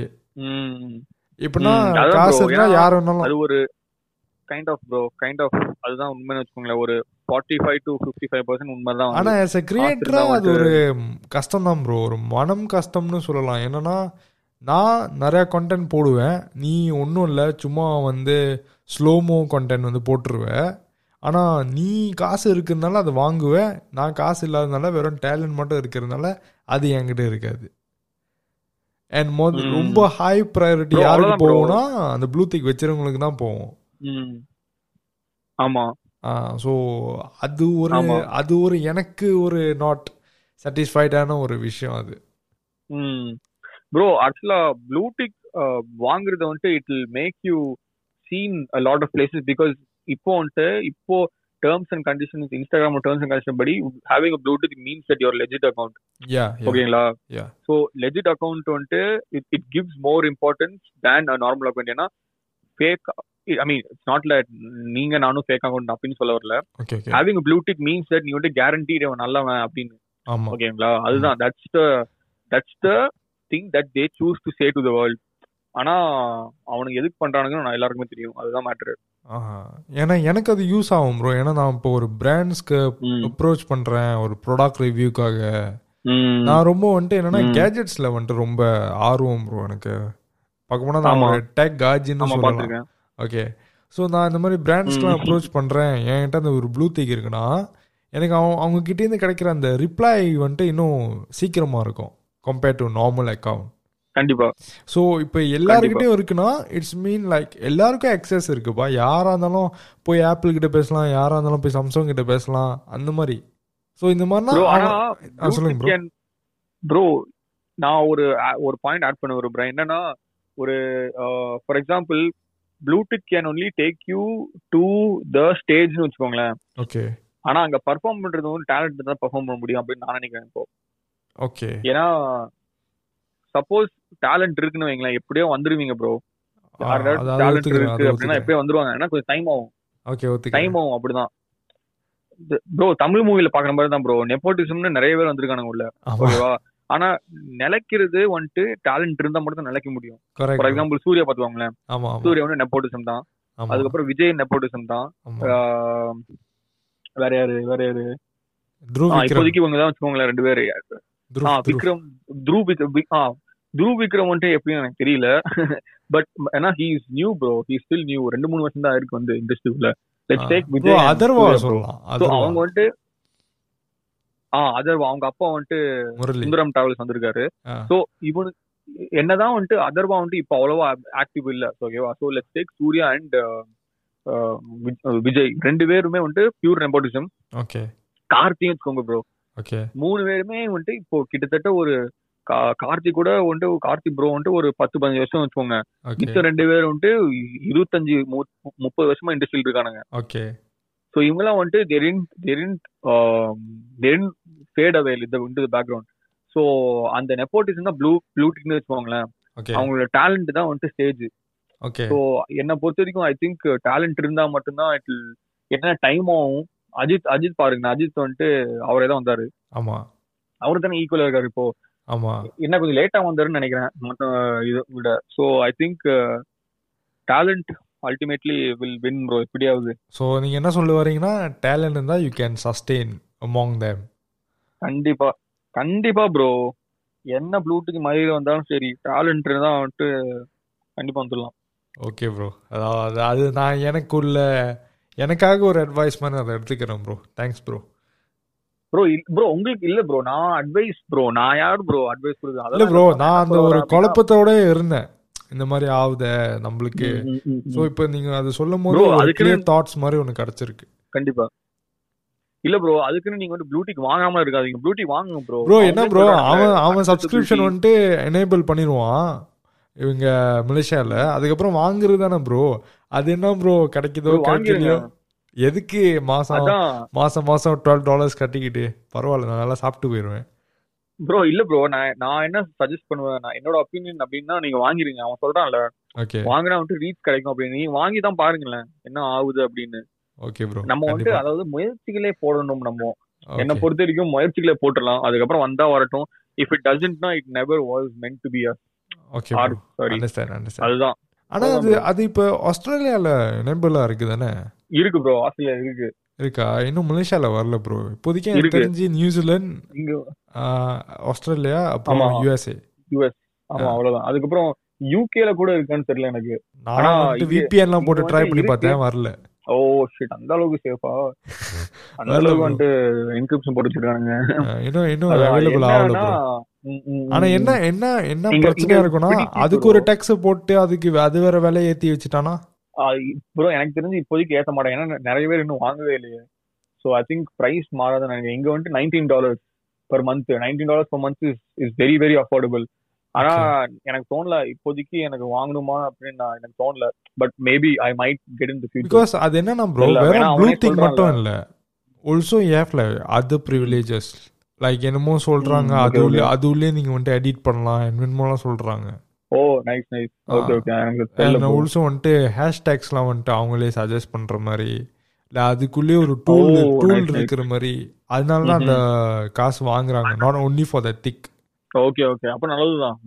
அதான் காசு யார் வேணாலும் அது ஒரு kind of bro kind of அதுதான் உண்மைன்னு வச்சுக்கோங்களேன். ஒரு forty five to fifty five percent உண்மை தான் ஆனா வந்து. ஆஸ் எ கிரியேட்டரா அது ஒரு கஷ்டம் தான் ப்ரோ ஒரு மனம் கஷ்டம்னு சொல்லலாம் என்னன்னா நான் நிறைய கண்டென்ட் போடுவேன் நீ ஒன்றும் இல்லை சும்மா வந்து ஸ்லோமோ கண்டென்ட் வந்து போட்டுருவேன் ஆனா நீ காசு இருக்கிறதுனால அதை வாங்குவேன் நான் காசு இல்லாததுனால வெறும் டேலண்ட் மட்டும் இருக்கிறதுனால அது என்கிட்ட இருக்காது அண்ட் மொத. ரொம்ப ஹை ப்ரையாரிட்டி யாருக்கு. போகும்னா அந்த ப்ளூ திக் வச்சிருவங்களுக்கு தான் போகும் ம். ஸோ அது ஒரு. அது ஒரு எனக்கு ஒரு நாட் சாட்டிஸ்ஃபைடான ஒரு விஷயம் அது. ப்ரோ ஆக்சுவலா ப்ளூடிக் வாங்குறது வந்துட்டு it will make you seen lot of places because இப்போ வந்துட்டு இப்போ terms and conditions Instagram terms and condition படி having a blue tick means that your legit account ஓகேங்களா? Yeah. ஸோ லெஜிட் அக்கௌண்ட் வந்துட்டு it it gives more importance than normal account ஏன்னா fake I mean it's not like நீங்க நானும் ஃபேக் அக்கௌண்ட் அப்படின்னு சொல்ல வரல. Okay okay having blue tick means that நீ வந்து கேரண்டி நல்லவன் அப்படின்னு. ஆமா. ஓகேங்களா அதுதான். That's the that's the thing that they choose to say to the world ஆனா அவனுக்கு எதுக்கு பண்றானுங்கன்னு நான் எல்லாருக்குமே தெரியும். அதுதான் மேட்ரு. ஏன்னா எனக்கு அது யூஸ் ஆகும் ப்ரோ ஏன்னா நான் இப்போ ஒரு பிராண்ட்ஸ்க்கு அப்ரோச் பண்றேன் ஒரு ப்ராடக்ட் ரிவ்யூக்காக நான் ரொம்ப வந்துட்டு என்னன்னா. கேஜெட்ஸ்ல வந்துட்டு ரொம்ப ஆர்வம் ப்ரோ எனக்கு. பார்க்க போனா நான் டெக் காஜின்னு பாத்துருக்கேன் ஓகே ஸோ நான் இந்த மாதிரி பிராண்ட்ஸ்க்குலாம். அப்ரோச் பண்ணுறேன் என்கிட்ட அந்த ஒரு ப்ளூ திக் இருக்குன்னா எனக்கு அவங்க அவங்க கிட்டேருந்து கிடைக்கிற அந்த ரிப்ளை வந்துட்டு இன்னும் சீக்கிரமாக இருக்கும். கம்பேர்ட் டு நார்மல் அக்கௌண்ட் கண்டிப்பா. ஸோ இப்போ எல்லாருக்கிட்டையும் இருக்குன்னா இட்ஸ் மீன் லைக் எல்லாருக்கும் அக்சஸ் இருக்குப்பா யாராக இருந்தாலும் போய் ஆப்பிள் கிட்ட பேசலாம் யாராக இருந்தாலும் போய் சாம்சங் கிட்ட பேசலாம் அந்த மாதிரி. ஸோ இந்த மாதிரினா சொல்லுங்க bro. ப்ரோ நான் ஒரு ஒரு பாயிண்ட் ஆட் பண்ண விரும்புறேன் என்னன்னா ஒரு for example blue tick can only take you to the ஸ்டேஜ்னு வச்சுக்கோங்களேன். ஓகே ஆனா அங்க பர்ஃபார்ம் பண்றது வந்து டேலண்ட் தான் பர்ஃபார்ம் பண்ண முடியும் அப்படின்னு நான் நினைக்கிறேன் இப்போ. ஓகே ஏன்னா சப்போஸ் டேலண்ட் இருக்குன்னு வைங்களேன் எப்படியோ வந்துருவீங்க ப்ரோ டேலண்ட் இருக்கு அப்படின்னா எப்படியோ வந்துருவாங்க. ஏன்னா கொஞ்சம் டைம் ஆகும். ஓகே டைம் ஆகும் அப்படிதான். ப்ரோ தமிழ் மூவில பாக்குற மாதிரி தான் ப்ரோ நெப்போட்டிசம்னு நிறைய பேர் வந்திருக்கானுங்க உள்ள. ஓகேவா? ஆனா நிலைக்கிறது வந்துட்டு டேலண்ட் இருந்தா மட்டும் தான் நிலைக்க முடியும். ஃபார் எக்ஸாம்பிள் சூர்யா பாத்துவாங்களேன் சூர்யா வந்து நெப்போட்டிசம் தான். அதுக்கப்புறம் விஜய் நெப்போட்டிசம் தான். வேற யாரு வேற யாரு? விக்ரம். இப்போதைக்கு இவங்க தான் வச்சுக்கோங்களேன் ரெண்டு பேரு. ஆ த்ருவ். த்ருவ் விக்ரம் விக்ரம் வந்துட்டு எப்படியும் எனக்கு தெரியல. பட் ஏன்னா he is new bro he still new ரெண்டு மூணு வருஷம் தான் இருக்கு வந்து இண்டஸ்ட்ரிக்குள்ள லெட்ஸ் டேக் விஜய் அதர்வா. சொல்லலாம். அவங்க வந்துட்டு ஆ அதர்வா அவங்க அப்பா வந்துட்டு சுந்தரம் டிராவல்ஸ் வந்திருக்காரு. சோ இவனு என்னதான் வந்துட்டு அதர்வா வந்துட்டு இப்ப அவ்வளவா ஆக்டிவ் இல்ல. ஓகேவா so let's take Suriya and Vijay ரெண்டு பேருமே வந்துட்டு பியூர் நெப்போட்டிசம் ஓகே கார்த்தியும் வச்சுக்கோங்க ப்ரோ ஓகே மூணு பேருமே வந்துட்டு இப்போ கிட்டத்தட்ட ஒரு கார்த்தி கூட வந்துட்டு கார்த்தி ப்ரோ வந்துட்டு ஒரு பத்து பதினஞ்சு வருஷம் வச்சுக்கோங்க. மிச்சம் ரெண்டு பேரும் வந்துட்டு இருபத்தஞ்சு முப்பது வருஷமா இண்டஸ்ட்ரியில் இருக்கானுங்க. ஓகே ஸோ இவங்கெல்லாம் வந்துட்டு தெரின் தெரின் தெரின் ஃபேட் அவே இந்த இந்த பேக்ரவுண்ட் ஸோ அந்த நெப்போட்டிசம் தான் ப்ளூ ப்ளூட்டிக்னு வச்சுக்கோங்களேன். ஓகே அவங்களோட டேலண்ட் தான் வந்துட்டு ஸ்டேஜ் ஓகே ஸோ என்னை பொறுத்த வரைக்கும் ஐ திங்க் டேலண்ட் இருந்தா மட்டும்தான் இட் என்ன டைம் ஆகும் அஜித் அஜித் பாருங்க அஜித் வந்துட்டு அவரே தான் வந்தாரு. ஆமா. அவரு தானே ஈக்குவலா இருக்காரு இப்போ. ஆமா. என்ன கொஞ்சம் லேட்டா வந்தாருன்னு நினைக்கிறேன். மற்ற இதை விட. So I think talent ultimately will win bro எப்படியாவது. ஸோ நீங்க என்ன சொல்ல வரீங்கன்னா டேலண்ட் இருந்தா you can sustain among them கண்டிப்பா. கண்டிப்பா ப்ரோ என்ன ப்ளூட்டுக்கு மயிறு வந்தாலும் சரி டேலண்ட் இருந்தா வந்துட்டு கண்டிப்பா வந்துடலாம். ஓகே ப்ரோ அதாவது அது நான் எனக்குள்ள எனக்காக ஒரு அட்வைஸ் மாதிரி அதை எடுத்துக்கிறேன் bro thanks bro bro bro உங்களுக்கு இல்ல ப்ரோ நான் அட்வைஸ் ப்ரோ நான் யார் ப்ரோ அட்வைஸ் கொடுக்குறது இல்ல ப்ரோ நான் அந்த ஒரு குழப்பத்தோட இருந்தேன். இந்த மாதிரி ஆகுத நம்மளுக்கு. ஸோ இப்போ நீங்க அது சொல்லும் போது கிளியர் தாட்ஸ் மாதிரி ஒன்று கிடைச்சிருக்கு. கண்டிப்பா. இல்ல ப்ரோ அதுக்குன்னு நீங்க வந்து ப்ளூடிக் வாங்காம இருக்காதீங்க. ப்ளூடிக் வாங்குங்க ப்ரோ ப்ரோ என்ன ப்ரோ அவன் அவன் சப்ஸ்கிரிப்ஷன் வந்துட்டு எனேபிள் பண்ணிடுவான் இவங்க மலேசியால. அதுக்கப்புறம் வாங்குறது தானே ப்ரோ அது என்ன ப்ரோ கிடைக்குதோ. கிடைக்கலையோ? எதுக்கு மாசம் மாசம் மாசம் டுவெல் டாலர்ஸ் கட்டிக்கிட்டு? பரவாயில்ல நான் நல்லா சாப்பிட்டு போயிடுவேன் ப்ரோ இல்ல ப்ரோ நான் நான் என்ன சஜஸ்ட் பண்ணுவேன்? நான் என்னோட ஒப்பீனியன் அப்படின்னா நீங்க வாங்கிருங்க. அவன் சொல்றான்ல. ஓகே வாங்கினா வந்துட்டு ரீச் கிடைக்கும் அப்படின்னு. நீங்க வாங்கி தான் பாருங்களேன். என்ன ஆகுது அப்படின்னு. ஓகே ப்ரோ நம்ம வந்துட்டு அதாவது முயற்சிகளே போடணும் நம்ம. என்ன பொறுத்த வரைக்கும் முயற்சிகளே போட்டுடலாம். அதுக்கப்புறம் வந்தா வரட்டும். If it டசன்ட்னா it never was meant to be okay or sorry அதுதான். ஆனா அது அது இப்ப ஆஸ்திரேலியால எனேபிளா இருக்கு தானே இருக்கு ப்ரோ ஆஸ்திரேலியா இருக்கு. இருக்கா? இன்னும் மலேசியால வரல ப்ரோ இப்போதைக்கு எனக்கு. தெரிஞ்சு நியூசிலாந்து ஆஸ்திரேலியா அப்புறம். யூஎஸ்ஏ யூஎஸ் ஆமா அவ்வளவுதான். அதுக்கப்புறம் யூகேல கூட இருக்கான்னு தெரியல எனக்கு. ஆனா விபிஎன்லாம் போட்டு ட்ரை பண்ணி. பார்த்தேன் வரல. ஓ ஷிட் அந்த அளவுக்கு சேஃபா அந்த அளவுக்கு. வந்துட்டு என்கிரிப்ஷன் போட்டு வச்சிருக்கானுங்க. இன்னும் இன்னும் அவைலபிள் ஆகல ஆனா. என்ன என்ன என்ன பிரச்சனையா இருக்கும்னா அதுக்கு. ஒரு டேக்ஸ் போட்டு அதுக்கு அது வேற விலை ஏத்தி வச்சுட்டானா? ப்ரோ எனக்கு தெரிஞ்சு இப்போதைக்கு ஏத்த மாட்டேன் ஏன்னா நிறைய பேர் இன்னும் வாங்கவே இல்லையே. ஸோ ஐ திங்க் பிரைஸ் மாறாதான் நினைக்கிறேன். இங்க வந்துட்டு nineteen dollars per month nineteen dollars per month is is very very affordable ஆனா எனக்கு தோணல இப்போதைக்கு எனக்கு வாங்கணுமா அப்படின்னு நான் எனக்கு தோணல. But maybe I might get in the future because அது என்னன்னா ப்ரோ வெறும் ப்ளூ திங் மட்டும். இல்ல. ஆல்சோ ஏஃப்ல அதர் ப்ரிவிலேஜஸ் லைக் என்னமோ சொல்றாங்க அது உள்ளே. அது உள்ளே நீங்க வந்துட்டு எடிட் பண்ணலாம் என்னமோலாம் சொல்றாங்க. Oh nice nice okay okay எனக்கு. ஆல்சோ வந்துட்டு ஹேஷ்டேக்ஸ்லாம் வந்துட்டு அவங்களே சஜஸ்ட் பண்ற மாதிரி இல்ல அதுக்குள்ளேயே ஒரு டூல் டூல். இருக்கிற மாதிரி. அதனால தான் அந்த காசு வாங்குறாங்க. Not only for the tick okay okay அப்ப நல்லதுதான்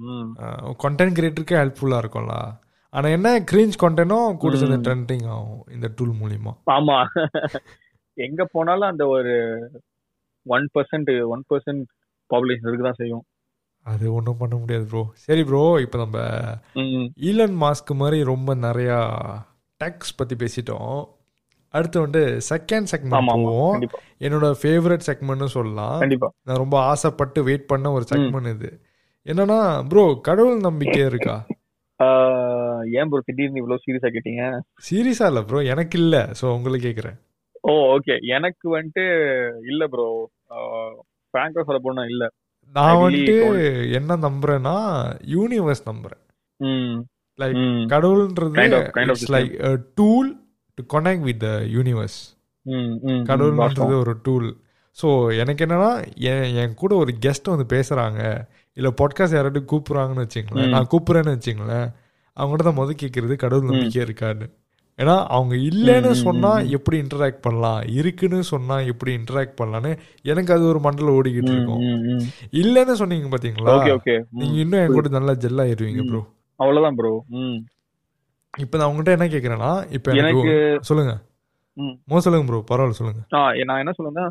கண்டென்ட் கிரியேட்டருக்கே ஹெல்ப்ஃபுல்லா இருக்கும்ல. ஆனா என்ன கிரீஞ்ச் கண்டென்ட்டும் கூட சேர்ந்து ம். ட்ரெண்டிங் ஆகும் இந்த டூல் மூலியமா. ஆமா. எங்க போனாலும் அந்த ஒரு one percent one percent population இருக்குதான் செய்யும். அது ஒன்றும் பண்ண முடியாது ப்ரோ சரி ப்ரோ இப்போ நம்ம ஈலன் மாஸ்க் மாதிரி ரொம்ப நிறையா டெக்ஸ் பத்தி பேசிட்டோம். அடுத்து வந்து செகண்ட் செக்மெண்ட் போவோம். என்னோட ஃபேவரட் செக்மெண்ட்னு சொல்லலாம். நான் ரொம்ப ஆசைப்பட்டு வெயிட் பண்ண ஒரு செக்மெண்ட் இது. என்னன்னா ப்ரோ கடவுள் நம்பிக்கை இருக்கா? ஏன் ப்ரோ திடீர்னு இவ்வளவு சீரியஸா கேட்டீங்க? சீரியஸா இல்ல ப்ரோ எனக்கு இல்ல. ஸோ உங்களுக்கு கேக்குறேன். ஓ ஓகே எனக்கு வந்துட்டு இல்ல ப்ரோ பிராங்கா சொல்ல போனா இல்ல. நான் வந்துட்டு. என்ன நம்புறேன்னா யூனிவர்ஸ் நம்புறேன். Like கடவுள்ன்றது like tool to connect with the universe கடவுள்ன்றது ஒரு டூல் ஸோ எனக்கு என்னன்னா என் கூட ஒரு கெஸ்ட் வந்து பேசுறாங்க. இல்ல பாட்காஸ்ட் யாராட்டும் கூப்பிடுறாங்கன்னு வச்சுங்களேன். நான் கூப்பிடுறேன்னு வச்சுங்களேன். அவங்ககிட்ட தான் முதல் கேட்கறது கடவுள். நம்பிக்கை இருக்கான்னு. ஏன்னா அவங்க இல்லைன்னு ம், ம், சொன்னா ம். எப்படி இன்டராக்ட் பண்ணலாம்? இருக்குன்னு சொன்னா எப்படி இன்டராக்ட் பண்ணலான்னு எனக்கு அது ஒரு மண்டல ஓடிக்கிட்டு இருக்கும். இல்லைன்னு சொன்னீங்க பாத்தீங்களா? Okay okay. நீங்க இன்னும் என் கூட நல்லா ஜெல் ஆயிருவீங்க ம். ப்ரோ அவ்வளவுதான் ப்ரோ இப்போ நான் உங்ககிட்ட என்ன கேக்குறேன்னா இப்போ எனக்கு சொல்லுங்க. ம். சொல்லுங்க ப்ரோ பரவாயில்ல சொல்லுங்க. நான் என்ன சொல்லுன்னா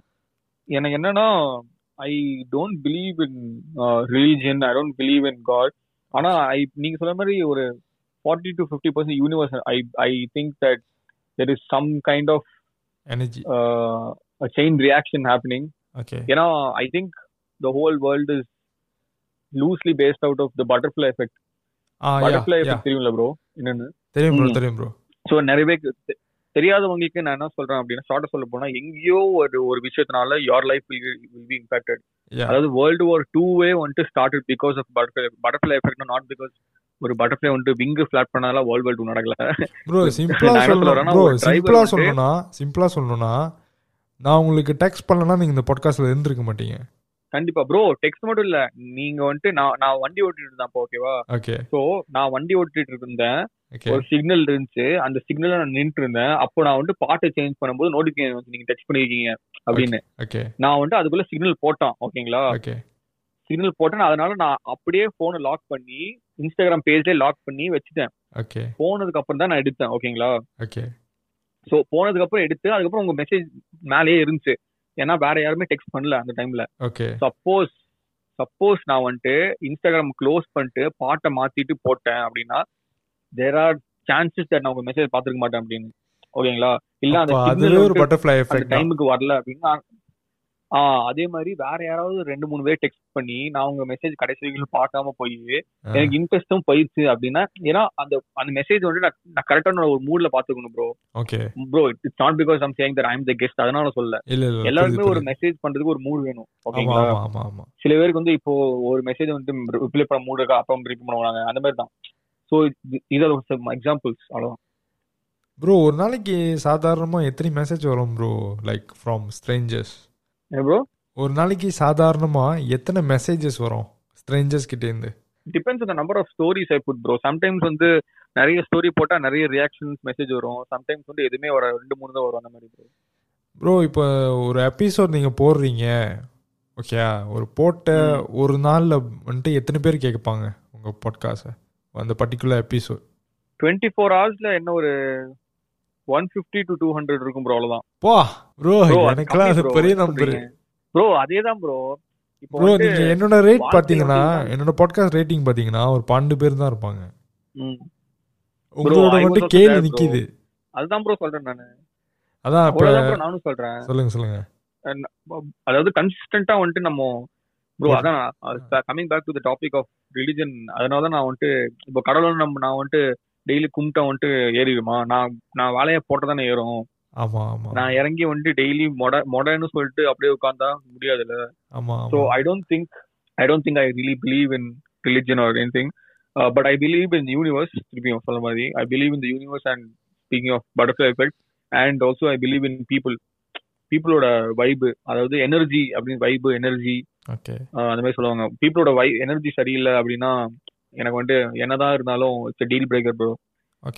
எனக்கு என்னன்னா I don't believe in religion I don't believe in God ஆனா ஐ நீங்க சொன்ன மாதிரி ஒரு forty to fifty percent universe I I think that there is some kind of energy chain reaction happening okay ஏன்னா I think the whole world is loosely based out of the butterfly effect ah yeah butterfly yeah effect தெரியும்ல ப்ரோ என்னன்னு தெரியும் ப்ரோ ம். தெரியும் ப்ரோ ஸோ நிறைய பேருக்கு தெரியாதவங்களுக்கு நான் என்ன சொல்றேன் அப்படின்னா ஷார்ட்டா சொல்ல போனா எங்கேயோ ஒரு ஒரு விஷயத்தினால your life will be impacted அதாவது வேர்ல்டு வார் டூவே வந்துட்டு started because of butterfly butterfly effect not because ஒரு பட்டர்ஃப்ளை வந்துட்டு விங்கு ஃபிளாட் பண்ணால வார் டூ நடக்கல ப்ரோ சிம்பிளா சொல்லணும். ப்ரோ சிம்பிளா வந்து- சொல்லணும்னா சிம்பிளா சொல்லணும்னா நான் உங்களுக்கு டெக்ஸ்ட் பண்ணலனா நீங்க இந்த பாட்காஸ்ட்ல இருந்திருக்க மாட்டீங்க. கண்டிப்பா. ப்ரோ டெக்ஸ்ட் மட்டும் இல்ல. நீங்க வந்துட்டு நான் நான் வண்டி ஓட்டிட்டு இருந்தேன் ஓகேவா ஓகே சோ நான் வண்டி ஓட்டிட்டு இருந்தேன். ஒரு சிக்னல் இருந்துச்சு. அந்த சிக்னல்ல நான் நின்றுட்டு இருந்தேன். அப்போ நான் வந்து பாட்டை சேஞ்ச் பண்ணும்போது நோட்டிபிகேஷன் வந்து நீங்க டெக்ஸ்ட் பண்ணிருக்கீங்க அப்படின்னு. நான் வந்துட்டு அதுக்குள்ள சிக்னல் போட்டான் ஓகேங்களா ஓகே சிக்னல் போட்டேன். அதனால நான் அப்படியே போனை லாக் பண்ணி இன்ஸ்டாகிராம் பேஜ்ல லாக் பண்ணி வச்சுட்டேன். ஓகே போனதுக்கு அப்புறம் தான் நான் எடுத்தேன் ஓகேங்களா ஓகே சோ போனதுக்கு அப்புறம் எடுத்து அதுக்கப்புறம் உங்க மெசேஜ் மேலேயே இருந்துச்சு. ஏன்னா வேற யாருமே டெக்ஸ்ட் பண்ணல அந்த டைம்ல ஓகே சப்போஸ் சப்போஸ் நான் வந்துட்டு இன்ஸ்டாகிராம் க்ளோஸ் பண்ணிட்டு பாட்டை மாத்திட்டு போட்டேன் அப்படின்னா தேர் ஆர் சான்சஸ் தட் நான் உங்க மெசேஜ் பாத்துருக்க மாட்டேன் அப்படின்னு. ஓகேங்களா இல்ல அந்த ஒரு பட்டர்ஃப்ளை எஃபெக்ட் டைமுக்கு வரல அப்படின்னா ஆ அதே மாதிரி வேற யாராவது ரெண்டு மூணு பேர் டெக்ஸ்ட் பண்ணி நான் உங்க மெசேஜ் கடைசி வரைக்கும் பார்க்காம போய் எனக்கு இன்ட்ரெஸ்டும் போயிடுச்சு அப்படின்னா ஏன்னா அந்த அந்த மெசேஜ் வந்து நான் கரெக்டான ஒரு மூட்ல பாத்துக்கணும் bro okay bro it's not because I'm saying that I'm the guest அதனால சொல்ல புரியுது, ஒரு. மெசேஜ் பண்றதுக்கு ஒரு மூட் வேணும் ஓகேங்களா ஆமா ஆமா ஆமா. சில பேருக்கு வந்து இப்போ ஒரு மெசேஜ் வந்து ரிப்ளை பண்ண மூடு இருக்கா அப்புறம் ரிப்ளை பண்ணுவாங்க அந்த மாதிரி தான். ஸோ இது எக்ஸாம்பிள்ஸ் அவ்வளோதான் ப்ரோ ஒரு நாளைக்கு சாதாரணமா எத்தனை மெசேஜ் வரும் bro like from strangers bro ஒரு நாளைக்கு சாதாரணமா எத்தனை மெசேஜஸ் வரும்? ஸ்ட்ரேஞ்சர்ஸ் கிட்ட இருந்து டிபெண்ட்ஸ் அந்த number of stories I put bro sometimes வந்து நிறைய ஸ்டோரி போட்டா நிறைய ரியாக்ஷன்ஸ் மெசேஜ் வரும். சம்டைம்ஸ் வந்து எதுவுமே வர ரெண்டு மூணு தான் வரும் அந்த மாதிரி ப்ரோ ப்ரோ இப்போ ஒரு எபிசோட் நீங்க போடுறீங்க. ஓகே ஒரு போட்ட ஒரு நாள்ல வந்துட்டு எத்தனை பேர் கேட்பாங்க உங்க பாட்காஸ்ட அந்த பர்டிகுலர் எபிசோட் டுவெண்ட்டி ஃபோர் ஹவர்ஸ்ல என்ன ஒரு one fifty to two hundred இருக்கும் ப்ரோ அவ்வளவுதான். போ ப்ரோ எனக்கெல்லாம் அது. பெரிய நம்பர்? ப்ரோ அதேதான் ப்ரோ இப்போ ப்ரோ நீங்க என்னோட ரேட் பாத்தீங்கன்னா என்னோட பாட்காஸ்ட் ரேட்டிங் பாத்தீங்கன்னா ஒரு பன்னெண்டு பேர் தான் இருப்பாங்க. உங்களோட மட்டும் கேள்வி. நிக்குது. அதுதான் ப்ரோ சொல்றேன் நானு. அதான் இப்ப நானும் சொல்றேன். சொல்லுங்க சொல்லுங்க. அதாவது கன்சிஸ்டன்டா வந்துட்டு நம்ம ப்ரோ Bro. அதான் coming back to the topic of religion அதனால தான் நான் வந்துட்டு இப்போ கடவுள் நம்ம நான் வந்துட்டு டெய்லி கும்பிட்டா வந்துட்டு ஏறிடுமா? நான் நான் வேலையை போட்டு தானே ஏறும். ஆமா ஆமா. நான் இறங்கி வந்துட்டு டெய்லி மொட மொடன்னு சொல்லிட்டு அப்படியே உட்காந்தா முடியாதுல்ல? ஆமா ஆமா. I don't think I don't think I really believe in religion or any thing but I believe in universe திருப்பியும் சொல்ல மாதிரி. I believe in the universe and speaking of butterfly effect and also I believe in people பீப்புளோட வைபு அதாவது எனர்ஜி அப்படின்னு வைபு எனர்ஜி ஓகே அந்த மாதிரி சொல்லுவாங்க. பீப்புளோட வை எனர்ஜி சரியில்லை அப்படின்னா எனக்கு வந்துட்டு என்னதான் இருந்தாலும் இட்ஸ் டீல் பிரேக்கர் ப்ரோ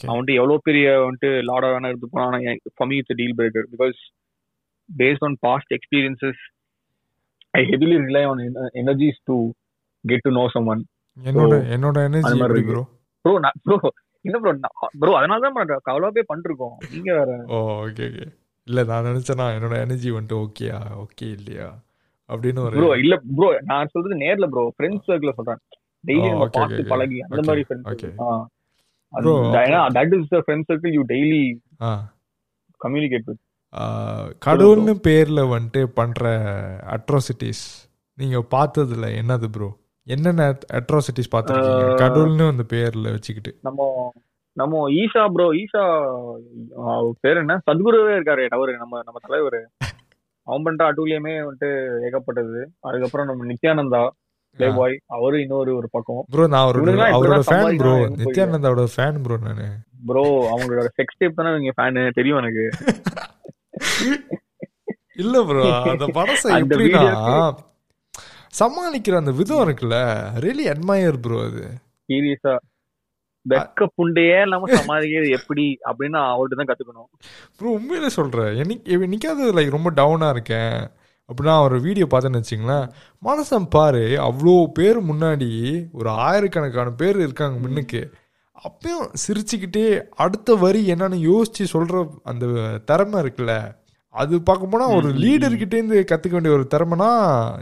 அவன் வந்துட்டு எவ்வளவு பெரிய வந்துட்டு லாடா வேணா இருந்து போனா for me it's deal breaker because based on past experiences I heavily rely on energies to get to know someone என்னோட என்னோட எனர்ஜி எப்படி. ப்ரோ ப்ரோ ப்ரோ இல்ல ப்ரோ ப்ரோ அதனால தான் அவ்வளோவே பண்ணிருக்கோம் நீங்க வேற. ஓ ஓகே ஓகே இல்ல நான் நினைச்சேனா என்னோட எனர்ஜி வந்துட்டு ஓகேயா ஓகே இல்லையா? அப்படின்னு ஒரு ப்ரோ இல்ல ப்ரோ நான் சொல்றது நேர்ல ப்ரோ ஃப்ரெண்ட்ஸ் சர்க்கிள் சொல்றேன். டெய்லி Oh, நம்ம பார்த்து. பழகி அந்த மாதிரி. Friends that is the friend circle you daily communicate with கடவுள்னு பேர்ல வந்துட்டு பண்ற அட்ராசிட்டிஸ் நீங்க பார்த்ததுல என்னது ப்ரோ என்னென்ன அட்ராசிட்டிஸ் பார்த்துருக்கீங்க? கடவுள்னு அந்த பேர்ல வச்சுக்கிட்டு. நம்ம நம்ம ஈஷா ப்ரோ ஈஷா பேர் என்ன? சத்குருவே இருக்காரு அவரு நம்ம நம்ம தலைவர். அவன் பண்ற அட்டூழியமே வந்துட்டு ஏகப்பட்டது. அதுக்கப்புறம் நம்ம நித்யானந்தா. பிளே பாய் அவரு இன்னொரு ஒரு பக்கம். ப்ரோ நான் அவரோட ஃபேன் ப்ரோ நித்யானந்தாவோட ஃபேன் ப்ரோ நானு. ப்ரோ அவங்களோட செக்ஸ் டேப் தானே இவங்க ஃபேனு தெரியும் எனக்கு. இல்ல ப்ரோ அந்த அந்த எப்படின்னா சமாளிக்கிற அந்த விதம் இருக்குல்ல. ரியலி அட்மயர் ப்ரோ அது. சீரியஸா வெக்க புண்டையே இல்லாம சமாளிக்கிறது எப்படி அப்படின்னு அவர்கிட்ட தான் கத்துக்கணும். ப்ரோ உண்மையிலே சொல்றேன். என்னைக்காவது லைக் ரொம்ப டவுனா இருக்கேன். அப்படின்னா ஒரு வீடியோ பார்த்தேன்னு வச்சிங்களேன் மனசன் பாரு அவ்வளோ பேர் முன்னாடி ஒரு ஆயிரக்கணக்கான பேர் இருக்காங்க முன்னுக்கு. அப்பயும் சிரிச்சுக்கிட்டே அடுத்த வரி என்னன்னு யோசிச்சு சொல்ற அந்த திறமை இருக்குல்ல அது பார்க்க போனா ஒரு ம், ம், லீடர் இருந்து கத்துக்க வேண்டிய ஒரு திறமைனா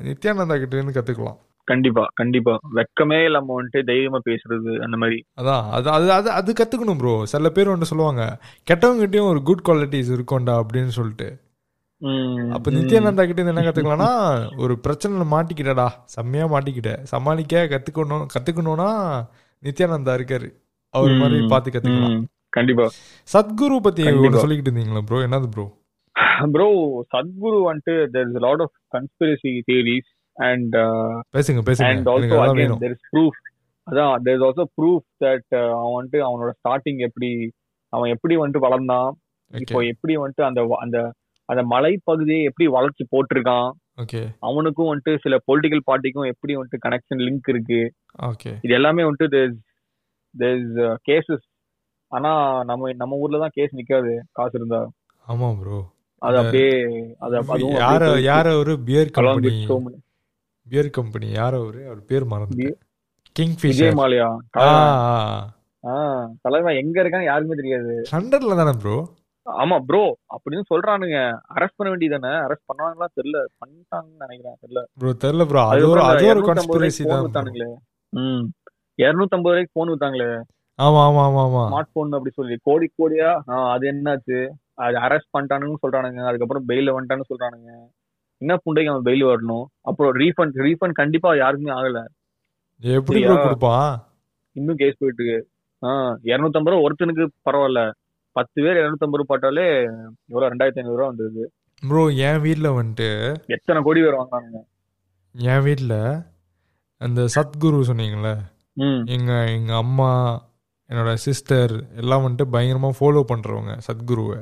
நித்யானந்தா கிட்ட இருந்து கத்துக்கலாம். கண்டிப்பா கண்டிப்பா. வெக்கமே இல்லாம வந்துட்டு தைரியமா பேசுறது அந்த மாதிரி. அதான் அது அது அது அது கத்துக்கணும் ப்ரோ சில பேர் வந்து சொல்லுவாங்க கெட்டவங்ககிட்டயும் ஒரு குட் குவாலிட்டிஸ் இருக்கும்டா அப்படின்னு சொல்லிட்டு. அப்ப. நித்யானந்தா கிட்ட என்ன கத்துக்கலாம்னா ஒரு பிரச்சனைல மாட்டிக்கிட்டடா செம்மையா மாட்டிக்கிட்ட. சமாளிக்க கத்துக்கணும் கத்துக்கணும்னா நித்யானந்தா இருக்காரு. அவர் மாதிரி ம், பார்த்து கத்துக்கலாம். கண்டிப்பா. சத்குரு பத்தி சொல்லிக்கிட்டு இருந்தீங்களா ப்ரோ என்னது ப்ரோ ப்ரோ சத்குரு வந்துட்டு there is lot of conspiracy theories and பேசுங்க பேசுங்க. அண்ட் ஆல்சோ அதான் அகைன் தேர் இஸ் ப்ரூஃப் அதான் there is also proof that அவன் வந்துட்டு அவனோட ஸ்டார்டிங் எப்படி அவன் எப்படி வந்துட்டு வளர்ந்தான். இப்போ எப்படி வந்துட்டு அந்த அந்த அந்த மலைப்பகுதியை எப்படி வளர்ச்சி போட்டிருக்கான்? அவனுக்கும் வந்துட்டு சில பொலிட்டிக்கல் பார்ட்டிக்கும் எப்படி வந்துட்டு கனெக்ஷன் லிங்க் இருக்கு? இது எல்லாமே வந்துட்டு கேசஸ் ஆனா நம்ம நம்ம ஊர்ல தான் கேஸ் நிக்காது காசு இருந்தா. ஆமா ப்ரோ அது அப்படியே அது அதுவும் யார யார ஒரு பியர் கம்பெனி பியர் கம்பெனி யார ஒரு அவர் பேர் மறந்து கிங் ஃபிஷர் மாலியா தலைவன் எங்க இருக்கான்னு யாருக்குமே தெரியாது. லண்டன்ல தானே ப்ரோ ஆமா ப்ரோ அப்படின்னு சொல்றானுங்க. அரெஸ்ட் பண்ண வேண்டியதானே அரெஸ்ட் பண்ணாங்களா தெரியல. பண்ணிட்டாங்கன்னு நினைக்கிறேன். தெரியல. ப்ரோ தெரியல ப்ரோ அது ஒரு அது ஒரு கான்ஸ்பிரசி தான். வித்தானுங்களே. ம். இருநூத்தம்பது ரூபாய்க்கு போன் வித்தாங்களே. ஆமா ஆமா ஆமா ஆமா. ஸ்மார்ட் போன் அப்படி சொல்லி. கோடி கோடியா? அது என்னாச்சு? அது அரெஸ்ட் பண்ணிட்டானுன்னு சொல்றானுங்க. அதுக்கப்புறம் பெயில வந்துட்டான்னு சொல்றானுங்க. என்ன புண்டைக்கு அவன் பெயில் வரணும்? அப்புறம் ரீஃபண்ட் ரீஃபண்ட் கண்டிப்பா யாருக்குமே ஆகல. எப்படி? கொடுப்பான்? இன்னும் கேஸ் போயிட்டு இருக்கு. ஆஹ் இருநூத்தம்பது ரூபா ஒருத்தனுக்கு பரவாயில்ல. பத்து பேர் இருநூத்தம்பது ரூபா போட்டாலே எவ்வளவு ரெண்டாயிரத்தி ஐநூறு ரூபா வந்தது. ப்ரோ என் வீட்ல வந்துட்டு எத்தனை கோடி பேர் வாங்கினானுங்க என் வீட்ல அந்த சத்குரு சொன்னீங்கல்ல ம். எங்க எங்க அம்மா என்னோட சிஸ்டர் எல்லாம் வந்துட்டு பயங்கரமா ஃபாலோ பண்றவங்க சத்குருவை.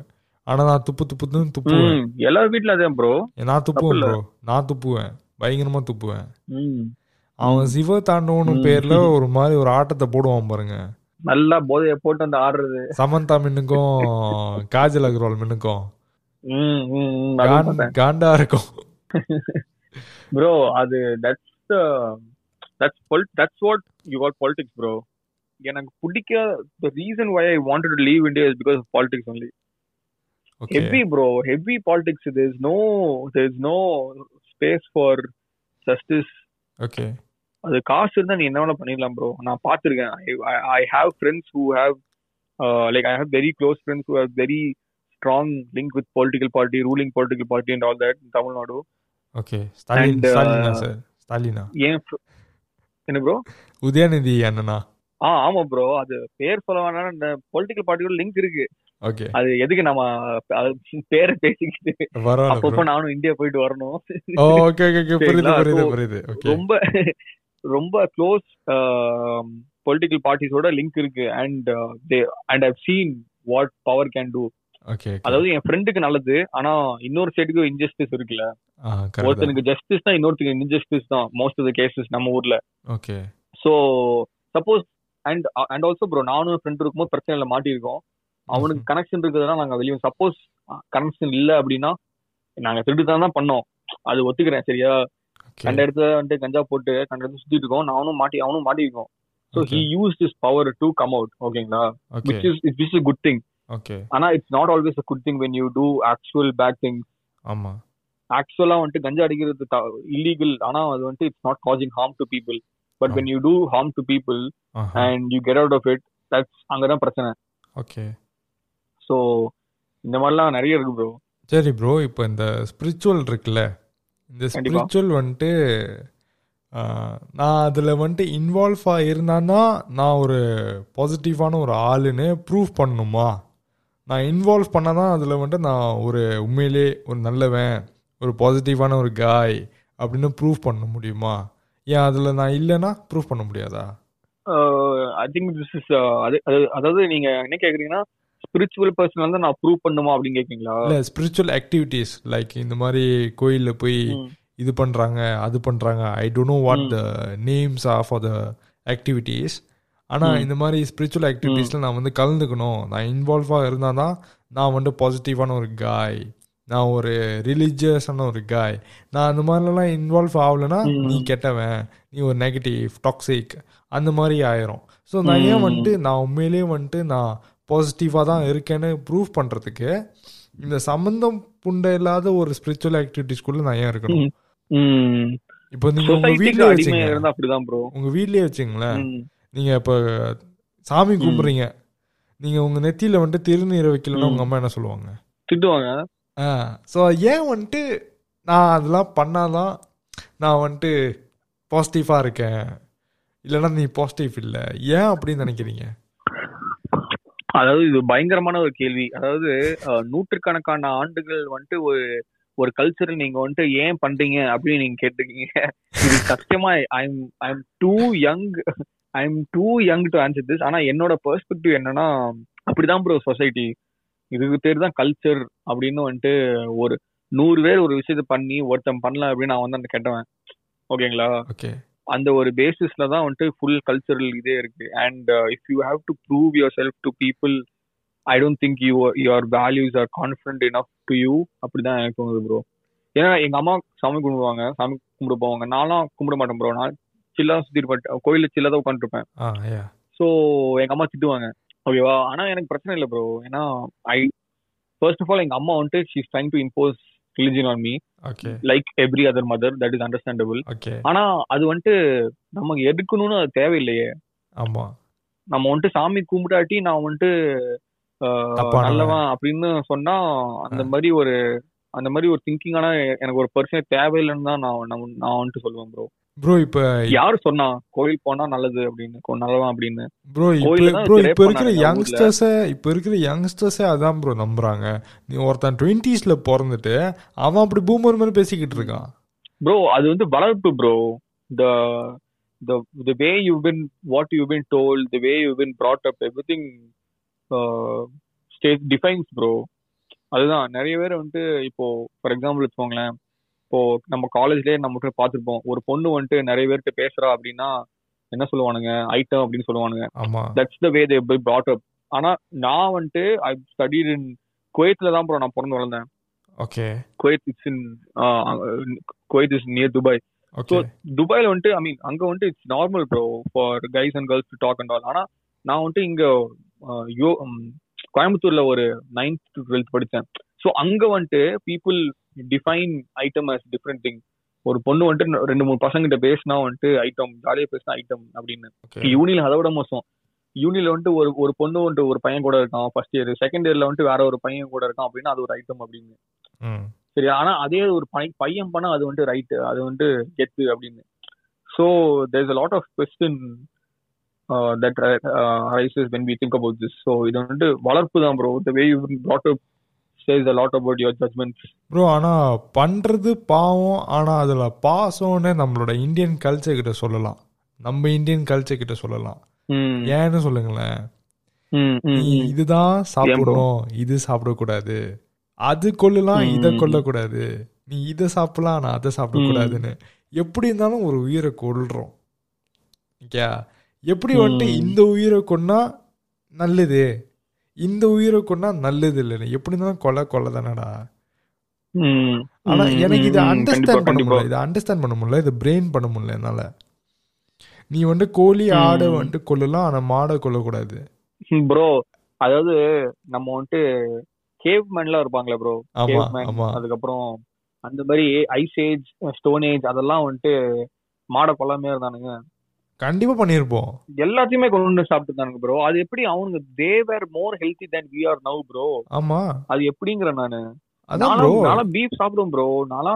ஆனா நான் துப்பு துப்புன்னு துப்புவேன். எல்லார் வீட்ல அதே ப்ரோ நான் துப்புவேன். ப்ரோ நான் துப்புவேன். பயங்கரமா துப்புவேன். அவன் சிவ தாண்டவனும் ம். பேர்ல ஒரு மாதிரி ஒரு ஆட்டத்தை போடுவான் பாருங்க. நல்லா போதைய போட்டு வந்து ஆடுறது. சமந்தா மின்னுக்கும் காஜல் அகர்வால் மின்னுக்கும். காண்டா இருக்கும். ப்ரோ அது that's that's that's what you got politics bro எனக்கு பிடிக்க the reason why I wanted to leave India is because politics only heavy bro heavy politics there is no there is no space for justice okay அது காசு இருந்தா நீ என்ன வேணா பண்ணிடலாம் ப்ரோ நான் பார்த்துருக்கேன். I have friends who have like I have very close friends who have very strong link with political party ruling political party and all that Tamil Nadu okay Stalin And, ஸ்டாலினா சார் ஸ்டாலினா ஏன் என்ன ப்ரோ உதயநிதி அண்ணனா? ஆ ஆமா ப்ரோ அது பேர் சொல்ல வேணாம் இந்த பொலிட்டிக்கல் பார்ட்டியோட லிங்க் இருக்கு. ஓகே அது எதுக்கு நம்ம பேரை பேசிக்கிட்டு அப்பப்போ நானும் இந்தியா போயிட்டு வரணும். ஓகே ஓகே ஓகே புரியுது? புரியுது புரியுது. ரொம்ப ரொம்ப க்ளோஸ் பொலிட்டிக்கல் பார்ட்டிஸோட லிங்க் இருக்கு. And and I've seen what power can do அதாவது என் ஃப்ரெண்டுக்கு நல்லது ஆனா இன்னொரு சைடுக்கு இன்ஜஸ்டிஸ் இருக்குல்ல. ஒருத்தனுக்கு ஜஸ்டிஸ் தான் இன்னொருத்தருக்கு இன்ஜஸ்டிஸ் தான் மோஸ்ட் ஆஃப் த கேசஸ் நம்ம ஊர்ல. Okay so suppose and and also bro நானும் ஃப்ரெண்ட் இருக்கும்போது பிரச்சனைல மாட்டியிருக்கோம். அவனுக்கு கனெக்ஷன் இருக்குதுன்னா நாங்க வெளியே சப்போஸ் கனெக்ஷன் இல்ல அப்படின்னா நாங்க திருட்டு தான் தான் பண்ணோம். அது ஒத்துக்கிறேன் சரியா? கண்ட இடத்துல வந்துட்டு கஞ்சா போட்டு கண்ட இடத்துல சுத்திட்டு இருக்கோம். நானும் மாட்டி அவனும் மாட்டிருக்கோம் so. He use this power to come out ஓகேங்களா okay which is which is good thing okay ஆனா it's not always a good thing when you do actual bad thing ஆமா. ஆக்சுவலா வந்துட்டு கஞ்சா அடிக்கிறது இல்லீகல் ஆனா அது வந்துட்டு it's not causing harm to people but when you do harm to people and you get out of it that's அங்கதான் பிரச்சனை. ஓகே ஸோ இந்த மாதிரிலாம் நிறைய இருக்கு ப்ரோ சரி ப்ரோ இப்போ இந்த ஸ்பிரிச்சுவல் இருக்குல்ல? இந்த. ஸ்பிரிச்சுவல் வந்துட்டு நான் அதில் வந்துட்டு இன்வால்வ் இருந்தான்னா நான் ஒரு பாசிட்டிவான ஒரு ஆளுன்னு ப்ரூவ் பண்ணணுமா? நான் இன்வால்வ் பண்ணாதான் அதில் வந்துட்டு நான் ஒரு உண்மையிலே ஒரு நல்லவன் ஒரு பாசிட்டிவான ஒரு காய் அப்படின்னு ப்ரூவ் பண்ண முடியுமா? ஏன் அதில் நான் இல்லைன்னா ப்ரூவ் பண்ண முடியாதா? ஐ திங்க் திஸ் இஸ் அதாவது நீங்க என்ன கேக்குறீங்கன்னா ஸ்பிரிச்சுவல் பர்சன் வந்து நான் ப்ரூவ் பண்ணுமா அப்படின்னு கேக்குறீங்களா இல்லை ஸ்பிரிச்சுவல் ஆக்டிவிட்டீஸ் லைக் இந்த மாதிரி கோயிலில் போய். இது பண்றாங்க அது பண்றாங்க I don't know what. The names are for the activities ஆனா. இந்த மாதிரி ஸ்பிரிச்சுவல் ஆக்டிவிட்டீஸ்ல நான் வந்து கலந்துக்கணும் நான் இன்வால்வாக இருந்தால் தான் நான் வந்து பாசிட்டிவான ஒரு காய் நான் ஒரு ரிலீஜியஸான ஒரு காய் நான் அந்த மாதிரிலாம் இன்வால்வ் ஆகலைன்னா. நீ கெட்டவன் நீ ஒரு நெகட்டிவ் டாக்ஸிக் அந்த மாதிரி ஆயிரும் ஸோ நான் ஏன். வந்துட்டு நான் உண்மையிலேயே வந்துட்டு நான் பாசிட்டிவாக தான் இருக்கேன்னு ப்ரூவ் பண்ணுறதுக்கு இந்த சம்மந்தம் புண்டை இல்லாத ஒரு ஸ்பிரிச்சுவல் ஆக்டிவிட்டிஸ்குள்ள நான் ஏன் இருக்கணும். இப்போ நீங்க உங்க வீட்லயே வச்சுங்க அப்படிதான் ப்ரோ உங்க வீட்லயே வச்சுங்களேன். நீங்க இப்ப சாமி கும்பிடுறீங்க. நீங்க உங்க நெத்தியில வந்துட்டு திருநீரை வைக்கலன்னா. உங்க அம்மா என்ன சொல்லுவாங்க? திட்டுவாங்க. ஸோ ஏன் வந்துட்டு நான் அதெல்லாம் பண்ணாதான் நான் வந்துட்டு பாசிட்டிவா இருக்கேன்? இல்லைன்னா நீ பாசிட்டிவ் இல்லை. ஏன் அப்படின்னு நினைக்கிறீங்க? அதாவது இது பயங்கரமான ஒரு கேள்வி. அதாவது நூற்றுக்கணக்கான ஆண்டுகள் வந்துட்டு ஒரு ஒரு கல்ச்சர் நீங்க வந்துட்டு ஏன் பண்றீங்க அப்படின்னு நீங்க கேட்டிருக்கீங்க. இது சத்தியமா I'm I'm too young I'm too young to answer this ஆனா என்னோட பெர்ஸ்பெக்டிவ் என்னன்னா அப்படிதான் ப்ரோ சொசைட்டி இதுக்கு பேர் தான் கல்ச்சர் அப்படின்னு வந்துட்டு ஒரு நூறு பேர் ஒரு விஷயத்த பண்ணி ஒருத்தன் பண்ணல அப்படின்னு நான் வந்து அந்த கேட்டவன். ஓகேங்களா? ஓகே. அந்த ஒரு பேசிஸ்ல தான் வந்துட்டு ஃபுல் கல்ச்சரல் இதே இருக்கு. And if you have to prove yourself to people I don't think you your values are confident enough to you அப்படிதான் எனக்கு தோணுது ப்ரோ ஏன்னா எங்க அம்மா சாமி கும்பிடுவாங்க. சாமி கும்பிட போவாங்க. நான்லாம் கும்பிட மாட்டேன் ப்ரோ நான் சில்லா சுத்தி இருப்பேன் கோயில சில்லா தான் உட்காந்துருப்பேன் ஸோ எங்க அம்மா திட்டுவாங்க. ஓகேவா? ஆனா எனக்கு பிரச்சனை இல்லை ப்ரோ ஏன்னா ஐ ஃபர்ஸ்ட் ஆஃப் ஆல் எங்க அம்மா வந்துட்டு she's trying to impose religion on me like every other mother that is understandable ஆனா அது வந்துட்டு நமக்கு எடுக்கணும்னு அது தேவையில்லையே. ஆமா. நம்ம வந்துட்டு சாமி கும்பிடாட்டி நான் வந்துட்டு. நல்லவன் அப்படின்னு சொன்னா அந்த மாதிரி ஒரு அந்த மாதிரி ஒரு திங்கிங்கான எனக்கு ஒரு பர்சனே தேவையில்லைன்னு தான் நான் நான் வந்துட்டு சொல்லுவேன் ப்ரோ ப்ரோ இப்போ யாரு சொன்னா கோயில் போனா நல்லது அப்படின்னு நல்லவன் அப்படின்னு? ப்ரோ ப்ரோ இப்போ இருக்கிற. யங்ஸ்டர்ஸை இப்போ இருக்கிற யங்ஸ்டர்ஸே அதான் ப்ரோ நம்புறாங்க. நீ ஒருத்தன் டுவெண்ட்டீஸ்ல பிறந்துட்டு அவன் அப்படி பூமர் மாதிரி பேசிக்கிட்டு இருக்கான். ப்ரோ அது வந்து வளர்ப்பு bro the the the way you've been what you've been told the way you've been brought up everything uh, stays defines bro. அதுதான். நிறைய பேர் வந்துட்டு இப்போ ஃபார் எக்ஸாம்பிள் வச்சுக்கோங்களேன். இப்போ நம்ம காலேஜ்லயே நம்ம மட்டும் பார்த்திருப்போம். ஒரு பொண்ணு வந்துட்டு நிறைய பேர்கிட்ட பேசுறா அப்படின்னா என்ன சொல்லுவானுங்க? ஐட்டம் அப்படின்னு சொல்லுவானுங்க. That's the way they by brought up. ஆனா நான் வந்துட்டு ஐ ஸ்டடிட் இன் குவைத்ல தான் ப்ரோ நான் பிறந்து வளர்ந்தேன். Okay Kuwait it's in Kuwait is near Dubai okay துபாயில வந்துட்டு ஐ மீன் அங்க வந்துட்டு it's normal bro for guys and girls to talk and all ஆனா நான் வந்துட்டு இங்க யோ கோயம்புத்தூர்ல ஒரு நைன்த் டு டுவெல்த் படித்தேன் ஸோ அங்க வந்துட்டு people define item as different thing ஒரு பொண்ணு வந்துட்டு ரெண்டு மூணு பசங்கிட்ட பேசினா வந்துட்டு ஐட்டம் ஜாலியா பேசினா ஐட்டம் அப்படின்னு. யூனில அதை விட மோசம். யூனில வந்துட்டு ஒரு ஒரு பொண்ணு வந்துட்டு ஒரு பையன் கூட இருக்கான். ஃபர்ஸ்ட் இயர் செகண்ட் இயர்ல வந்துட்டு வேற ஒரு பையன் கூட இருக்கான் அப்படின்னா அது ஒரு ஐட்டம் அப்படின்னு. சரி ஆனா அதே ஒரு பையன் பண்ணா அது வந்துட்டு ரைட் அது வந்துட்டு கெத்து அப்படின்னு. So there is lot of question that raises when we think about this so இது வந்துட்டு வளர்ப்பு தான் bro the way you lot of says lot about your judgements bro ஆனா பண்றது பாவம் ஆனா அதுல பாசம்னு நம்மளோட இந்தியன் கல்ச்சர் கிட்ட சொல்லலாம். நம்ம இந்தியன் கல்ச்சர் கிட்ட சொல்லலாம். ஏன்னு சொல்லுங்களேன். இதுதான் சாப்பிடணும். இது சாப்பிடக்கூடாது. அது கொள்ளலாம். இதை கொல்லக்கூடாது. நீ இதை சாப்பிடலாம் நான் அதை சாப்பிடக்கூடாதுன்னு. எப்படி இருந்தாலும் ஒரு உயிரை கொல்றோம். ஓகே எப்படி வந்துட்டு. இந்த உயிரை கொன்னா நல்லது? இந்த உயிரை கொன்னா நல்லது இல்லைன்னு எப்படி இருந்தாலும் கொலை கொலை தானடா. ஆனா எனக்கு இதை அண்டர்ஸ்டாண்ட் பண்ண முடியல. இதை அண்டர்ஸ்டாண்ட் பண்ண முடியல. இதை பிரெயின் பண்ண முடியல என்னால. நீ வந்துட்டு கோழி. ஆடை வந்துட்டு கொல்லலாம். ஆனா மாடை கொல்லக்கூடாது. ப்ரோ அதாவது நம்ம வந்துட்டு கேவ் மேன்லாம் இருப்பாங்களே ப்ரோ அதுக்கப்புறம் அந்த மாதிரி ஐஸ் ஏஜ் ஸ்டோன் ஏஜ் அதெல்லாம் வந்துட்டு மாடை கொல்லாமே இருந்தானுங்க. கண்டிப்பா பண்ணிருப்போம். எல்லாத்தையுமே கொண்டு வந்து சாப்பிட்டுருந்தானுங்க ப்ரோ அது எப்படி அவனுங்க they were more healthy than we are now bro ஆமா. அது எப்படிங்கிற நானு. அதான் ப்ரோ நானும் பீஃப் சாப்பிடுவேன் ப்ரோ நானா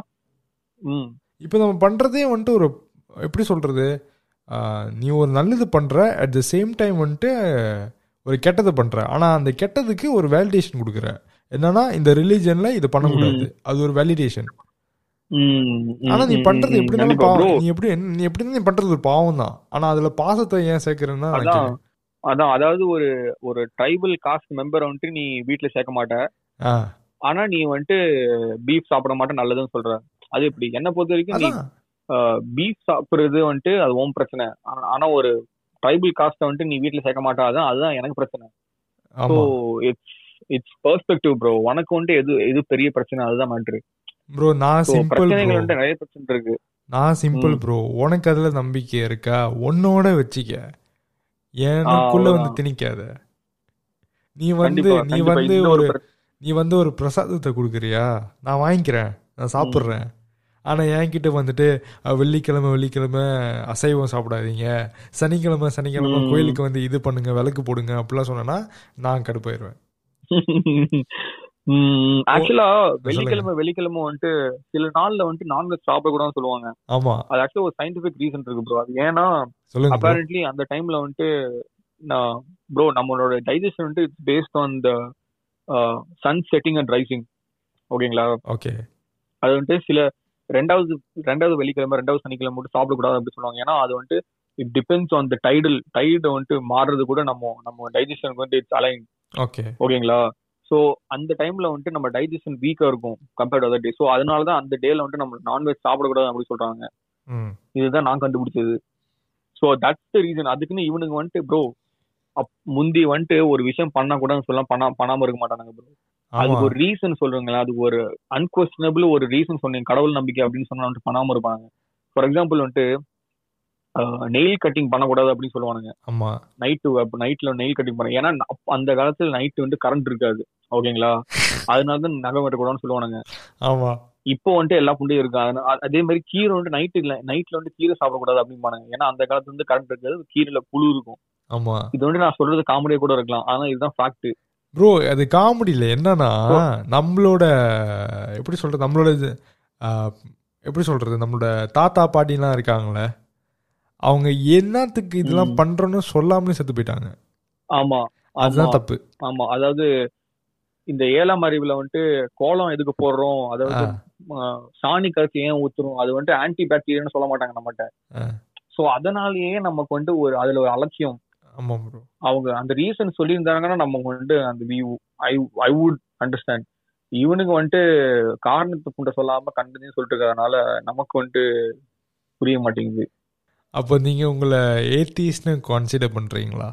ம். இப்போ நம்ம பண்றதே வந்துட்டு ஒரு எப்படி சொல்றது? நீ ஒரு நல்லது பண்ற அட் த சேம் டைம் வந்துட்டு ஒரு கெட்டது பண்ற. ஆனா அந்த கெட்டதுக்கு ஒரு வேலிடேஷன் கொடுக்குற. என்னன்னா இந்த ரிலீஜன்ல இது பண்ணக்கூடாது. அது ஒரு வேலிடேஷன் ஆனா நீ பண்றது எப்படி பாவம். நீ எப்படி நீ எப்படி நீ பண்றது ஒரு பாவம் தான் ஆனா அதுல பாசத்தை ஏன் சேர்க்கிறேன்னா அதான் அதாவது ஒரு ஒரு ட்ரைபல் காஸ்ட் மெம்பர் வந்துட்டு நீ வீட்ல சேர்க்க மாட்ட. ஆனா நீ வந்துட்டு பீஃப் சாப்பிட மாட்ட நல்லதுன்னு சொல்ற. அது எப்படி? என்ன பொறுத்த வரைக்கும் நீ பீஃப் சாப்பிடுறது வந்துட்டு அது உன் பிரச்சனை. ஆனா- ஒரு ட்ரைபல் காஸ்ட வந்துட்டு நீ வீட்ல சேர்க்க மாட்டாதான் அதுதான் எனக்கு பிரச்சனை. So it's it's perspective bro உனக்கு வந்துட்டு எது எது பெரிய பிரச்சனை அதுதான் மேட்ரு ப்ரோ நான் சிம்பிள் நிறைய பிரச்சனை இருக்கு. நான் சிம்பிள். ப்ரோ உனக்கு அதுல நம்பிக்கை இருக்கா? உன்னோட வச்சுக்க. எனக்குள்ள வந்து. திணிக்காத. நீ வந்து நீ வந்து ஒரு நீ வந்து ஒரு பிரசாதத்தை கொடுக்குறியா? நான் வாங்கிக்கிறேன். நான் சாப்பிட்றேன். ஆனா என்கிட்ட வந்துட்டு வெள்ளிக்கிழமை வெள்ளிக்கிழமை அசைவம் சாப்பிடாதீங்க. சனிக்கிழமை சனிக்கிழமை. கோயிலுக்கு வந்து இது பண்ணுங்க விளக்கு போடுங்க அப்படிலாம் சொன்னேன்னா நான் கடுப்பாயிருவேன். ஆக்சுவலா வெள்ளிக்கிழமை வெள்ளிக்கிழமை வந்துட்டு சில நாள்ல வந்துட்டு நான்வெஜ் சாப்பிடக்கூடாதுன்னு சொல்லுவாங்க. ஆமா. அது ஆக்சுவலா ஒரு சயின்டிபிக் ரீசன் இருக்கு ப்ரோ அது ஏன்னா. அப்பேரண்ட்லி அந்த டைம்ல வந்துட்டு ப்ரோ நம்மளோட டைஜஷன் வந்துட்டு it's based on the sun setting and rising ஓகேங்களா? ஓகே. அது வந்துட்டு சில ரெண்டாவது ரெண்டாவது வெள்ளிக்கிழமை ரெண்டாவது சனிக்கிழமை மட்டும் சாப்பிடக்கூடாது அப்படி சொல்லுவாங்க. ஏன்னா அது வந்துட்டு it depends on the tidal tide வந்துட்டு மாறுறது கூட நம்ம நம்ம டைஜஷனுக்கு வந்து இட்ஸ் அலைன் ஓகே. ஓகேங்களா? ஸோ அந்த டைம்ல வந்துட்டு நம்ம டைஜஷன் வீக்கா இருக்கும் கம்பேர்ட் அதர் டே ஸோ அதனால தான் அந்த டேல வந்துட்டு நம்ம நான்வெஜ் சாப்பிடக்கூடாது அப்படி சொல்றாங்க. இதுதான் நான் கண்டுபிடிச்சது. ஸோ தட்ஸ் த ரீசன் அதுக்குன்னு இவனுங்க வந்துட்டு ப்ரோ முந்தி வந்துட்டு ஒரு விஷயம் பண்ண கூட சொல்ல பண்ணா பண்ணாம இருக்க மாட்டானுங்க ப்ரோ அதுக்கு ஒரு ரீசன் சொல்றீங்களா? அதுக்கு ஒரு அன்கொஸ்டனபிள் ஒரு ரீசன் சொன்னீங்க. கடவுள் நம்பிக்கை அப்படின்னு சொன்னா வந்துட்டு பண்ணாம இருப்பாங்க. ஃபார் எக்ஸாம்பிள் வந்துட்டு நெயில் கட்டிங் பண்ணக்கூடாது அப்படின்னு சொல்லுவானுங்க. ஆமா. நைட்டு நைட்ல நெயில் கட்டிங் பண்ண ஏன்னா அந்த காலத்துல நைட் வந்து கரண்ட் இருக்காது. ஓகேங்களா அதனால தான் நகை வெட்டக்கூடாதுன்னு சொல்லுவானுங்க. ஆமா. இப்போ வந்துட்டு எல்லா புண்டையும் இருக்கு. அதே மாதிரி கீரை வந்துட்டு நைட்டு இல்ல நைட்ல வந்து கீரை சாப்பிடக்கூடாது அப்படிம்பானுங்க. ஏன்னா அந்த காலத்துல வந்து கரண்ட் இருக்காது கீரைல புழு இருக்கும். ஆமா. இது வந்து நான் சொல்றது காமெடியா கூட இருக்கலாம். ஆனா இதுதான் ஃபேக்ட் ப்ரோ அது காமெடியில் என்னன்னா நம்மளோட எப்படி சொல்றது? நம்மளோட எப்படி சொல்றது? நம்மளோட தாத்தா பாட்டிலாம் இருக்காங்களே அவங்க என்னத்துக்கு இதெல்லாம் ம். பண்றோன்னு சொல்லாமலே செத்து போயிட்டாங்க. ஆமா அதுதான் தப்பு. ஆமா அதாவது இந்த ஏழாம் அறிவுல வந்துட்டு கோலம் எதுக்கு போடுறோம்? அதாவது சாணி கரைச்சி ஏன் ஊத்துறோம்? அது வந்துட்டு ஆன்டி பாக்டீரியான்னு சொல்ல மாட்டாங்க நம்மகிட்ட. சோ அதனாலயே நமக்கு வந்துட்டு ஒரு அதுல ஒரு அலட்சியம். அவங்க அந்த ரீசன் சொல்லியிருந்தாங்கன்னா நமக்கு வந்துட்டு அந்த view I I would understand இவனுக்கு வந்துட்டு காரணத்தை கொண்டு சொல்லாம கண்டதையும் சொல்லிட்டு இருக்கறதுனால நமக்கு வந்துட்டு புரிய மாட்டேங்குது. அப்போ நீங்க உங்களை ஏத்தீஸ்னு கான்சிடர் பண்றீங்களா?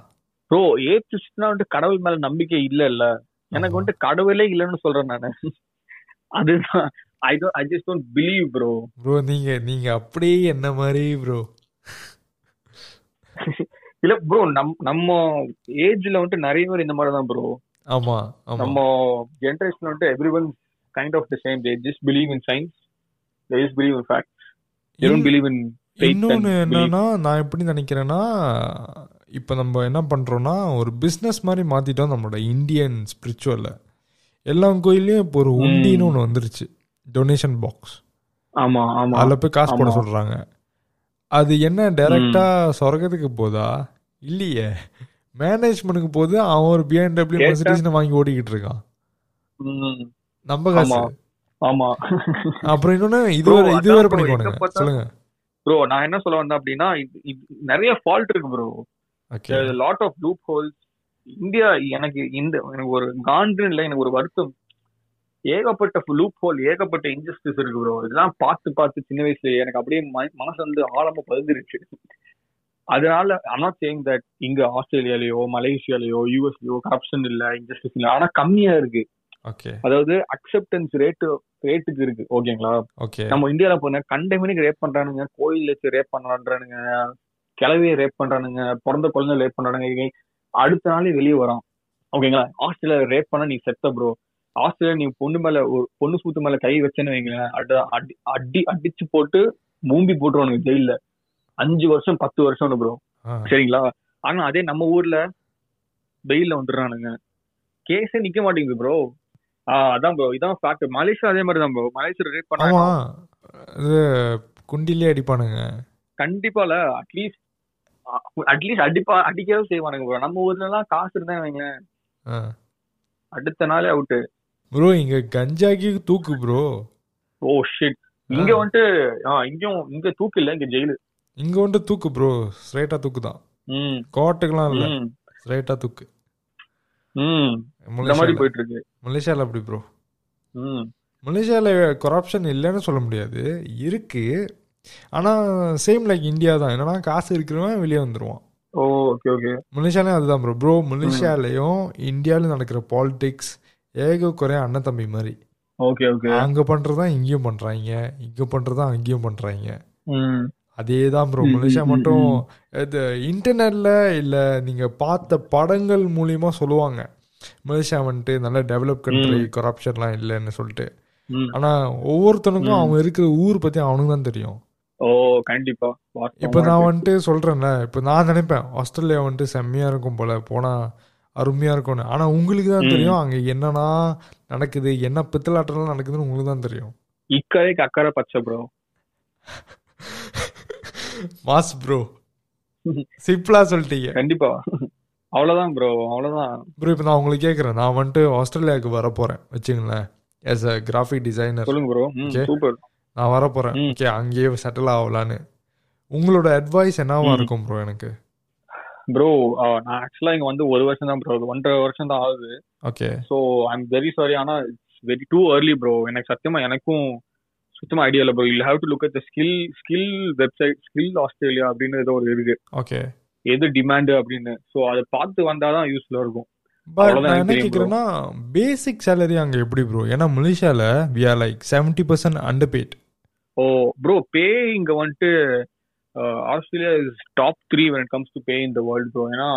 ப்ரோ ஏத்திஸ்ட்னா வந்துட்டு கடவுள் மேல நம்பிக்கை இல்ல இல்ல எனக்கு. வந்துட்டு கடவுளே இல்லைன்னு சொல்றேன் நானு. அதுதான். I don't I just don't believe bro bro நீங்க நீங்க அப்படியே என்ன மாதிரி ப்ரோ இல்ல ப்ரோ நம் நம்ம ஏஜ்ல வந்துட்டு நிறைய பேர் இந்த மாதிரி தான் ப்ரோ ஆமா. நம்ம ஜென்ரேஷன் வந்துட்டு everyone kind of the same they just believe in science they just believe in fact they don't believe in இன்னொன்னு என்னன்னா நான் எப்படி நினைக்கிறேன்னா இப்போ நம்ம என்ன பண்றோம்னா ஒரு பிஸ்னஸ் மாதிரி மாத்திட்டோம் நம்மளோட இந்தியன் ஸ்பிரிச்சுவல்ல எல்லா கோயிலையும் இப்போ ஒரு உண்டின்னு ஒன்று வந்துருச்சு. டொனேஷன் பாக்ஸ் ஆமா ஆமா. அதில் போய் காசு போட ஆமா. சொல்றாங்க. அது என்ன டைரக்டா சொர்க்கத்துக்கு போதா? இல்லையே. மேனேஜ்மெண்ட்டுக்கு போது அவன் ஒரு பிஎன்டபிள்யூ கேட்டா- மெர்சிடிஸ் வாங்கி ஓடிக்கிட்டு இருக்கான். நம்ம காசு. ஆமா. அப்புறம் இன்னொன்னு இது வேற இது வேற பார்த்தா- சொல்லுங்க. ப்ரோ நான் என்ன சொல்ல வந்தேன் அப்படின்னா நிறைய ஃபால்ட் இருக்கு bro lot of loopholes India எனக்கு இந்த எனக்கு ஒரு காண்டுன்னு இல்லை எனக்கு ஒரு வருத்தம். ஏகப்பட்ட லூப் ஹோல் ஏகப்பட்ட இன்ஜஸ்டிஸ் இருக்கு ப்ரோ இதெல்லாம் பார்த்து பார்த்து சின்ன வயசுல எனக்கு அப்படியே மனசு வந்து ஆழமா பதிஞ்சிருச்சு அதனால not saying that இங்க ஆஸ்திரேலியாலயோ மலேசியாலயோ யூஎஸ்லயோ கரப்ஷன் இல்ல இன்ஜஸ்டிஸ் இல்ல. ஆனா கம்மியா இருக்கு. அதாவது அக்செப்டன்ஸ் ரேட்டு ரேட்டுக்கு இருக்கு. ஓகேங்களா ஓகே நம்ம இந்தியால போன கண்டமினுக்கு ரேப் பண்றானுங்க கோயில் வச்சு ரேப் பண்றானுங்க கிளவியை ரேப் பண்றானுங்க பிறந்த குழந்தை ரேப் பண்றானுங்க அடுத்த நாளே வெளியே வரோம் ஓகேங்களா ஆஸ்திரேலியா ரேப் பண்ண நீ செத்த ப்ரோ ஆஸ்திரேலியா நீ பொண்ணு மேல ஒரு பொண்ணு சூத்து மேல கை வச்சேன்னு வைங்களேன் அட- அடி அடி அடிச்சு போட்டு மூம்பி போட்டுருவானுங்க ஜெயில அஞ்சு வருஷம் பத்து வருஷம் ப்ரோ சரிங்களா? ஆனா அதே நம்ம ஊர்ல வெயில்ல வந்துடுறானுங்க. கேஸே நிக்க மாட்டேங்குது ப்ரோ அதான் ப்ரோ இதான் ஃபேக்ட் மலேசியா அதே மாதிரி தான் ப்ரோ மலேசியா ரேப் பண்ணா ஆமா. இது குண்டிலே அடிப்பானுங்க. கண்டிப்பால அட்லீஸ்ட் அட்லீஸ்ட் அடிப்பா அடிக்கவும் செய்வானுங்க ப்ரோ நம்ம ஊர்ல எல்லாம் காசு இருந்தா வைங்களேன். அடுத்த நாளே அவுட்டு ப்ரோ இங்க கஞ்சாக்கி தூக்கு ப்ரோ ஓ ஷிட் இங்க வந்துட்டு இங்கேயும் இங்க தூக்கு இல்ல இங்க ஜெயிலு இங்க வந்துட்டு தூக்கு ப்ரோ ஸ்ட்ரைட்டா தூக்கு தான் ம். கோர்ட்டுக்கெல்லாம் இல்ல. ஸ்ட்ரைட்டா தூக்கு ம் இந்த மாதிரி மலேசியால போயிட்டு இருக்கு மலேசியால. அப்படி ப்ரோ மலேசியால கரப்ஷன் இல்லைன்னு சொல்ல முடியாது. இருக்கு. ஆனா சேம் லைக் இந்தியா தான். என்னன்னா காசு இருக்கிறவன் வெளியே வந்துருவான். ஓ ஓகே ஓகே மலேசியாலையும் அதுதான் ப்ரோ ப்ரோ மலேசியாலையும் இந்தியாவிலும் நடக்கிற பாலிடிக்ஸ் ஏக குறைய அண்ணன் தம்பி மாதிரி. ஓகே ஓகே அங்க பண்றதுதான் இங்கேயும் பண்றாங்க. இங்க பண்றதுதான் அங்கேயும் பண்றாங்க. அதே தான் ப்ரோ மலேசியா மட்டும். இது இன்டர்நெட்ல இல்ல நீங்க பார்த்த படங்கள் மூலியமா சொல்லுவாங்க. மலேசியா வந்துட்டு நல்ல டெவலப் கண்ட்ரி கரப்ஷன்லாம் இல்லைன்னு சொல்லிட்டு. ஆனா ஒவ்வொருத்தனுக்கும். அவங்க இருக்கிற ஊர் பத்தி அவனுக்கு தான் தெரியும். ஓ கண்டிப்பா. இப்போ நான். வந்துட்டு சொல்றேன்ல இப்போ நான் நினைப்பேன் ஆஸ்திரேலியா வந்துட்டு செம்மையா இருக்கும் போல போனா அருமையா இருக்கும்னு. ஆனா உங்களுக்கு தான். தெரியும் அங்க என்னன்னா நடக்குது என்ன பித்தலாட்டம்லாம் நடக்குதுன்னு உங்களுக்கு தான் தெரியும். இக்கரைக்கு அக்கறை பச்சை ப்ரோ மாஸ் ப்ரோ சிம்பிளா சொல்லிட்டீங்க. கண்டிப்பா. அவ்வளவுதான் ப்ரோ அவ்வளவுதான். ப்ரோ இப்போ நான் உங்களுக்கு கேட்குறேன் நான் வந்துட்டு ஆஸ்திரேலியாவுக்கு வர போறேன் வச்சுங்களேன் as a கிராஃபிக் டிசைனர் சொல்லுங்க ப்ரோ. சூப்பர் நான் வர போறேன். ஓகே அங்கேயே செட்டில் ஆகலான்னு. உங்களோட அட்வைஸ் என்னவா. இருக்கும் ப்ரோ எனக்கு? ப்ரோ நான் ஆக்சுவலா இங்க வந்து ஒரு வருஷம் தான் ப்ரோ ஒன்றரை வருஷம் தான் ஆகுது. Okay so I am very sorry ஆனா it's very too early bro எனக்கு சத்தியமா எனக்கும் சுத்தமா ஐடியா இல்லை bro you have to look at the skill skill website skill Australia அப்படின்னு ஏதோ ஒரு இருக்கு. ஓகே எது டிமாண்ட் அப்படின்னு. ஸோ அதை பார்த்து வந்தாதான் யூஸ்ஃபுல்லா இருக்கும். என்ன பேசிக் சேலரி அங்க எப்படி ப்ரோ ஏன்னா மலேசியால we are like seventy percent underpaid oh bro pay இங்க வந்துட்டு Australia is top three when it comes to pay in the world bro ஏன்னா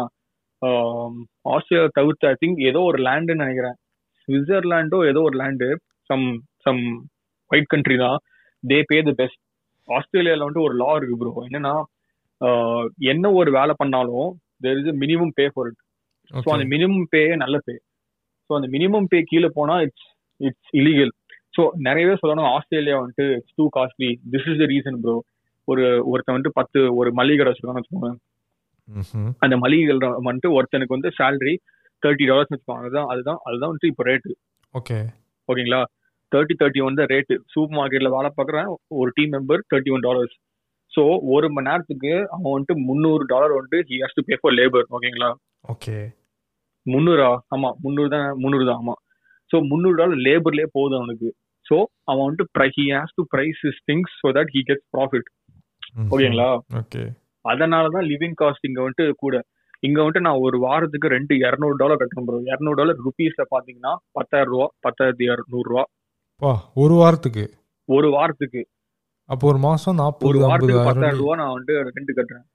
ஆஸ்திரேலியா தவிர்த்து ஐ திங்க் ஏதோ ஒரு லேண்டுன்னு நினைக்கிறேன். சுவிட்சர்லாண்டோ ஏதோ ஒரு land some some white country தான். தே பே தி பெஸ்ட் ஆஸ்திரேலியால வந்துட்டு ஒரு லா இருக்கு ப்ரோ என்னன்னா என்ன ஒரு வேலை பண்ணாலும் there is minimum pay for it so அந்த மினிமம் பே நல்ல பே ஸோ அந்த மினிமம் பே கீழே போனா இட்ஸ் இட்ஸ் இலீகல் ஸோ நிறைய பேர் சொல்லணும் ஆஸ்திரேலியா வந்துட்டு it's too costly this is the reason bro ஒரு ஒருத்தன் வந்துட்டு பத்து ஒரு மளிகை கடை வச்சிருக்கான்னு வச்சுக்கோங்க அந்த மளிகை வந்துட்டு ஒருத்தனுக்கு வந்து சேலரி தேர்ட்டி டாலர்ஸ் வச்சுக்கோங்க. அதுதான் அதுதான் அதுதான் வந்துட்டு இப்போ ரேட்டு ஓகே ஓகேங்களா தேர்ட்டி தேர்ட்டி ஒன் தான் ரேட்டு சூப்பர் மார்க்கெட்ல வேலை பார்க்குறேன் ஒரு team member thirty one dollars so ஒரு மணி நேரத்துக்கு அவன் வந்துட்டு முந்நூறு டாலர் வந்துட்டு he has to pay for labour ஓகேங்களா? ஓகே. முந்நூறா? ஆமா முந்நூறு தான் முந்நூறு தான் ஆமா. ஸோ முந்நூறு டாலர் லேபர்லயே போகுது அவனுக்கு. ஸோ அவன் வந்துட்டு he has to price his things so that he gets profit ஓகேங்களா? ஓகே. அதனால தான் லிவிங் காஸ்ட் இங்க வந்துட்டு கூட. இங்க வந்துட்டு நான் ஒரு வாரத்துக்கு ரெண்டு இரநூறு டாலர் கட்டணும் ப்ரோ இரநூறு டாலர் ருபீஸ்ல பாத்தீங்கன்னா பத்தாயிரம் ரூபா பத்தாயிரத்தி இரநூறு வா ஒரு வாரத்துக்கு? ஒரு வாரத்துக்கு. அப்போ ஒரு மாசம் ஒரு நாற்பது வாரத்துக்கு பத்தாயிரம் ரூபா நான் வந்துட்டு ரெண்டு கட்டுறேன்.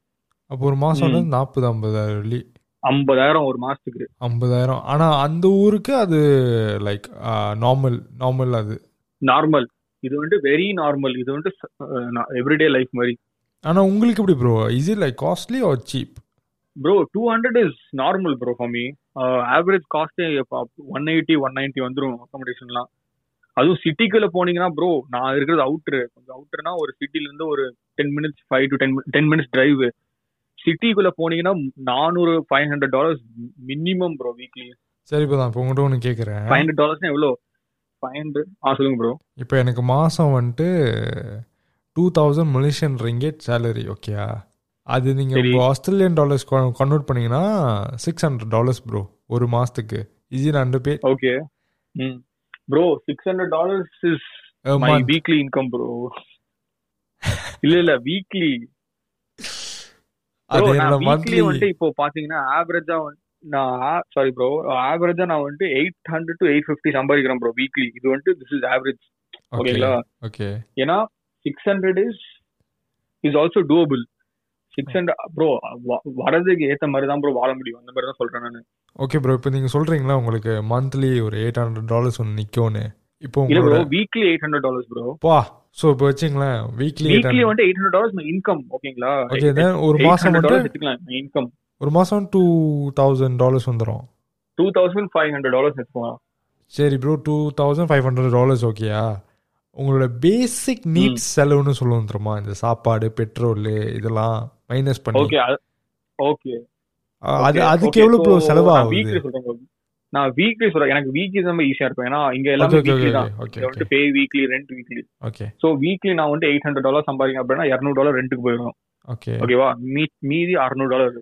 அப்போ ஒரு மாசம் வந்து நாற்பது ஐம்பதாயிரம் வெள்ளி ஐம்பதாயிரம் ஒரு மாசத்துக்கு. ஐம்பதாயிரம். ஆனா அந்த ஊருக்கு அது லைக் நார்மல் நார்மல் அது. நார்மல் இது வந்துட்டு வெரி நார்மல் இது வந்துட்டு எவ்ரிடே லைஃப் மாதிரி. ஆனா உங்களுக்கு எப்படி bro is it like costly or cheap bro two hundred is normal bro for me average காஸ்டே one eighty one ninety வந்துடும் அக்காமடேஷன்லாம் அதுவும் சிட்டிக்குள்ள போனீங்கன்னா ப்ரோ நான் இருக்கிறது அவுட்ரு கொஞ்சம் அவுட்டர்னா ஒரு சிட்டில இருந்து ஒரு ten minutes five to ten ten minutes drive சிட்டிக்குள்ள போனீங்கன்னா நானூறு five hundred dollars minimum bro weekly சரி இப்போ நான் இப்போ உங்கள்கிட்ட ஒன்று கேட்குறேன் ஃபைவ் ஹண்ட்ரட் டாலர்ஸ்னா எவ்வளோ? ஃபைவ் ஹண்ட்ரட் ஆ சொல்லுங்க ப்ரோ இப்போ எனக்கு மாதம் வந்துட்டு two thousand Malaysian ringgit salary ஓகேயா அது நீங்கள் ஆஸ்திரேலியன் டாலர்ஸ் கன்வெர்ட் பண்ணீங்கன்னா சிக்ஸ் ஹண்ட்ரட் டாலர்ஸ் ப்ரோ ஒரு மாதத்துக்கு it underpay okay hmm. Bro six hundred dollars is my weekly income bro இல்ல இல்ல வீக்லி வீக்லி வந்துட்டு இப்போ பாத்தீங்கன்னா ஆவரேஜா நான் சாரி ப்ரோ ஆவரேஜா நான் வந்துட்டு eight hundred to eight fifty சம்பாதிக்கிறேன் ப்ரோ வீக்லி இது வந்துட்டு திஸ் இஸ் ஆவரேஜ் ஓகே ஓகேங்களா ஓகே ஏன்னா six hundred is is also doable six hundred bro வரதுக்கு ஏத்த மாதிரி தான் ப்ரோ வாழ முடியும். அந்த மாதிரி தான் சொல்றேன் நான். ஓகே ப்ரோ இப்போ நீங்கள் சொல்கிறீங்களா உங்களுக்கு மந்த்லி ஒரு எயிட் ஹண்ட்ரட் டாலர்ஸ் ஒன்று நிற்கும்னு இப்போ உங்களோட weekly eight hundred dollars bro பா ஸோ இப்போ வச்சுங்களேன் வீக்லி வீக்லி வந்துட்டு எயிட் ஹண்ட்ரட் டாலர்ஸ் இன்கம் ஓகேங்களா ஓகே தென் ஒரு டாலர்ஸ் மட்டும் எடுத்துக்கலாம் இன்கம் ஒரு மாதம் டூ தௌசண்ட் டாலர்ஸ் வந்துடும் two thousand five hundred dollars எடுத்துக்கலாம் சரி bro two thousand five hundred dollars ஓகேயா உங்களோட பேசிக் நீட்ஸ் செலவுன்னு சொல்லுவோம் தெரியுமா இந்த சாப்பாடு பெட்ரோல் இதெல்லாம். மைனஸ் பண்ணி. ஓகே ஓகே அது அதுக்கு எவ்வளவு ப்ரோ செலவாகுது வீக்லி சொல்றேன். நான் வீக்லி சொல்றேன். எனக்கு வீக்லி ரொம்ப ஈஸியா இருக்கும். ஏன்னா இங்க எல்லாமே வீக்லி தான். வந்துட்டு pay weekly rent weekly okay so weekly நான் வந்துட்டு எயிட் ஹண்ட்ரட் டாலர் சம்பாதிக்கிறேன் அப்படின்னா இரநூறு டாலர் ரெண்டுக்கு போயிடும். ஓகே ஓகேவா மீதி அறுநூறு டாலர்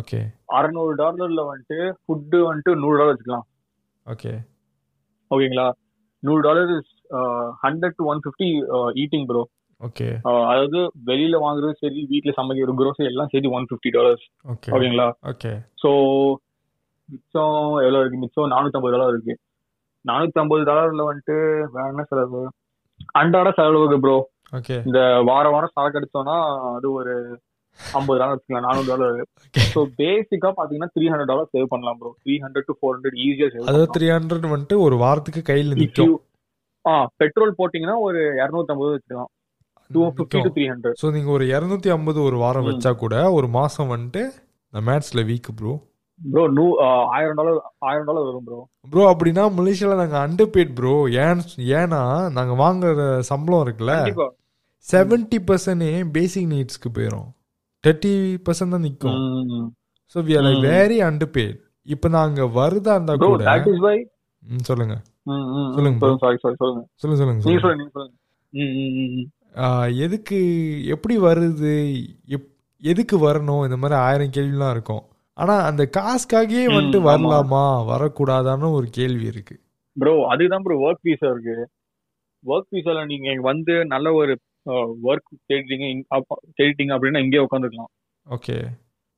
ஓகே அறுநூறு டாலர்ல வந்துட்டு ஃபுட்டு வந்துட்டு நூறு டாலர் வச்சுக்கலாம். ஓகே ஓகேங்களா நூறு dollar is hundred to one fifty eating bro okay அதாவது வெளியில வாங்குறது சரி வீட்ல சமைக்கிற குரோசரி எல்லாம் சரி ஒன் ஃபிஃப்டி டாலர்ஸ் ஓகே ஓகேங்களா? ஓகே ஸோ மிச்சம் எவ்வளோ இருக்கு? மிச்சம் நானூற்றம்பது டாலர் இருக்கு. நானூற்றம்பது டாலர்ல வந்துட்டு வேற என்ன செலவு? அன்றாட செலவு ப்ரோ ஓகே இந்த வார வாரம் சரக்கு அடிச்சோம்னா அது ஒரு ஐம்பது டாலர் வச்சுக்கலாம் நானூறு டாலர் ஸோ பேசிக்கா பாத்தீங்கன்னா த்ரீ ஹண்ட்ரட் டாலர் சேவ் பண்ணலாம் bro three hundred to four hundred ஈஸியா சேவ் அதாவது த்ரீ ஹண்ட்ரட் வந்துட்டு ஒரு வாரத்துக்கு கையில் நிற்கும் ஆ பெட்ரோல் போட்டீங்கன்னா ஒரு இரநூத்தம்பது வச்சுக்கலாம். ஸோ நீங்கள் ஒரு இரநூத்தி ஐம்பது ஒரு வாரம். வச்சா கூட ஒரு மாதம் வந்துட்டு இந்த மேட்ச்சில் வீக் ப்ரோ ப்ரோ நூ ஆயிரம் டாலர் ஆயிரம் டாலர் வரும் ப்ரோ ப்ரோ அப்படின்னா மலேசியாவில் நாங்கள் அண்டர் பேட் ப்ரோ ஏன் ஏன்னா நாங்கள் வாங்குற சம்பளம் இருக்குல்ல செவன்டி பர்சன்டே பேசிக் நீட்ஸ்க்கு போயிடும் தேர்ட்டி பர்சன்ட் தான் நிற்கும். So we are. Very underpaid இப்போ நாங்கள் வருதா இருந்தா கூட சொல்லுங்க. சொல்லுங்க சொல்லுங்க. சொல்லுங்க சொல்லுங்க. எதுக்கு எப்படி வருது எப் எதுக்கு வரணும் இந்த மாதிரி ஆயிரம் கேள்விலாம் இருக்கும். ஆனா அந்த காசுக்காகவே வந்துட்டு. வரலாமா வரக்கூடாதான்னு ஒரு கேள்வி இருக்கு. ப்ரோ அதுதான் ப்ரோ ஒர்க் வீசா இருக்கு. ஒர்க் வீசால நீங்க வந்து நல்ல ஒரு ஒர்க் தேடிட்டீங்க தேடிட்டீங்க அப்படின்னா இங்கே உட்காந்துக்கலாம் ஓகே.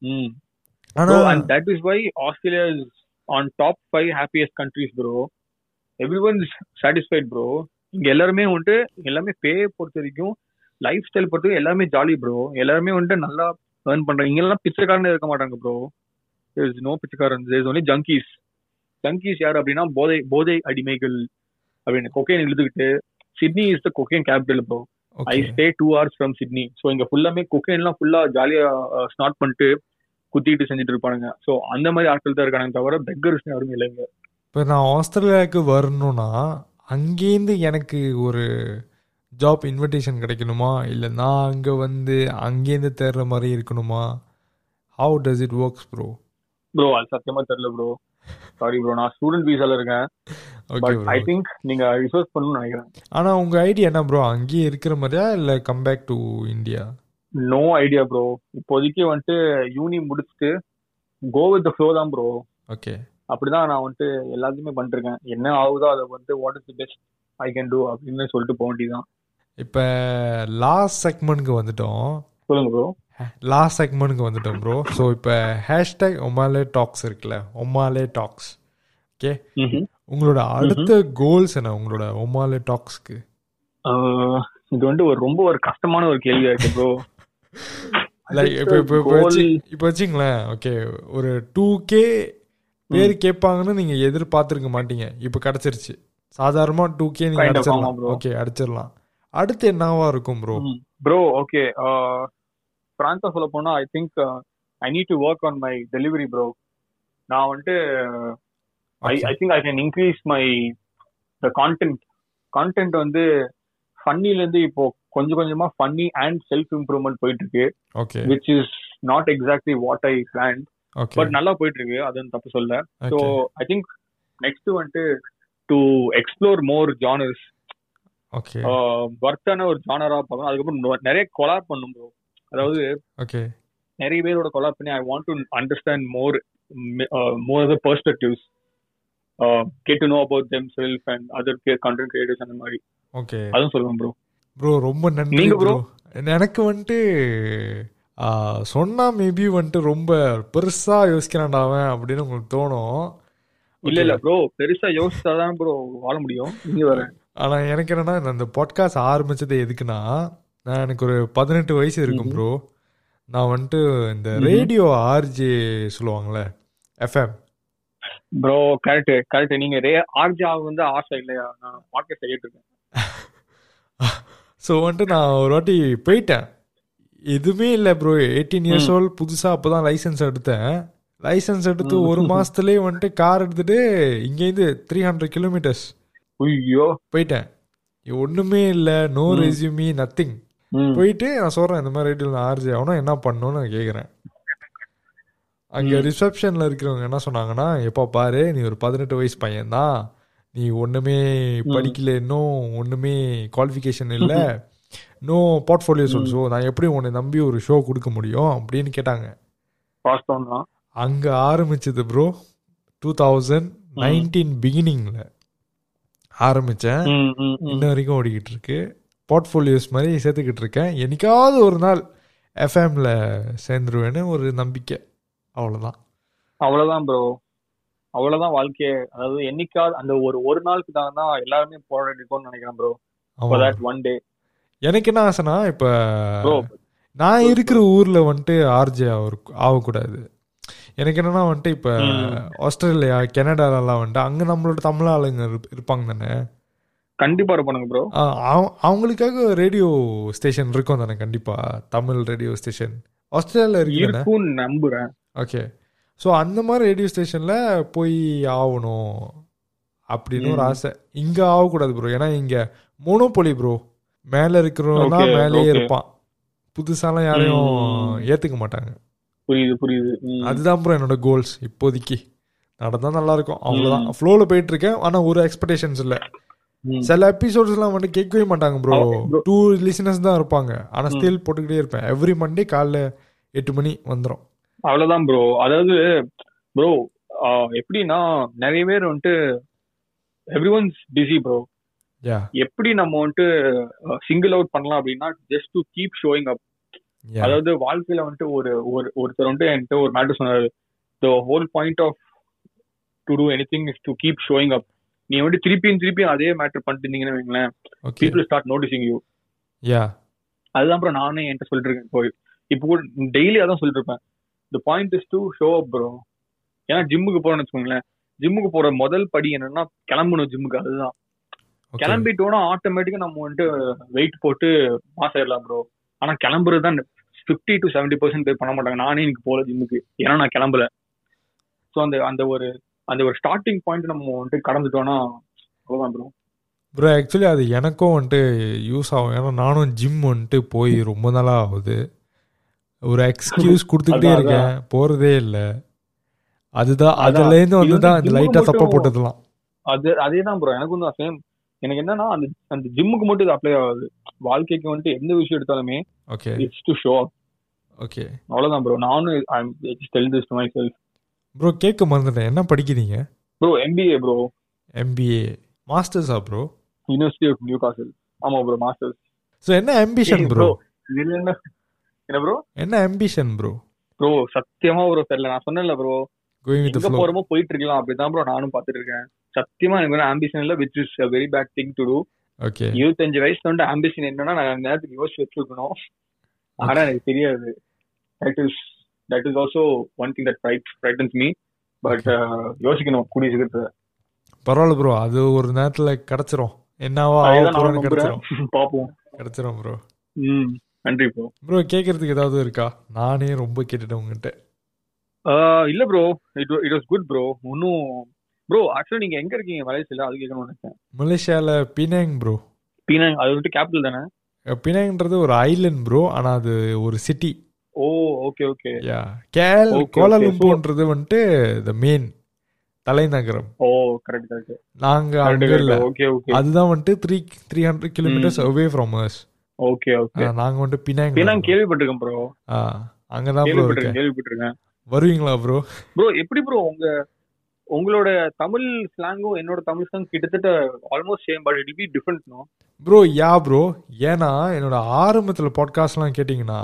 ம். ஆனா and that is why Australia is on top five happiest countries bro everyone satisfied bro இங்க எல்லாருமே வந்துட்டு எல்லாமே பே பொறுத்த வரைக்கும் லைஃப் ஸ்டைல் பொறுத்த வரைக்கும் எல்லாமே ஜாலி ப்ரோ எல்லாருமே வந்துட்டு நல்லா ஏர்ன் பண்றாங்க இங்க எல்லாம் பிச்சைக்காரனே இருக்க மாட்டாங்க ப்ரோ இஸ் நோ பிச்சைக்காரன். இஸ் ஒன்லி ஜங்கீஸ் ஜங்கீஸ் யார் அப்படின்னா போதை போதை அடிமைகள் அப்படின்னு கொக்கைன் இழுத்துக்கிட்டு Sydney is the cocaine capital bro I stay two hours from Sydney so இங்க ஃபுல்லாமே குக்கைன்லாம் ஃபுல்லா ஜாலியா ஸ்டார்ட் பண்ணிட்டு குத்திட்டு செஞ்சுட்டு இருப்பானுங்க. ஸோ அந்த மாதிரி ஆட்கள் தான் இருக்காங்க தவிர பெக்கர்ஸ் யாரும் இல்லைங்க. இப்போ நான் ஆஸ்திரேலியாவுக்கு வரணும்னா அங்கேருந்து எனக்கு ஒரு ஜாப் இன்விடேஷன் கிடைக்கணுமா? இல்லை நான் அங்கே வந்து அங்கேருந்து தேடுற மாதிரி இருக்கணுமா? How does it works bro bro அது சத்தியமா தெரியல ப்ரோ சாரி ப்ரோ நான் ஸ்டூடெண்ட் வீசால இருக்கேன். ஐ திங்க் நீங்க ரிசர்ச் பண்ணணும்னு நினைக்கிறேன். ஆனால் உங்கள் ஐடியா என்ன ப்ரோ அங்கேயே இருக்கிற மாதிரியா இல்லை come back to India no idea bro இப்போதைக்கு வந்துட்டு யூனி முடிச்சுட்டு கோ வித் த ஃப்ளோ தான் ப்ரோ ஓகே அப்படிதான் நான் வந்துட்டு எல்லாத்தையுமே பண்ணிருக்கேன் என்ன ஆகுதோ அதை வந்து what is the best I can do அப்படின்னு சொல்லிட்டு போக வேண்டியதுதான். இப்போ லாஸ்ட் செக்மெண்ட்க்கு வந்துட்டோம். சொல்லுங்க ப்ரோ லாஸ்ட் செக்மெண்ட்க்கு வந்துட்டோம் ப்ரோ ஸோ இப்போ ஹேஷ்டேக் ஒமாலே டாக்ஸ் இருக்குல்ல. ஒமாலே டாக்ஸ் ஓகே உங்களோட அடுத்த கோல்ஸ் என்ன உங்களோட ஒமாலே டாக்ஸ்க்கு இது வந்து ஒரு ரொம்ப ஒரு கஷ்டமான ஒரு கேள்வியா இருக்கு ப்ரோ லைக் இப்போ இப்போ இப்போ வச்சுங்களேன். ஓகே ஒரு டூ கே பேர் கேட்பாங்கன்னு நீங்க எதிர்பார்த்துருக்க மாட்டீங்க. இப்போ கிடைச்சிருச்சு. சாதாரணமா டூ கே நீங்க அடிச்சிடலாம். ஓகே அடிச்சிடலாம். அடுத்து என்னவா இருக்கும் ப்ரோ ப்ரோ ஓகே பிராங்கா சொல்ல போனா I think I need to work on my delivery bro நான் வந்துட்டு I I think I can increase my the content content வந்து ஃபன்னில இருந்து இப்போ கொஞ்சம் கொஞ்சமா ஃபன்னி அண்ட் செல்ஃப் இம்ப்ரூவ்மெண்ட் போயிட்டு இருக்கு okay which is not exactly what I plan but நல்லா போயிட்டு இருக்கு அதுன்னு தப்பு சொல்ல so okay I think next வந்துட்டு to explore more genres okay ஒர்த்தான ஒரு ஜானரா பார்க்கணும். அதுக்கப்புறம் நிறைய கொலாப் பண்ணும் ப்ரோ அதாவது ஓகே நிறைய பேரோட கொலாப் பண்ணி I want to understand more more other perspectives get to know about them self and other content creators அந்த மாதிரி. ஓகே அதுவும் சொல்லுவேன் ப்ரோ ப்ரோ ரொம்ப நன்றி நீங்க ப்ரோ? எனக்கு வந்துட்டு சொன்னா மேபி வந்துட்டு ரொம்ப பெருசா யோசிக்கிறான்டா அவன் அப்படின்னு உங்களுக்கு தோணும். இல்ல இல்ல ப்ரோ பெருசா யோசிச்சாதான் ப்ரோ வாழ முடியும். நீங்க வர ஆனா எனக்கு என்னன்னா இந்த- பாட்காஸ்ட் ஆரம்பிச்சது எதுக்குன்னா நான் எனக்கு ஒரு பதினெட்டு வயசு இருக்கும் ப்ரோ நான் வந்துட்டு இந்த ரேடியோ ஆர்ஜே சொல்லுவாங்கல்ல எஃப்எம். ப்ரோ கரெக்ட் கரெக்ட் நீங்க ரே ஆர்ஜா வந்து ஆசை இல்லையா? நான் பாட்காஸ்ட் செய்யிட்டு இருக்கேன் ஸோ வந்துட்டு நான் ஒரு வாட்டி போயிட்டேன். எதுவுமே இல்லை ப்ரோ எயிட்டீன் இயர்ஸ் ஓல்ட் புதுசாக அப்போ தான் லைசன்ஸ் எடுத்தேன். லைசன்ஸ் எடுத்து ஒரு மாசத்துலயே வந்துட்டு கார் எடுத்துட்டு இங்கேருந்து த்ரீ ஹண்ட்ரட் கிலோமீட்டர்ஸ் ஐயோ. போயிட்டேன். ஒன்றுமே இல்லை நோ ரெஸ்யூமி நத்திங். போயிட்டு நான் சொல்றேன் இந்த மாதிரி ரேடியோல நான் ஆர்ஜி ஆகணும் என்ன பண்ணணும்னு நான் கேட்குறேன் அங்க ரிசப்ஷன்ல இருக்கிறவங்க என்ன சொன்னாங்கன்னா எப்போ பாரு நீ ஒரு பதினெட்டு வயசு பையன்தான். நீ ஒண்ணுமே படிக்கல இன்னும் ஒண்ணுமே குவாலிஃபிகேஷன் இல்ல. நோ போர்ட்ஃபோலியோ சொல்ஸோ நான் எப்படி உன்னை நம்பி ஒரு ஷோ கொடுக்க முடியும்? அப்படின்னு கேட்டாங்க. அங்க ஆரம்பிச்சது ப்ரோ டூ தௌசண்ட் நைன்டீன் பிகினிங்ல ம். இன்ன வரைக்கும் ஓடிக்கிட்டு இருக்கு. போர்ட்ஃபோலியோஸ் மாதிரி சேர்த்துக்கிட்டு இருக்கேன். என்னைக்காவது ஒரு நாள் எஃப்எம்ல சேர்ந்துருவேன்னு ஒரு நம்பிக்கை. அவ்வளவுதான். அவ்வளவுதான் ப்ரோ அவ்வளவுதான் வாழ்க்கையே. அதாவது என்னைக்காவது அந்த ஒரு ஒரு நாளுக்கு தான் தான் எல்லாருமே போராடிக்கோன்னு நினைக்கிறேன் bro. For that one day எனக்கு என்ன ஆசைனா இப்ப நான் இருக்கிற ஊர்ல வந்துட்டு ஆர்ஜே ஆகக்கூடாது எனக்கு என்னன்னா வந்துட்டு இப்ப ஆஸ்திரேலியா கனடாலலாம் வந்துட்டு அங்க நம்மளோட தமிழ் ஆளுங்க இருப்- இருப்பாங்க தானே? கண்டிப்பா இருப்பானுங்க ப்ரோ அவங்களுக்காக ரேடியோ ஸ்டேஷன் இருக்கும் தானே கண்டிப்பா. தமிழ் ரேடியோ ஸ்டேஷன் ஆஸ்திரேலியால இருக்கு நம்புறேன். ஓகே ஸோ அந்த மாதிரி ரேடியோ ஸ்டேஷன்ல போய் ஆகணும் அப்படின்னு ஒரு ஆசை. இங்க ஆகக்கூடாது ப்ரோ ஏன்னா இங்க மோனோபொலி ப்ரோ மேல இருக்கிறவன் மேலேயே. இருப்பான். புதுசாலாம் யாரையும். ஏத்துக்க மாட்டாங்க. புரியுது புரியுது. அதுதான் ப்ரோ என்னோட கோல்ஸ் இப்போதைக்கு. நடந்தா நல்லா இருக்கும் அவ்வளவுதான். ஃப்ளோல போயிட்டு இருக்கேன் ஆனா ஒரு எக்ஸ்பெக்டேஷன்ஸ் இல்ல. சில எபிசோட்ஸ் எல்லாம் வந்து கேட்கவே மாட்டாங்க ப்ரோ. டூ லிசனர்ஸ் தான் இருப்பாங்க. ஆனா ஸ்டில் போட்டுக்கிட்டே இருப்பேன். எவ்ரி மண்டே காலைல எட்டு மணி வந்துடும் அவ்வளவுதான் ப்ரோ அதாவது ப்ரோ எப்படின்னா நிறைய பேர் வந்துட்டு எவ்ரி ஒன்ஸ் பிஸி ப்ரோ எப்படி நம்ம வந்துட்டு சிங்கிள் அவுட் பண்ணலாம் அப்படின்னா just to keep showing up அதாவது வாழ்க்கையில வந்துட்டு ஒரு ஒரு ஒருத்தர் வந்துட்டு என்கிட்ட ஒரு மேட்டர் சொன்னாரு. The whole point of to do anything is to keep showing up நீ வந்துட்டு திருப்பியும் திருப்பியும் அதே மேட்டர் பண்ணிட்டு இருந்தீங்கன்னு வைங்களேன். People start noticing you yeah அதுதான் அப்புறம் நானே என்கிட்ட சொல்லிட்டு இருக்கேன் இப்போ. இப்போ கூட டெய்லி அதான் சொல்லிட்டு இருப்பேன். The point is to show up bro ஏன்னா ஜிம்முக்கு போறோம்னு வச்சுக்கோங்களேன். ஜிம்முக்கு போற முதல் படி என்னன்னா கிளம்பணும் ஜிம்முக்கு அதுதான். கிளம்பிட்டோம்னா ஆட்டோமேட்டிக்கா நம்ம வந்துட்டு வெயிட் போட்டு பாஸ் ஆயிடலாம் ப்ரோ ஆனா கிளம்புறது தான் ஃபிஃப்டி டு செவன்டி பர்சன்ட் பேர் பண்ண மாட்டாங்க. நானே இன்னைக்கு போல ஜிம்முக்கு ஏன்னா நான் கிளம்பல. ஸோ அந்த அந்த ஒரு அந்த ஒரு ஸ்டார்டிங் பாயிண்ட் நம்ம வந்துட்டு கடந்துட்டோம்னா அவ்வளவுதான் ப்ரோ ப்ரோ ஆக்சுவலி அது எனக்கும் வந்துட்டு யூஸ் ஆகும். ஏன்னா நானும் ஜிம் வந்துட்டு போய் ரொம்ப நாளா ஆகுது. ஒரு எக்ஸ்கியூஸ் கொடுத்துக்கிட்டே இருக்கேன். போறதே இல்ல. அதுதான் அதான். அதுல இருந்து வந்து தான் இந்த gym லைட்டா தப்பா மட்டும் போட்டதெல்லாம் அது அதே தான் ப்ரோ எனக்கும் தான் சேம் எனக்கு என்னன்னா அந்த அந்த ஜிம்முக்கு மட்டும் இது அப்ளை ஆகாது. வாழ்க்கைக்கு வந்துட்டு எந்த விஷயம் எடுத்தாலுமே okay it's to show okay அவ்வளவுதான் ப்ரோ நானும் I tell this to myself bro கேட்க மறந்துட்டேன். என்ன படிக்கிறீங்க? ப்ரோ எம்பிஏ ப்ரோ எம்பிஏ மாஸ்டர்ஸா bro university of Newcastle ஆமா ப்ரோ மாஸ்டர்ஸ் ஸோ என்ன அம்பிஷன் ப்ரோ இதுல என்ன என்ன ப்ரோ என்ன அம்பிஷன் ப்ரோ ப்ரோ சத்தியமா ப்ரோ தெரியல. நான் சொன்னேன்ல ப்ரோ கோயிங் வித் போறோமோ போயிட்டு இருக்கலாம். அப்படிதான் ப்ரோ நானும் பாத்துட்டு இருக்கேன். சத்தியமா எனக்கு ஆம்பிஷன் இல்ல which is very bad thing to do okay இருபத்தஞ்சு வயசுல வந்து ஆம்பிஷன் என்னன்னா நான் அந்த நேரத்துக்கு யோசிச்சு வச்சிருக்கணும். ஆனா எனக்கு தெரியாது. That is that is also one thing that frightens me but யோசிக்கணும் கூடிய சீக்கிரத்துல. பரவாயில்ல ப்ரோ அது ஒரு நேரத்துல கிடைச்சிரும். என்னவா ஆக அதுதான் நான் போறோம்னு நம்புறேன். கிடைச்சிரும். பாப்போம். கிடைச்சிரும் ப்ரோ ம் நன்றி ப்ரோ ப்ரோ கேட்கறதுக்கு ஏதாவது இருக்கா? நானே ரொம்ப கேட்டுட்டேன் உங்ககிட்ட. இல்ல bro it it was good bro இன்னும் ப்ரோ ஆக்சுவலா நீங்க எங்க இருக்கீங்க? மலேசியால? அது கேட்கணும்னு நினைச்சேன். மலேசியால பினாங் ப்ரோ பீனாங் அது வந்துட்டு கேபிட்டல் தானே? பினாங்ன்றது ஒரு ஐலண்ட் ப்ரோ ஆனா அது ஒரு city oh okay okay yeah கேல். கோலாலும்பூன்றது வந்துட்டு த மெயின் தலைநகரம். ஓ கரெக்ட் கரெக்ட் நாங்க அங்க இல்ல. ஓகே ஓகே அதுதான் வந்துட்டு three three hundred kilometres away from us okay okay நாங்க வந்துட்டு பினாங் பீனாங் கேள்விப்பட்டிருக்கேன் ப்ரோ ஆ, அங்கதான் ப்ரோ கேள்விப்பட்டிருக்கேன் வருவீங்களா ப்ரோ ப்ரோ எப்படி ப்ரோ உங்க உங்களோட தமிழ் ஸ்லாங்கும் என்னோட தமிழ் ஸ்லாங் கிட்டத்தட்ட almost same but it be different no bro yeah bro ஏன்னா என்னோட ஆரம்பத்துல பாட்காஸ்ட்லாம் கேட்டிங்கன்னா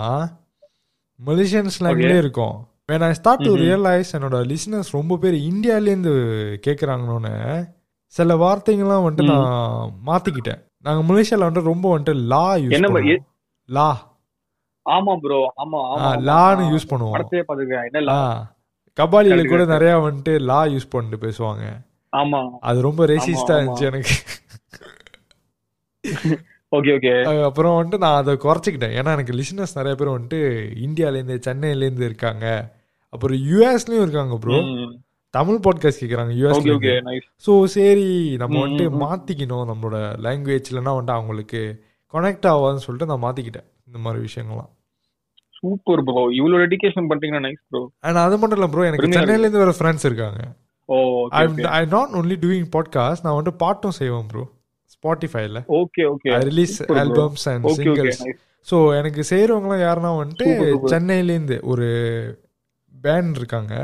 மலேசியன் ஸ்லாங்லேயே இருக்கும். When I start to. Realise என்னோட லிசனர்ஸ் ரொம்ப பேர் இந்தியாலேருந்து கேட்குறாங்கன்னு சில வார்த்தைங்கள்லாம் வந்துட்டு ம். நான் மாத்திக்கிட்டேன். நாங்க மலேசியால வந்துட்டு ரொம்ப வந்துட்டு லா யூஸ் லா ஆமா ப்ரோ ஆமா லான்னு யூஸ் பண்ணுவோம். கபாலியில கூட. நிறைய வந்துட்டு லா யூஸ் பண்ணிட்டு பேசுவாங்க. ஆமா. அது ரொம்ப ரெசிஸ்டா. இருந்துச்சு எனக்கு. ஓகே ஓகே அப்புறம் வந்துட்டு நான் அதை குறைச்சிக்கிட்டேன். ஏன்னா எனக்கு லிசனர்ஸ் நிறைய பேர் வந்துட்டு இந்தியாலேருந்து சென்னையிலேருந்து இருக்காங்க. அப்புறம் யூஎஸ்லயும் இருக்காங்க ப்ரோ தமிழ் பாட்காஸ்ட் கேட்குறாங்க யூஎஸ்ல ஸோ சரி நம்ம வந்துட்டு ம், ம். மாத்திக்கணும் நம்மளோட லாங்குவேஜ்லனா வந்துட்டு அவங்களுக்கு கனெக்ட் ஆகாதுன்னு சொல்லிட்டு நான் மாத்திக்கிட்டேன். இந்த மாதிரி விஷயங்கள்லாம். சூப்பர் ப்ரோ இவ்வளவு டெடிகேஷன் பண்றீங்கன்னா நைஸ் ப்ரோ அண்ட் அது மட்டும் இல்லை ப்ரோ எனக்கு இருக்கு. சென்னையிலேருந்து வர ஃப்ரெண்ட்ஸ் இருக்காங்க. ஓ I not only doing podcast நான் வந்துட்டு பாட்டும் செய்வேன் bro ஸ்பாட்டிஃபைல okay okay release. Albums and singles so எனக்கு செய்கிறவங்களாம் யாருன்னா வந்துட்டு. சென்னையிலேருந்து ஒரு பேண்ட் இருக்காங்க.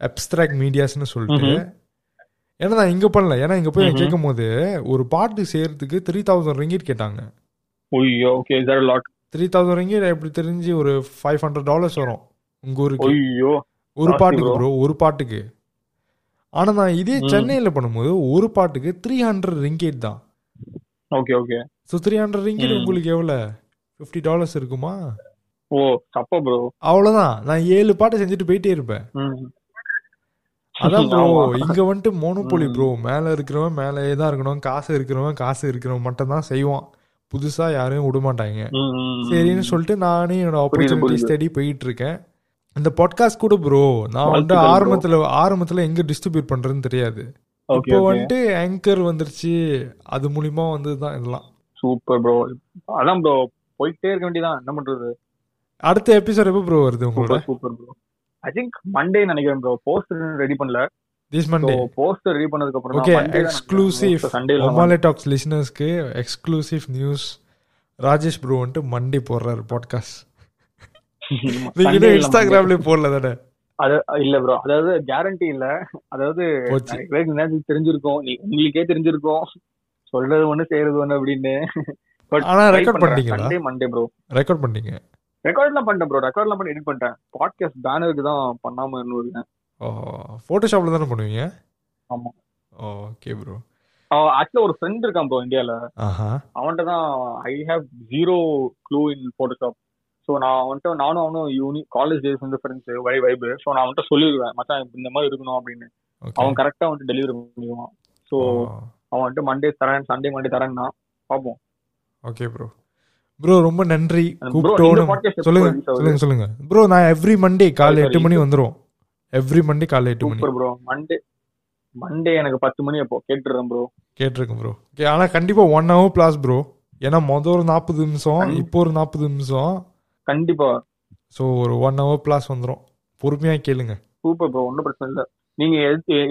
அப்ஸ்ட்ராக்ட் மீடியாஸ்னு சொல்லிட்டு. ஏன்னா நான் இங்கே பண்ணல. ஏன்னா இங்கே போய். கேட்கும் போது ஒரு பாட்டு செய்யறதுக்கு த்ரீ தௌசண்ட் ரிங்கிட் கேட்டாங்க. Okay lot three thousand ringgit எப்படி தெரிஞ்சு ஒரு ஃபைவ் ஹண்ட்ரட் டாலர்ஸ் வரும் உங்க ஊருக்கு. ஒரு பாட்டுக்கு bro. ப்ரோ ஒரு பாட்டுக்கு. ஆனா நான் இதே. சென்னையில பண்ணும்போது ஒரு பாட்டுக்கு த்ரீ ஹண்ட்ரட் ரிங்கேட் தான். Okay okay. So three hundred ringgit. உங்களுக்கு எவ்வளோ ஃபிஃப்டி டாலர்ஸ் இருக்குமா? ஓ தப்பா ப்ரோ அவ்வளோதான் நான் ஏழு பாட்டு செஞ்சுட்டு போயிட்டே இருப்பேன். அதான் ப்ரோ. இங்க வந்துட்டு மோனோபோலி. ப்ரோ மேல இருக்கிறவன் மேலேயே தான் இருக்கணும். காசு இருக்கிறவன் காசு இருக்கிறவன் மட்டும் தான் செய்வான். புதுசா யாரையும் விட மாட்டாங்க சரின்னு சொல்லிட்டு நானே என்னோட ஆப்பர்ச்சுனிட்டிஸ் புரியுது. தேடி போயிட்டு இருக்கேன் இந்த பாட்காஸ்ட் கூட ப்ரோ நான் வந்து bro. ஆரம்பத்துல ஆரம்பத்துல எங்க டிஸ்ட்ரிபியூட் பண்றதுன்னு தெரியாது. இப்போ வந்துட்டு ஆங்கர் வந்துருச்சு. அது மூலியமா வந்தது தான் இதெல்லாம். சூப்பர் ப்ரோ அதான் ப்ரோ போயிட்டே இருக்க வேண்டியதான் என்ன பண்றது? அடுத்த எபிசோட் எப்போ ப்ரோ வருது உங்களோட? Super bro I think Monday நினைக்கிறேன் ப்ரோ போஸ்டர் ரெடி பண்ணல. திஸ் மண்டே போஸ்டர் ரெடி பண்ணதுக்கு அப்புறம் ஓகே எக்ஸ்க்ளூசிவ் ஒமாலே டாக்ஸ் லிசனர்ஸ்க்கு எக்ஸ்க்ளூசிவ் நியூஸ் ராஜேஷ் ப்ரோ வந்துட்டு மண்டே போடுறாரு பாட்காஸ்ட் நீங்க இன்ஸ்டாகிராம்லயே போடல தானே? அது இல்ல ப்ரோ அதாவது கேரண்டி இல்ல. அதாவது தெரிஞ்சிருக்கும். உங்களுக்கே தெரிஞ்சிருக்கும். சொல்றது ஒண்ணு செய்யறது ஒண்ணு அப்படின்னு. பட் ஆனா record பண்ணிட்டீங்களா? சண்டே மண்டே ப்ரோ ரெக்கார்ட் பண்ணீங்க. ரெக்கார்ட்லாம் பண்ணிட்டேன் ப்ரோ ரெக்கார்ட்லாம் பண்ணி எடிட் பண்ணிட்டேன். பாட்காஸ்ட் பேனருக்கு தான் பண்ணாம இன்னும் இருக்கேன் ஓ ஃபோட்டோஷாப்ல தானே பண்ணுவீங்க? ஆமா. ஓகே ப்ரோ ஆக்சுவலா ஒரு ஃப்ரெண்ட் இருக்கான் ப்ரோ இந்தியால அவன்கிட்ட தான் I have zero clue in Photoshop so நான் அவன்கிட்ட நானும் அவனும் யூனி காலேஜ் டேஸ் வந்து ஃப்ரெண்ட்ஸ் வை வைபு ஸோ நான் அவன்கிட்ட சொல்லிடுவேன் மச்சான் இந்த மாதிரி இருக்கணும் அப்படின்னு. அவன் கரெக்டா வந்துட்டு டெலிவரி பண்ணிடுவான். ஸோ அவன் வந்துட்டு மண்டே தரேன் சண்டே மண்டே தரேன்னா பார்ப்போம். ஓகே ப்ரோ ப்ரோ ரொம்ப நன்றி. கூப்பிட்டோன்னு சொல்லுங்க? சொல்லுங்க ப்ரோ நான் எவ்ரி மண்டே காலை. எட்டு மணி வந்துரும். எவ்ரி மண்டே காலை எட்டு மணி. ப்ரோ மண்டே மண்டே எனக்கு பத்து மணி அப்போ. கேட்டுறேன் ப்ரோ கேட்டிருக்கேன் ப்ரோ ஓகே ஆனா கண்டிப்பா ஒன் ஹவர் பிளாஸ் ப்ரோ ஏன்னா மொதல் ஒரு நாற்பது நிமிஷம் இப்போ ஒரு நாற்பது நிமிஷம். கண்டிப்பா. ஸோ ஒரு ஒன் ஹவர் பிளாஸ் வந்துரும். பொறுமையா கேளுங்க. சூப்பர் ப்ரோ ஒன்றும் பிரச்சனை இல்லை. நீங்க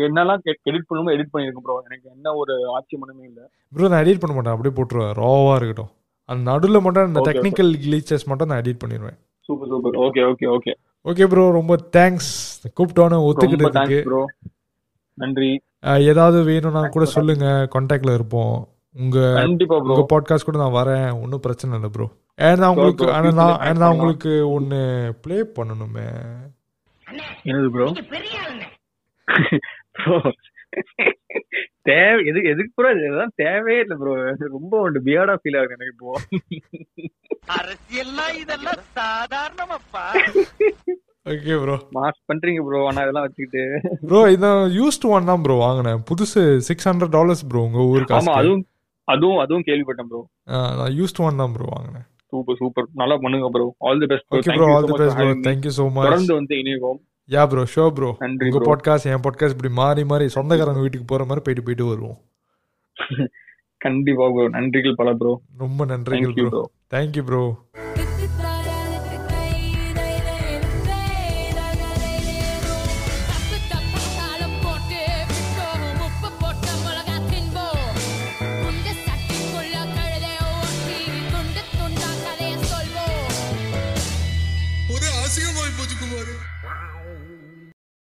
என்னெல்லாம் எடிட் பண்ணுமோ எடிட் பண்ணிருக்கோம் ப்ரோ எனக்கு என்ன ஒரு ஆட்சேபனமே இல்லை. ப்ரோ நான் எடிட் பண்ண மாட்டேன். அப்படியே போட்டுருவேன். ராவா இருக்கட்டும். அந்த நடுவில் மட்டும் அந்த டெக்னிக்கல் கிளீச்சஸ் மட்டும் நான் எடிட் பண்ணிடுவேன் super super okay okay okay okay bro ரொம்ப தேங்க்ஸ் கூப்பிட்டோன்னு ஒத்துக்கிட்டதுக்கு. நன்றி. ஏதாவது வேணும்னா கூட சொல்லுங்க. கான்டாக்ட்ல இருப்போம். உங்க உங்க பாட்காஸ்ட் கூட நான் வரேன். ஒன்றும் பிரச்சனை இல்லை ப்ரோ ஏன்னா உங்களுக்கு bro. ஆனா நான் plan உங்களுக்கு ஒன்னு ப்ளே பண்ணணுமே. என்னது ப்ரோ ப்ரோ தேவை எதுக்கு எதுக்கு ப்ரோ இதெல்லாம் தேவையே இல்லை ப்ரோ ரொம்ப பியர்டா ஃபீல் ஆகுது எனக்கு இப்போ. அரசியல்னா இதெல்லாம் சாதாரணமாப்பா. ஓகே ப்ரோ மாஸ் பண்றீங்க ப்ரோ ஆனா இதெல்லாம் வச்சுக்கிட்டு. ப்ரோ இதான் யூஸ்ட் ஒன் தான் ப்ரோ வாங்கினேன். புதுசு சிக்ஸ் ஹண்ட்ரட் டாலர்ஸ் ப்ரோ உங்க ஊர் ஆமா அதுவும் அதுவும் அதுவும் கேள்விப்பட்டேன் ப்ரோ நான் யூஸ்ட் ஒன் தான் ப்ரோ வாங்கினேன். சூப்பர் சூப்பர் நல்லா பண்ணுங்க bro all the best okay bro all the best bro thank you so much தொடர்ந்து வந்து இணைவோம். யா ப்ரோ ஷோ ப்ரோ உங்க. பாட்காஸ்ட் என் பாட்காஸ்ட் இப்படி மாறி மாறி சொந்தக்காரங்க வீட்டுக்கு போற மாதிரி போயிட்டு போயிட்டு வருவோம். கண்டிப்பா ப்ரோ நன்றிகள் பல ப்ரோ ரொம்ப நன்றிகள் ப்ரோ தேங்க்யூ ப்ரோ